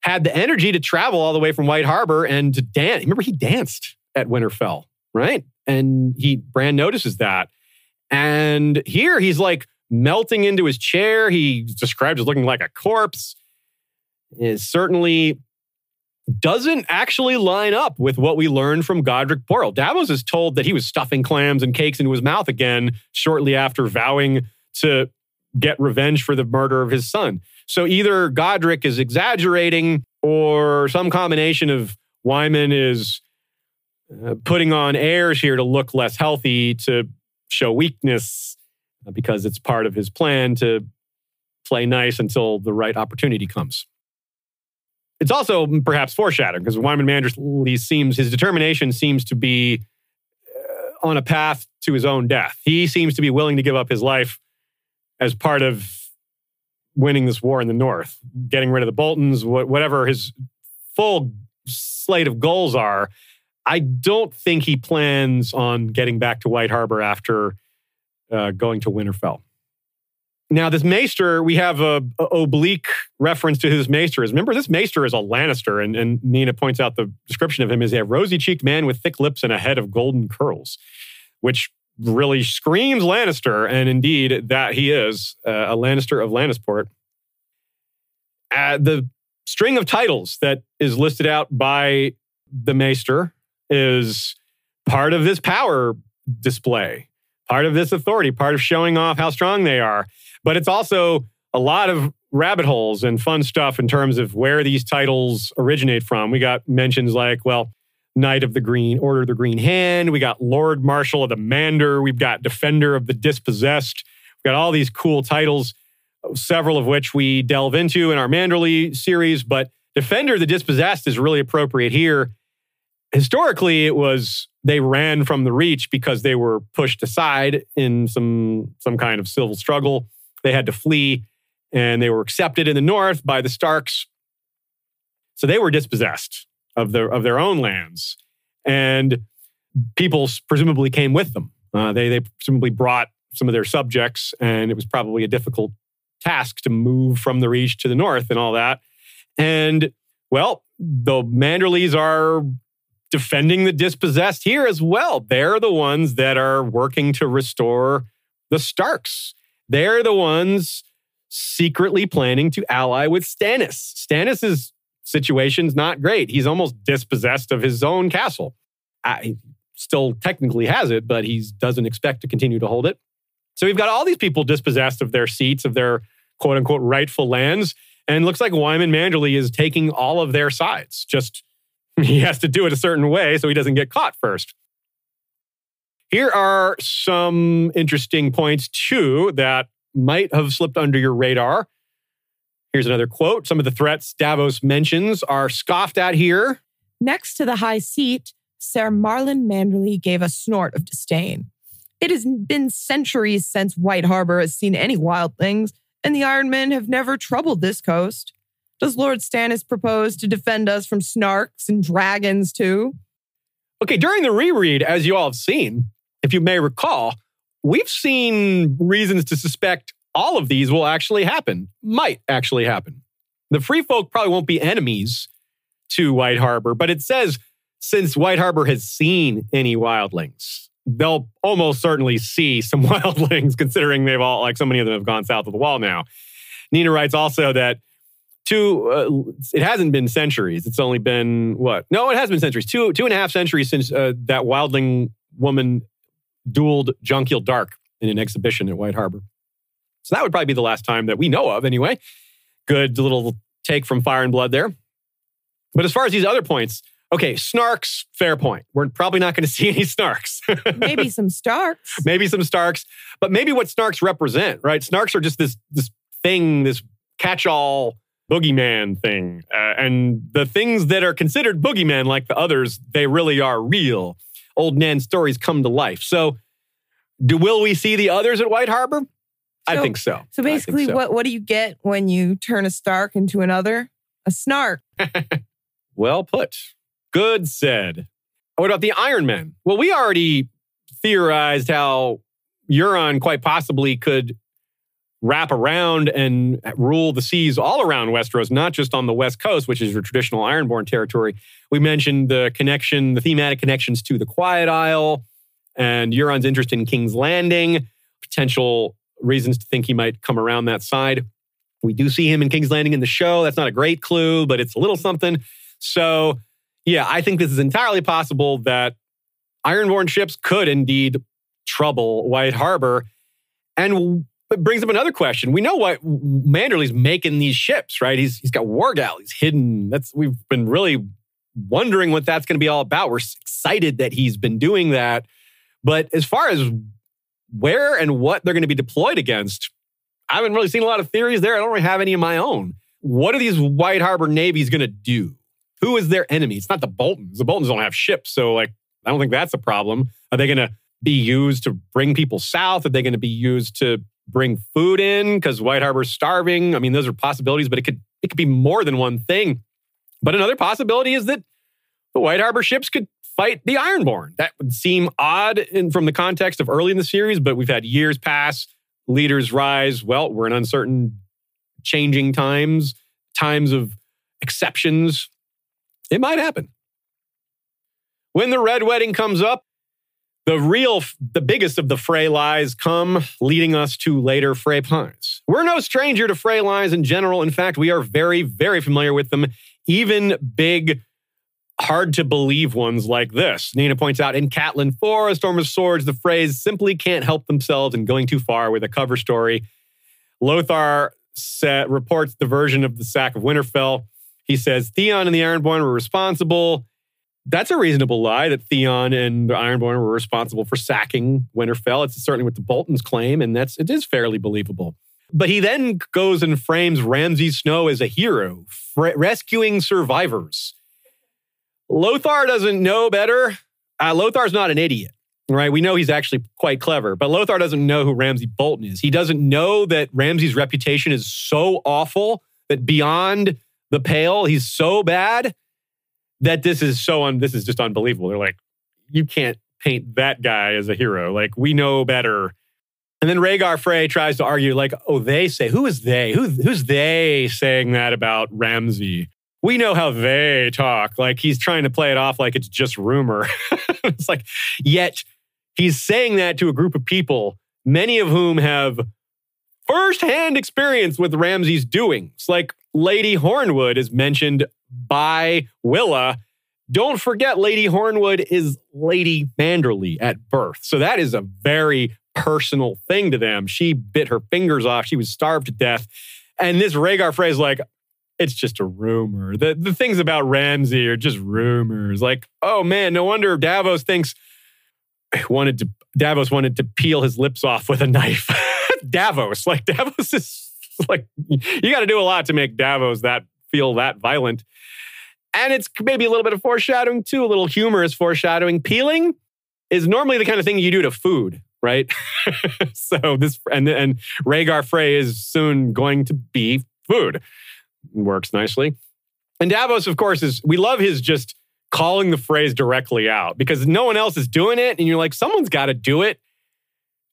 had the energy to travel all the way from White Harbor and to dance. Remember, he danced at Winterfell right? And he Bran notices that. And here he's like melting into his chair. He describes as looking like a corpse. Is certainly doesn't actually line up with what we learned from Godric Borrell. Davos is told that he was stuffing clams and cakes into his mouth again shortly after vowing to get revenge for the murder of his son. So either Godric is exaggerating or some combination of Wyman is uh, putting on airs here to look less healthy, to show weakness, uh, because it's part of his plan to play nice until the right opportunity comes. It's also perhaps foreshadowing because Wyman Manderly seems, his determination seems to be uh, on a path to his own death. He seems to be willing to give up his life as part of winning this war in the north, getting rid of the Boltons, whatever his full slate of goals are. I don't think he plans on getting back to White Harbor after uh, going to Winterfell. Now, this Maester, we have a, a, oblique reference to this Maester. Remember, this Maester is a Lannister, and, and Nina points out the description of him is a rosy-cheeked man with thick lips and a head of golden curls, which really screams Lannister, and indeed that he is uh, a Lannister of Lannisport. Uh, the string of titles that is listed out by the Maester is part of this power display, part of this authority, part of showing off how strong they are. But it's also a lot of rabbit holes and fun stuff in terms of where these titles originate from. We got mentions like, well, Knight of the Green, Order of the Green Hand. We got Lord Marshal of the Mander. We've got Defender of the Dispossessed. We've got all these cool titles, several of which we delve into in our Manderly series. But Defender of the Dispossessed is really appropriate here. Historically, it was they ran from the Reach because they were pushed aside in some some kind of civil struggle. They had to flee, and they were accepted in the north by the Starks. So they were dispossessed of their of their own lands, and people presumably came with them. Uh, they they presumably brought some of their subjects, and it was probably a difficult task to move from the Reach to the north and all that. And well, the Manderlys are defending the dispossessed here as well. They're the ones that are working to restore the Starks. They're the ones secretly planning to ally with Stannis. Stannis' situation's not great. He's almost dispossessed of his own castle. he still technically has it, but he doesn't expect to continue to hold it. So we've got all these people dispossessed of their seats, of their quote unquote rightful lands. And looks like Wyman Manderly is taking all of their sides. Just [LAUGHS] he has to do it a certain way so he doesn't get caught first. Here are some interesting points, too, that might have slipped under your radar. Here's another quote. Some of the threats Davos mentions are scoffed at here. Next to the high seat, Sir Marlon Manderly gave a snort of disdain. It has been centuries since White Harbor has seen any wildlings, and the Iron Men have never troubled this coast. Does Lord Stannis propose to defend us from snarks and dragons too? Okay, during the reread, as you all have seen, if you may recall, we've seen reasons to suspect all of these will actually happen, might actually happen. The free folk probably won't be enemies to White Harbor, but it says since White Harbor has seen any wildlings, they'll almost certainly see some [LAUGHS] wildlings, considering they've all, like so many of them have gone south of the wall now. Nina writes also that two, uh, it hasn't been centuries. It's only been what? No, it has been centuries. Two, two and a half centuries since uh, that wildling woman dueled Jonquil Darke in an exhibition at White Harbor. So that would probably be the last time that we know of, anyway. Good little take from Fire and Blood there. But as far as these other points, okay, snarks, fair point. We're probably not going [LAUGHS] to see any snarks. maybe [LAUGHS] some starks. Maybe some starks, but maybe what snarks represent, right? Snarks are just this this thing, this catch-all boogeyman thing. Uh, and the things that are considered boogeyman, like the others, they really are real. Old Nan stories come to life. So, do will we see the others at White Harbor? I think so. So basically, so. what what do you get when you turn a Stark into another? A snark. [LAUGHS] well put. Good said. What about the Iron Men? Well, we already theorized how Euron quite possibly could wrap around and rule the seas all around Westeros, not just on the West Coast, which is your traditional Ironborn territory. We mentioned the connection, the thematic connections to the Quiet Isle and Euron's interest in King's Landing, potential reasons to think he might come around that side. We do see him in King's Landing in the show. That's not a great clue, but it's a little something. So, yeah, I think this is entirely possible that Ironborn ships could indeed trouble White Harbor. And it brings up another question. We know what Manderly's making these ships, right? He's he's got war galleys hidden. That's we've been really wondering what that's going to be all about. We're excited that he's been doing that. But as far as where and what they're going to be deployed against, I haven't really seen a lot of theories there. I don't really have any of my own. What are these White Harbor navies going to do? Who is their enemy? It's not the Boltons. The Boltons don't have ships, so like I don't think that's a problem. Are they going to be used to bring people south? Are they going to be used to bring food in because White Harbor's starving. I mean, those are possibilities, but it could it could be more than one thing. But another possibility is that the White Harbor ships could fight the Ironborn. That would seem odd in, from the context of early in the series, but we've had years pass, leaders rise. Well, we're in uncertain, changing times, times of exceptions. It might happen. When the Red Wedding comes up, the real, the biggest of the Frey lies come, leading us to later Frey puns. We're no stranger to Frey lies in general. In fact, we are very, very familiar with them, even big, hard to believe ones like this. Nina points out in Catelyn 4, A Storm of Swords, the Freys simply can't help themselves in going too far with a cover story. Lothar set, reports the version of the sack of Winterfell. He says Theon and the Ironborn were responsible that's a reasonable lie that Theon and the Ironborn were responsible for sacking Winterfell. It's certainly what the Boltons claim, and that's it is fairly believable. But he then goes and frames Ramsay Snow as a hero, fr- rescuing survivors. Lothar doesn't know better. Uh, Lothar's not an idiot, right? We know he's actually quite clever, but Lothar doesn't know who Ramsay Bolton is. He doesn't know that Ramsay's reputation is so awful that beyond the pale, he's so bad that this is so un, this is just unbelievable. They're like, you can't paint that guy as a hero. Like we know better. And then Rhaegar Frey tries to argue, like, oh, they say, who is they? Who, who's they saying that about Ramsay? We know how they talk. Like he's trying to play it off like it's just rumor. [LAUGHS] it's like, yet he's saying that to a group of people, many of whom have firsthand experience with Ramsay's doings. Like Lady Hornwood is mentioned by Willa. Don't forget, Lady Hornwood is Lady Manderly at birth. So that is a very personal thing to them. She bit her fingers off. She was starved to death. And this Rhaegar phrase, like, it's just a rumor. The, the things about Ramsay are just rumors. Like, oh man, no wonder Davos thinks wanted to Davos wanted to peel his lips off with a knife. [LAUGHS] Davos, like Davos is like you got to do a lot to make Davos that feel that violent. And it's maybe a little bit of foreshadowing too, a little humorous foreshadowing. Peeling is normally the kind of thing you do to food, right? [LAUGHS] so this and and Rhaegar Frey is soon going to be food. Works nicely. And Davos, of course, is we love his just calling the Freys directly out because no one else is doing it. And you're like, someone's got to do it.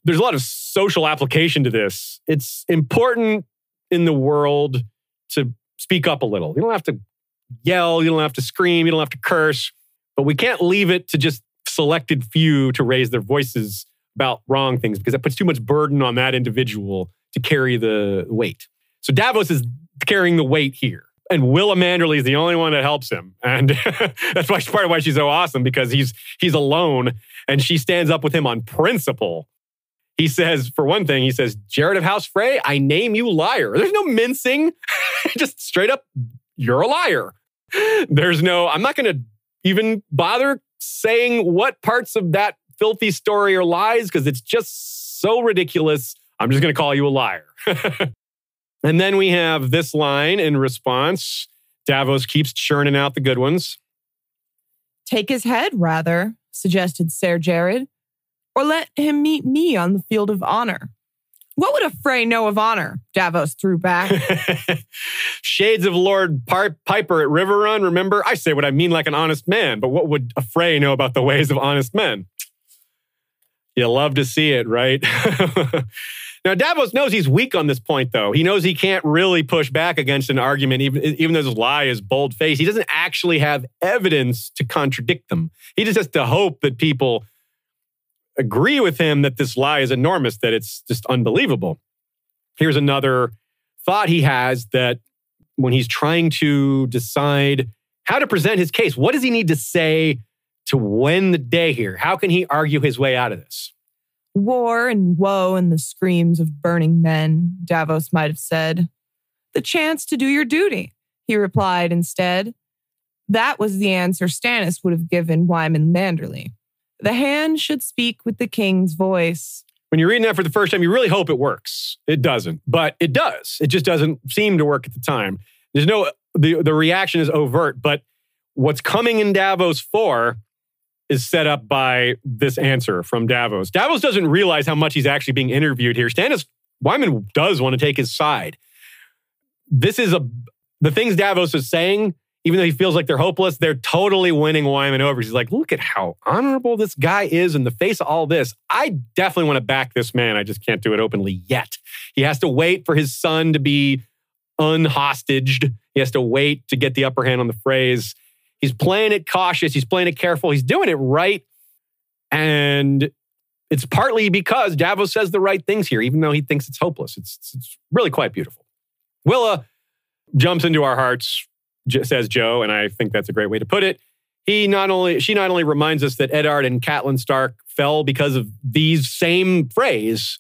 There's a lot of social application to this. It's important in the world to speak up a little. You don't have to yell, you don't have to scream, you don't have to curse, but we can't leave it to just selected few to raise their voices about wrong things because that puts too much burden on that individual to carry the weight. So Davos is carrying the weight here. And Willa Manderly is the only one that helps him. And [LAUGHS] that's why part of why she's so awesome because he's he's alone and she stands up with him on principle. He says, for one thing, he says, Jared of House Frey, I name you liar. There's no mincing, [LAUGHS] just straight up, you're a liar. There's no, I'm not going to even bother saying what parts of that filthy story are lies because it's just so ridiculous. I'm just going to call you a liar. [LAUGHS] and then we have this line in response Davos keeps churning out the good ones. Take his head, rather, suggested Ser Jared or let him meet me on the field of honor. What would a Frey know of honor? Davos threw back. [LAUGHS] Shades of Lord Piper at Riverrun, remember? I say what I mean like an honest man, but what would a Frey know about the ways of honest men? You love to see it, right? [LAUGHS] now, Davos knows he's weak on this point, though. He knows he can't really push back against an argument, even, even though his lie is bold faced. He doesn't actually have evidence to contradict them. He just has to hope that people agree with him that this lie is enormous, that it's just unbelievable. Here's another thought he has that when he's trying to decide how to present his case, what does he need to say to win the day here? How can he argue his way out of this? War and woe and the screams of burning men, Davos might have said. The chance to do your duty, he replied instead. That was the answer Stannis would have given Wyman Manderly. The hand should speak with the king's voice. When you're reading that for the first time, you really hope it works. It doesn't, but it does. It just doesn't seem to work at the time. There's no, the, the reaction is overt, but what's coming in Davos 4 is set up by this answer from Davos. Davos doesn't realize how much he's actually being interviewed here. Stannis Wyman does want to take his side. This is a the things Davos is saying, even though he feels like they're hopeless, they're totally winning Wyman over. He's like, look at how honorable this guy is in the face of all this. I definitely want to back this man. I just can't do it openly yet. He has to wait for his son to be unhostaged. He has to wait to get the upper hand on the Freys. He's playing it cautious. He's playing it careful. He's doing it right. And it's partly because Davos says the right things here, even though he thinks it's hopeless. It's, it's really quite beautiful. Willa jumps into our hearts, says Joe, and I think that's a great way to put it. He not only she not only reminds us that Eddard and Catelyn Stark fell because of these same Freys,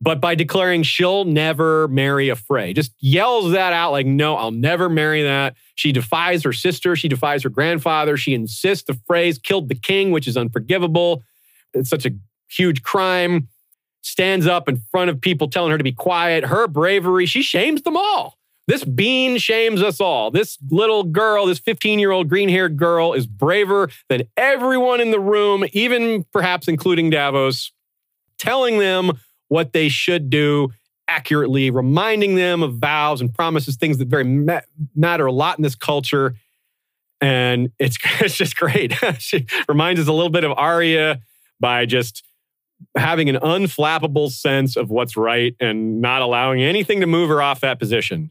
but by declaring she'll never marry a Frey, just yells that out like, no, I'll never marry that. She defies her sister. She defies her grandfather. She insists the Freys killed the king, which is unforgivable. It's such a huge crime. Stands up in front of people telling her to be quiet. Her bravery, she shames them all. This bean shames us all. This little girl, this 15 year old green haired girl, is braver than everyone in the room, even perhaps including Davos, telling them what they should do accurately, reminding them of vows and promises, things that very ma- matter a lot in this culture. And it's, [LAUGHS] it's just great. [LAUGHS] she reminds us a little bit of Arya by just having an unflappable sense of what's right and not allowing anything to move her off that position.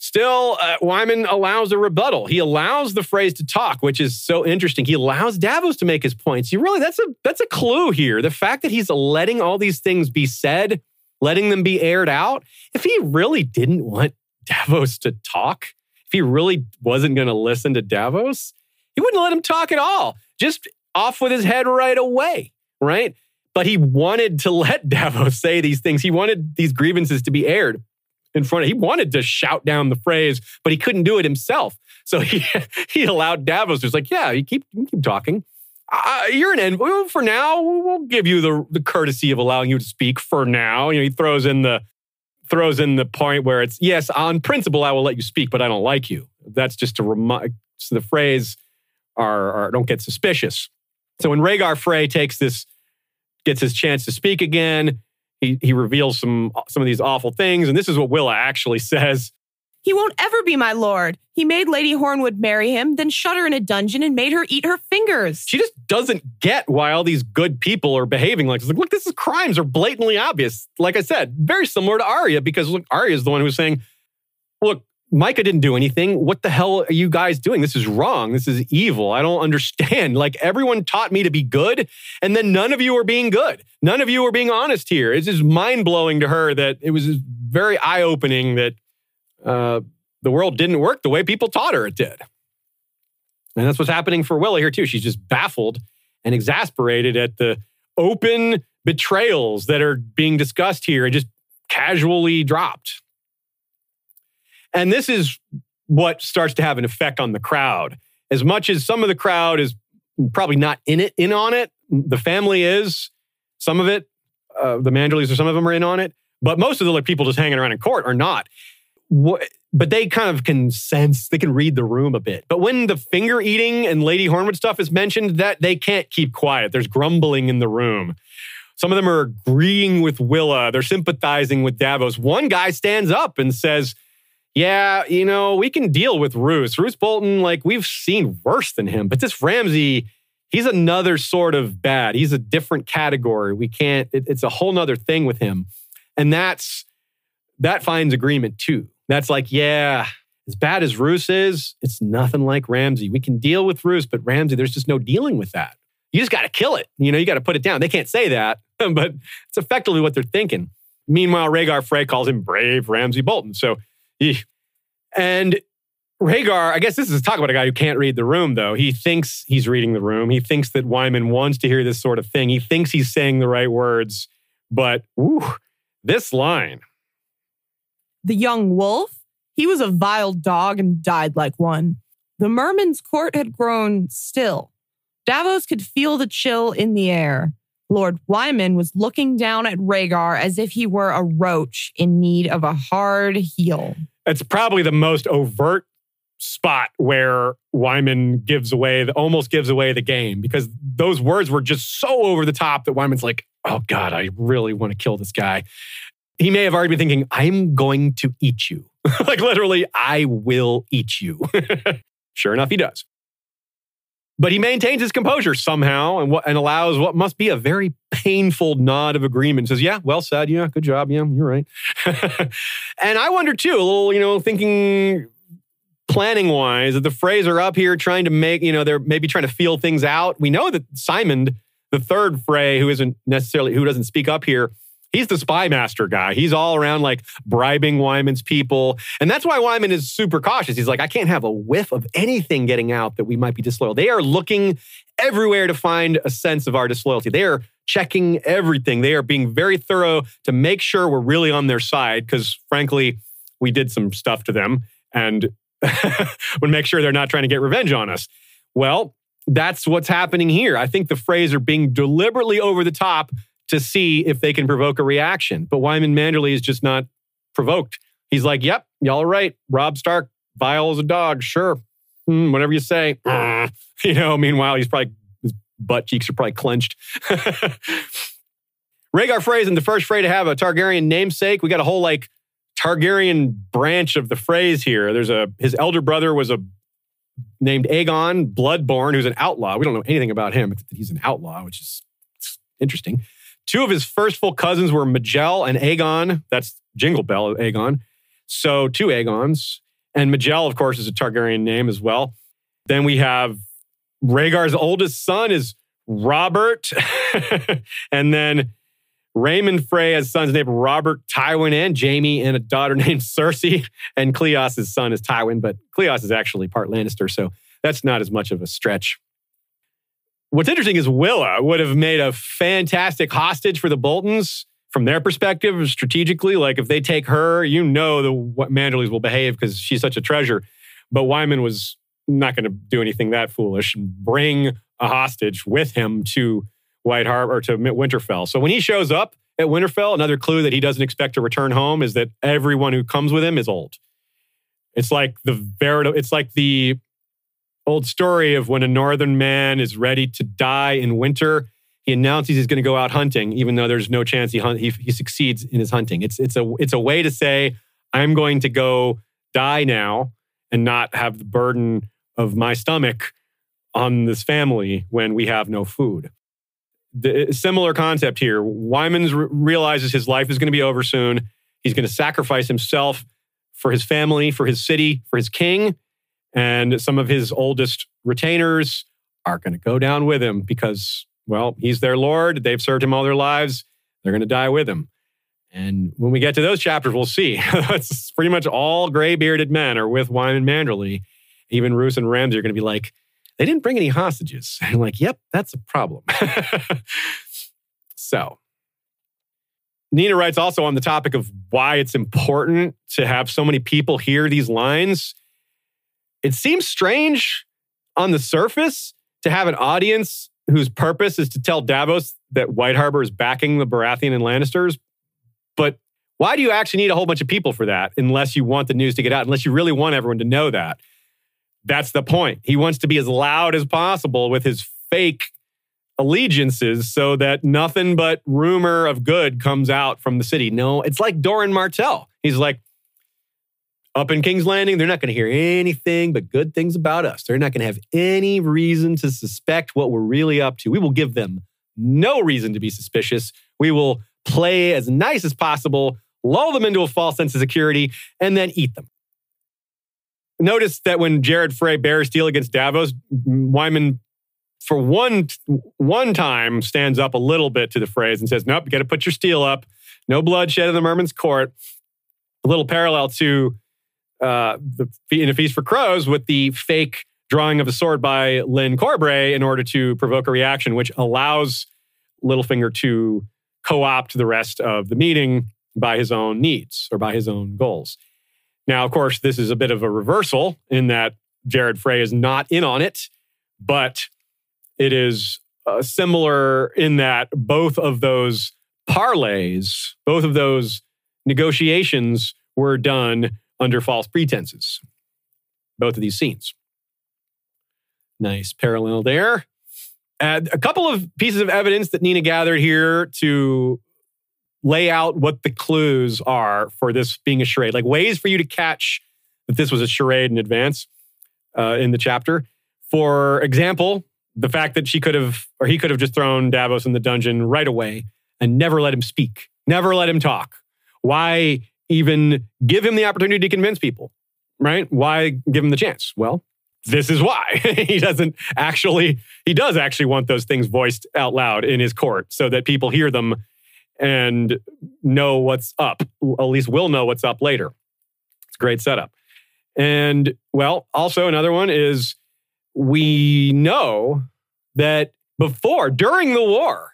Still, uh, Wyman allows a rebuttal. He allows the Freys to talk, which is so interesting. He allows Davos to make his points. You really that's a that's a clue here. The fact that he's letting all these things be said, letting them be aired out. If he really didn't want [LAUGHS] Davos to talk, if he really wasn't going to listen to Davos, he wouldn't let him talk at all. Just off with his head right away, right? But he wanted to [LAUGHS] let Davos say these things. He wanted these grievances to be aired in front of he wanted to shout down the Freys, but he couldn't do it himself. So he [LAUGHS] he allowed davos was like yeah you keep you keep talking. Uh, you're an end for now we'll give you the, the courtesy of allowing you to speak for now. You know he throws in the throws in the point where it's yes on principle i will let you speak but i don't like you. That's just to remind so the Freys are, are don't get suspicious. So when Rhaegar Frey takes this gets his chance to speak again he, he reveals some, some of these awful things. And this is what Wylla actually [LAUGHS] says. He won't ever be my lord. He made Lady Hornwood marry him, then shut her in a dungeon and made her eat her fingers. She just doesn't get why all these good people are behaving like this. Like, look, this is crimes are blatantly obvious. Like I said, very similar to Arya, because look, Arya is the one who's saying, look, Mycah didn't do anything. What the hell are you guys doing? This is wrong. This is evil. I don't understand. [LAUGHS] Like everyone taught me to be good, and then none of you are being good. None of you are being honest here. It's just mind blowing to her that it was very eye opening that uh, the world didn't work the way people taught her it did. And that's what's happening for Wylla here, too. She's just baffled and exasperated at the open betrayals that are being discussed here and just casually dropped. And this is what starts to have an effect on the crowd. As much as some of the crowd is probably not in it, in on it, the family is, some of it, uh, the Manderlys or some of them are in on it, but most of the like, people just hanging around in court are not. What, but they kind of can sense, they can read the room a bit. But when the finger eating and Lady Hornwood stuff is mentioned, that they can't keep quiet. There's grumbling in the room. Some of them are agreeing with Wylla. They're sympathizing with Davos. One guy stands up and says, yeah, you know, we can deal with Roose. Roose Bolton, like we've seen worse than him, but this Ramsay, he's another sort of bad. He's a different category. We can't, it, it's a whole nother thing with him. And that's, that finds agreement too. That's like, yeah, as bad as Roose is, it's nothing like Ramsay. We can deal with Roose, but Ramsay, there's just no dealing with that. You just got to kill it. You know, you got to put it down. They can't say that, [LAUGHS] but it's effectively what they're thinking. Meanwhile, Rhaegar Frey calls him brave Ramsay Bolton. So and Rhaegar, I guess this is talk about a guy who can't read the room, though. He thinks he's reading the room. He thinks that Wyman wants to hear this sort of thing. He thinks he's saying the right words. But whew, this line. The young wolf, he was a vile dog and died like one. The merman's court had grown still. Davos could feel the chill in the air. Lord Wyman was looking down at Rhaegar as if he were a roach in need of a hard heel. It's probably the most overt spot where Wyman gives away, the, almost gives away the game because those words were just so over the top that Wyman's like, oh God, I really want to kill this guy. he may have already been thinking, I'm going to eat you. [LAUGHS] like literally, I will eat you. [LAUGHS] sure enough, he does. But he maintains his composure somehow and, what, and allows what must be a very painful nod of agreement. Says, Yeah, well said. Yeah, good job. Yeah, you're right. [LAUGHS] and I wonder too, a little, you know, thinking planning wise, that the Freys are up here trying to make, you know, they're maybe trying to feel things out. We know that Symond, the third Frey, who isn't necessarily, who doesn't speak up here, He's the spy master guy. He's all around like bribing Wyman's people. And that's why Wyman is super cautious. He's like, I can't have a whiff of anything getting out that we might be disloyal. They are looking everywhere to find a sense of our disloyalty. They are checking everything. They are being very thorough to make sure we're really on their side because, frankly, we did some stuff to them and [LAUGHS] would make sure they're not trying to get revenge on us. Well, that's what's happening here. I think the Freys are being deliberately over the top to see if they can provoke a reaction. But Wyman Manderly is just not provoked. He's like, yep, y'all are right. Robb Stark, vile as a dog, sure. Mm, whatever you say. [LAUGHS] you know, meanwhile, he's probably, his butt cheeks are probably clenched. [LAUGHS] Rhaegar Frey isn't the first Frey to have a Targaryen namesake. We got a whole like Targaryen branch of the Freys here. There's a, his elder brother was a named Aegon Bloodborn, who's an outlaw. We don't know anything about him, he's an outlaw, which is interesting. Two of his first full cousins were Maegelle and Aegon. That's Jingle Bell Aegon. So two Aegons. And Maegelle, of course, is a Targaryen name as well. Then we have Rhaegar's oldest son is Robert. [LAUGHS] and then Raymond Frey has sons named Robert, Tywin, and Jaime, and a daughter [LAUGHS] named Cersei. And Cleos' son is Tywin, but Cleos is actually part Lannister, so that's not as much of a stretch. What's interesting is Wylla would have made a fantastic hostage for the Boltons from their perspective, strategically. Like if they take her, you know the what Manderlys will behave because she's such a treasure. But Wyman was not going to do anything that foolish bring a hostage with him to White Harbor or to Winterfell. So when he shows up at Winterfell, another clue that he doesn't expect to return home is that everyone who comes with him is old. It's like the veritable. It's like the old story of when a northern man is ready to die in winter, he announces he's going to go out hunting, even though there's no chance he, hunt, he, he succeeds in his hunting. It's, it's, a, it's a way to say, I'm going to go die now and not have the burden of my stomach on this family when we have no food. The, similar concept here. Wyman realizes his life is going to be over soon. He's going to sacrifice himself for his family, for his city, for his king. And some of his oldest retainers are going to go down with him because, well, he's their Lord. They've served him all their lives. They're going to die with him. And when we get to those chapters, we'll see. [LAUGHS] it's pretty much all gray bearded men are with Wyman Manderly. Even Roose and Ramsay are going to be like, they didn't bring any hostages. [LAUGHS] And like, yep, that's a problem. [LAUGHS] so, Nina writes also on the topic of why it's important to have so many people hear these lines. It seems strange on the surface to have an audience whose purpose is to tell Davos that White Harbor is backing the Baratheon and Lannisters. But why do you actually need a whole bunch of people for that unless you want the news to get out, unless you really want everyone to know that? That's the point. He wants to be as loud as possible with his fake allegiances so that nothing but rumor of good comes out from the city. No, it's like Doran Martell. He's like, up in King's Landing, they're not going to hear anything but good things about us. They're not going to have any reason to suspect what we're really up to. We will give them no reason to be suspicious. We will play as nice as possible, lull them into a false sense of security, and then eat them. Notice that when Jared Frey bears steel against Davos, Wyman, for one, one time, stands up a little bit to the Freys and says, Nope, you got to put your steel up. No bloodshed in the Merman's court. A little parallel to uh, the, in a feast for crows with the fake drawing of a sword by Lyn Corbray in order to provoke a reaction, which allows Littlefinger to co-opt the rest of the meeting by his own needs or by his own goals. Now, of course, this is a bit of a reversal in that Jared Frey is not in on it, but it is uh, similar in that both of those parlays, both of those negotiations were done under false pretenses. Both of these scenes. Nice parallel there. a couple of pieces of evidence that Nina gathered here to lay out what the clues are for this being a charade, like ways for you to catch that this was a charade in advance uh, in the chapter. For example, the fact that she could have, or he could have just thrown Davos in the dungeon right away and never let him speak, never let him talk. Why even give him the opportunity to convince people, right? Why give him the chance? Well, this is why [LAUGHS] he doesn't actually, he does actually want those things voiced out loud in his court so that people hear them and know what's up, at least will know what's up later. It's a great setup. And well, also another one is we know that before, during the war,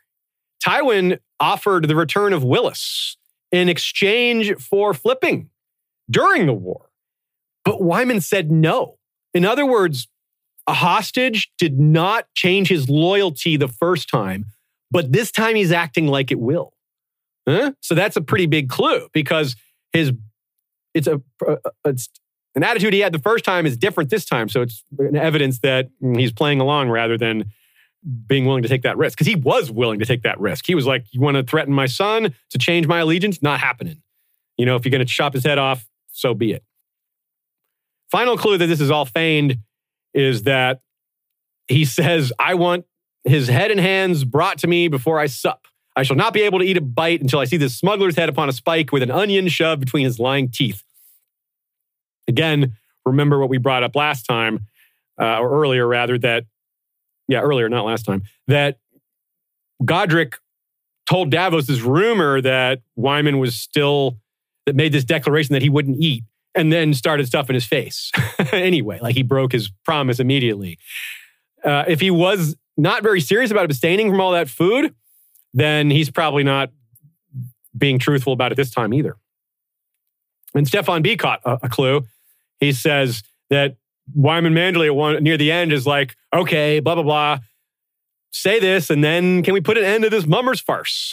Tywin offered the return of Wylis in exchange for flipping during the war. But Wyman said no. In other words, a hostage did not change his loyalty the first time, but this time he's acting like it will. Huh? So that's a pretty big clue because his it's a it's an attitude he had the first time is different this time. So it's an evidence that he's playing along rather than being willing to take that risk. Because he was willing to take that risk. He was like, You want to threaten my son to change my allegiance? Not happening. You know, if you're going to chop his head off, so be it. Final clue that this is all feigned is that he says, I want his head and hands brought to me before I sup. I shall not be able to eat a bite until I see this smuggler's head upon a spike with an onion shoved between his lying teeth. Again, remember what we brought up last time, uh, or earlier rather, that, yeah, earlier, not last time, that Godric told Davos this rumor that Wyman was still, that made this declaration that he wouldn't eat and then started stuffing his face [LAUGHS] anyway. Like he broke his promise immediately. Uh, if he was not very serious about abstaining from all that food, then he's probably not being truthful about it this time either. And Stefan B caught a, a clue he says that Wyman Manderly at one near the end is like, okay, blah, blah, blah. Say this, and then can we put an end to this mummers farce?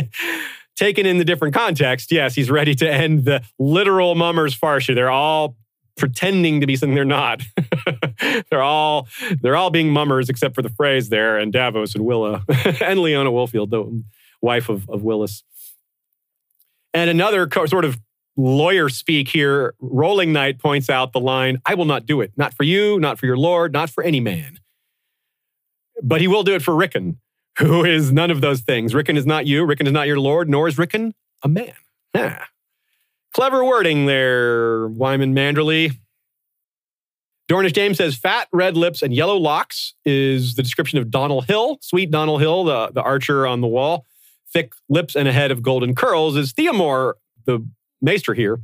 [LAUGHS] Taken in the different context, yes, he's ready to end the literal mummers farce. They're all pretending to be something they're not. [LAUGHS] they're all they're all being mummers except for the Freys there and Davos and Wylla [LAUGHS] and Leona Woolfield, the wife of, of Wylis. And another co- sort of lawyer speak here, Rolling Knight points out the line, I will not do it. Not for you, not for your Lord, not for any man. But he will do it for Rickon, who is none of those things. Rickon is not you, Rickon is not your Lord, nor is Rickon a man. Yeah. Clever wording there, Wyman Manderly. Dornish James says fat, red lips, and yellow locks is the description of Donnel Hill, sweet Donnel Hill, the, the archer on the wall. Thick lips and a head of golden curls is Theomore, the Maester here.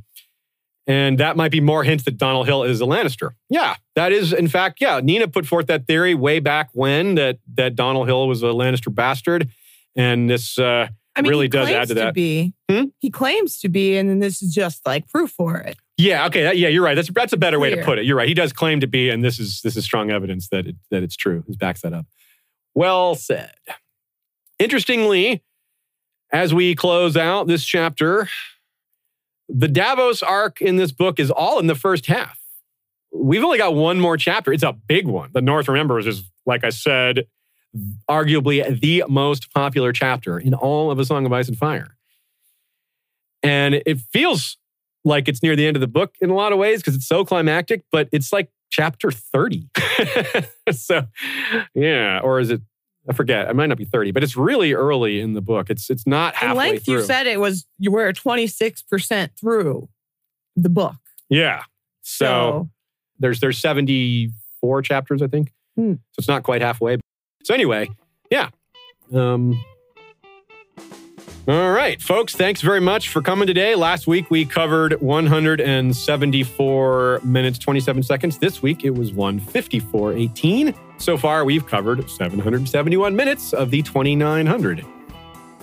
And that might be more hints that Donald Hill is a Lannister. Yeah, that is, in fact, yeah. Nina put forth that theory way back when that that Donald Hill was a Lannister bastard, and this uh, I mean, really does add to that. To be. Hmm? He claims to be, and then this is just like proof for it. Yeah. Okay. That, yeah, you're right. That's that's a better Clear. way to put it. You're right. He does claim to be, and this is this is strong evidence that it, that it's true. This backs that up. Well said. Interestingly, as we close out this chapter, the Davos arc in this book is all in the first half. We've only got one more chapter. It's a big one. The North Remembers is, like I said, arguably the most popular chapter in all of A Song of Ice and Fire. And it feels like it's near the end of the book in a lot of ways because it's so climactic, but it's like chapter 30. [LAUGHS] so, yeah. Or is it I forget. It might not be 30, but it's really early in the book. It's it's not halfway In length, through. you said it was you were 26% through the book. Yeah. So, so there's there's 74 chapters, I think. Hmm. So it's not quite halfway. So anyway, yeah. Um all right, folks, thanks very much for coming today. Last week we covered 174 minutes, 27 seconds. This week it was 154.18. So far, we've covered 771 minutes of the 2900.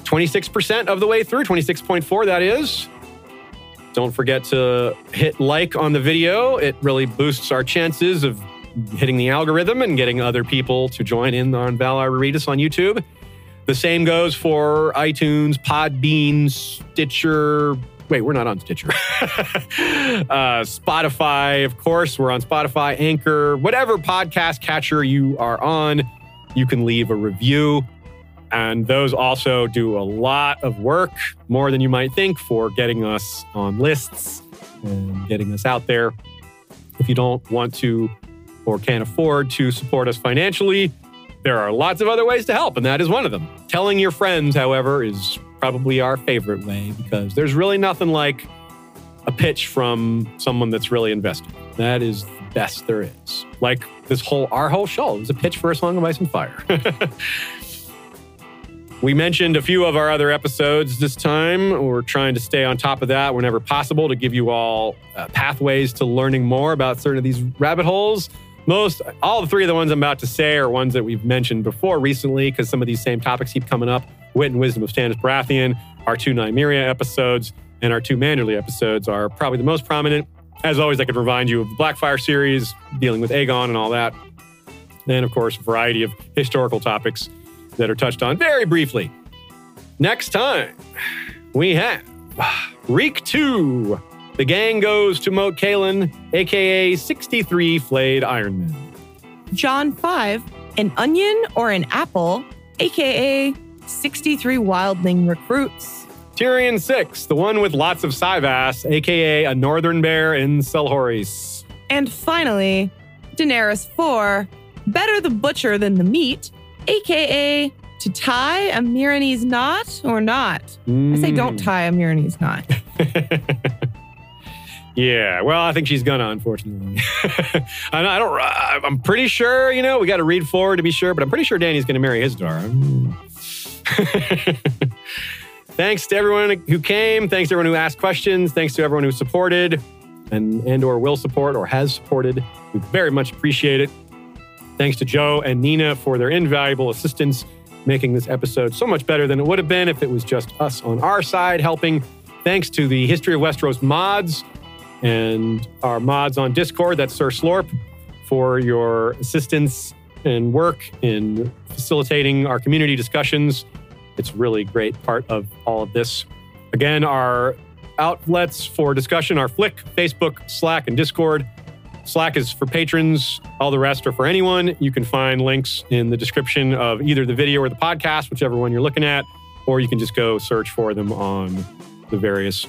26% of the way through, 26.4 that is. Don't forget to hit like on the video. It really boosts our chances of hitting the algorithm and getting other people to join in on Valar Reread on YouTube. The same goes for iTunes, Podbean, Stitcher. Wait, we're not on Stitcher. [LAUGHS] uh, Spotify, of course. We're on Spotify, Anchor, whatever podcast catcher you are on. You can leave a review. And those also do a lot of work, more than you might think, for getting us on lists and getting us out there. If you don't want to or can't afford to support us financially, there are lots of other ways to help, and that is one of them. Telling your friends, however, is probably our favorite way because there's really nothing like a pitch from someone that's really invested. That is the best there is. Like this whole our whole show was a pitch for a song of ice and fire. [LAUGHS] we mentioned a few of our other episodes this time. We're trying to stay on top of that whenever possible to give you all uh, pathways to learning more about certain of these rabbit holes. Most, all three of the ones I'm about to say are ones that we've mentioned before recently because some of these same topics keep coming up. Wit and Wisdom of Stannis Baratheon, our two Nymeria episodes, and our two Manderly episodes are probably the most prominent. As always, I could remind you of the Blackfyre series dealing with Aegon and all that. And of course, a variety of historical topics that are touched on very briefly. Next time, we have Reek 2. The gang goes to Moat Cailin, aka 63 Flayed Ironmen. Jon 5, an onion or an apple, aka 63 wildling recruits. Tyrion 6, the one with lots of cyvasse, aka a northern bear in Selhorys. And finally, Daenerys 4, better the butcher than the meat, aka to tie a Meereenese knot or not. I say don't hmm. tie a Meereenese knot. [LAUGHS] yeah, well, I think she's gonna, unfortunately. [LAUGHS] I don't- don't. I'm pretty sure. You know, we got to read forward to be sure, but I'm pretty sure Dany's gonna marry Hizdahr. [LAUGHS] Thanks to everyone who came. Thanks to everyone who asked questions. Thanks to everyone who supported and and or will support or has supported. We very much appreciate it. Thanks to Joe and Nina for their invaluable assistance making this episode so much better than it would have been if it was just us on our side helping. Thanks to the History of Westeros mods and our mods on Discord, that's Sir Slorp, for your assistance and work in facilitating our community discussions. It's really great part of all of this. Again, our outlets for discussion are Flick, Facebook, Slack, and Discord. Slack is for patrons. All the rest are for anyone. You can find links in the description of either the video or the podcast, whichever one you're looking at, or you can just go search for them on the various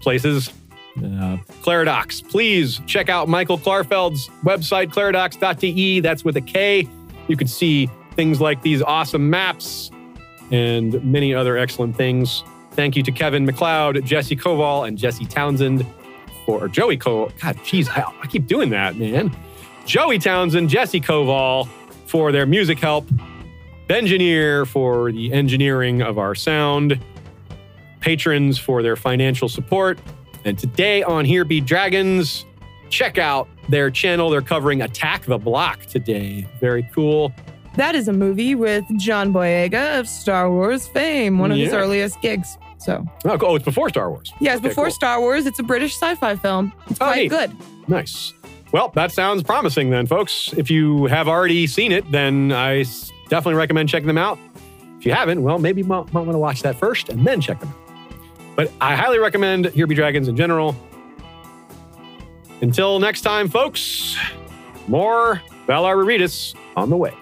places. Uh, Claridox, please check out Michael Klarfeld's website, claridox.de. That's with a K. You can see things like these awesome maps and many other excellent things. Thank you to Kevin MacLeod, Jesse Koval, and Jesse Townsend for or Joey Koval. God, jeez, I, I keep doing that, man. Joey Townsend, Jesse Koval for their music help, Bengineer for the engineering of our sound, patrons for their financial support, and today on Here Be Dragons, check out their channel. They're covering Attack the Block today. Very cool. That is a movie with John Boyega of Star Wars fame, one of his earliest gigs. So, Oh, oh, it's before Star Wars. yes, Okay, before cool. Star Wars, it's a British sci fi film. It's Oh, quite neat. good. Nice. Well, that sounds promising then, folks. If you have already seen it, then I definitely recommend checking them out. If you haven't, well, maybe you might want to watch that first and then check them out. But I highly recommend Here Be Dragons in general. Until next time, folks, more Valar Reretus on the way.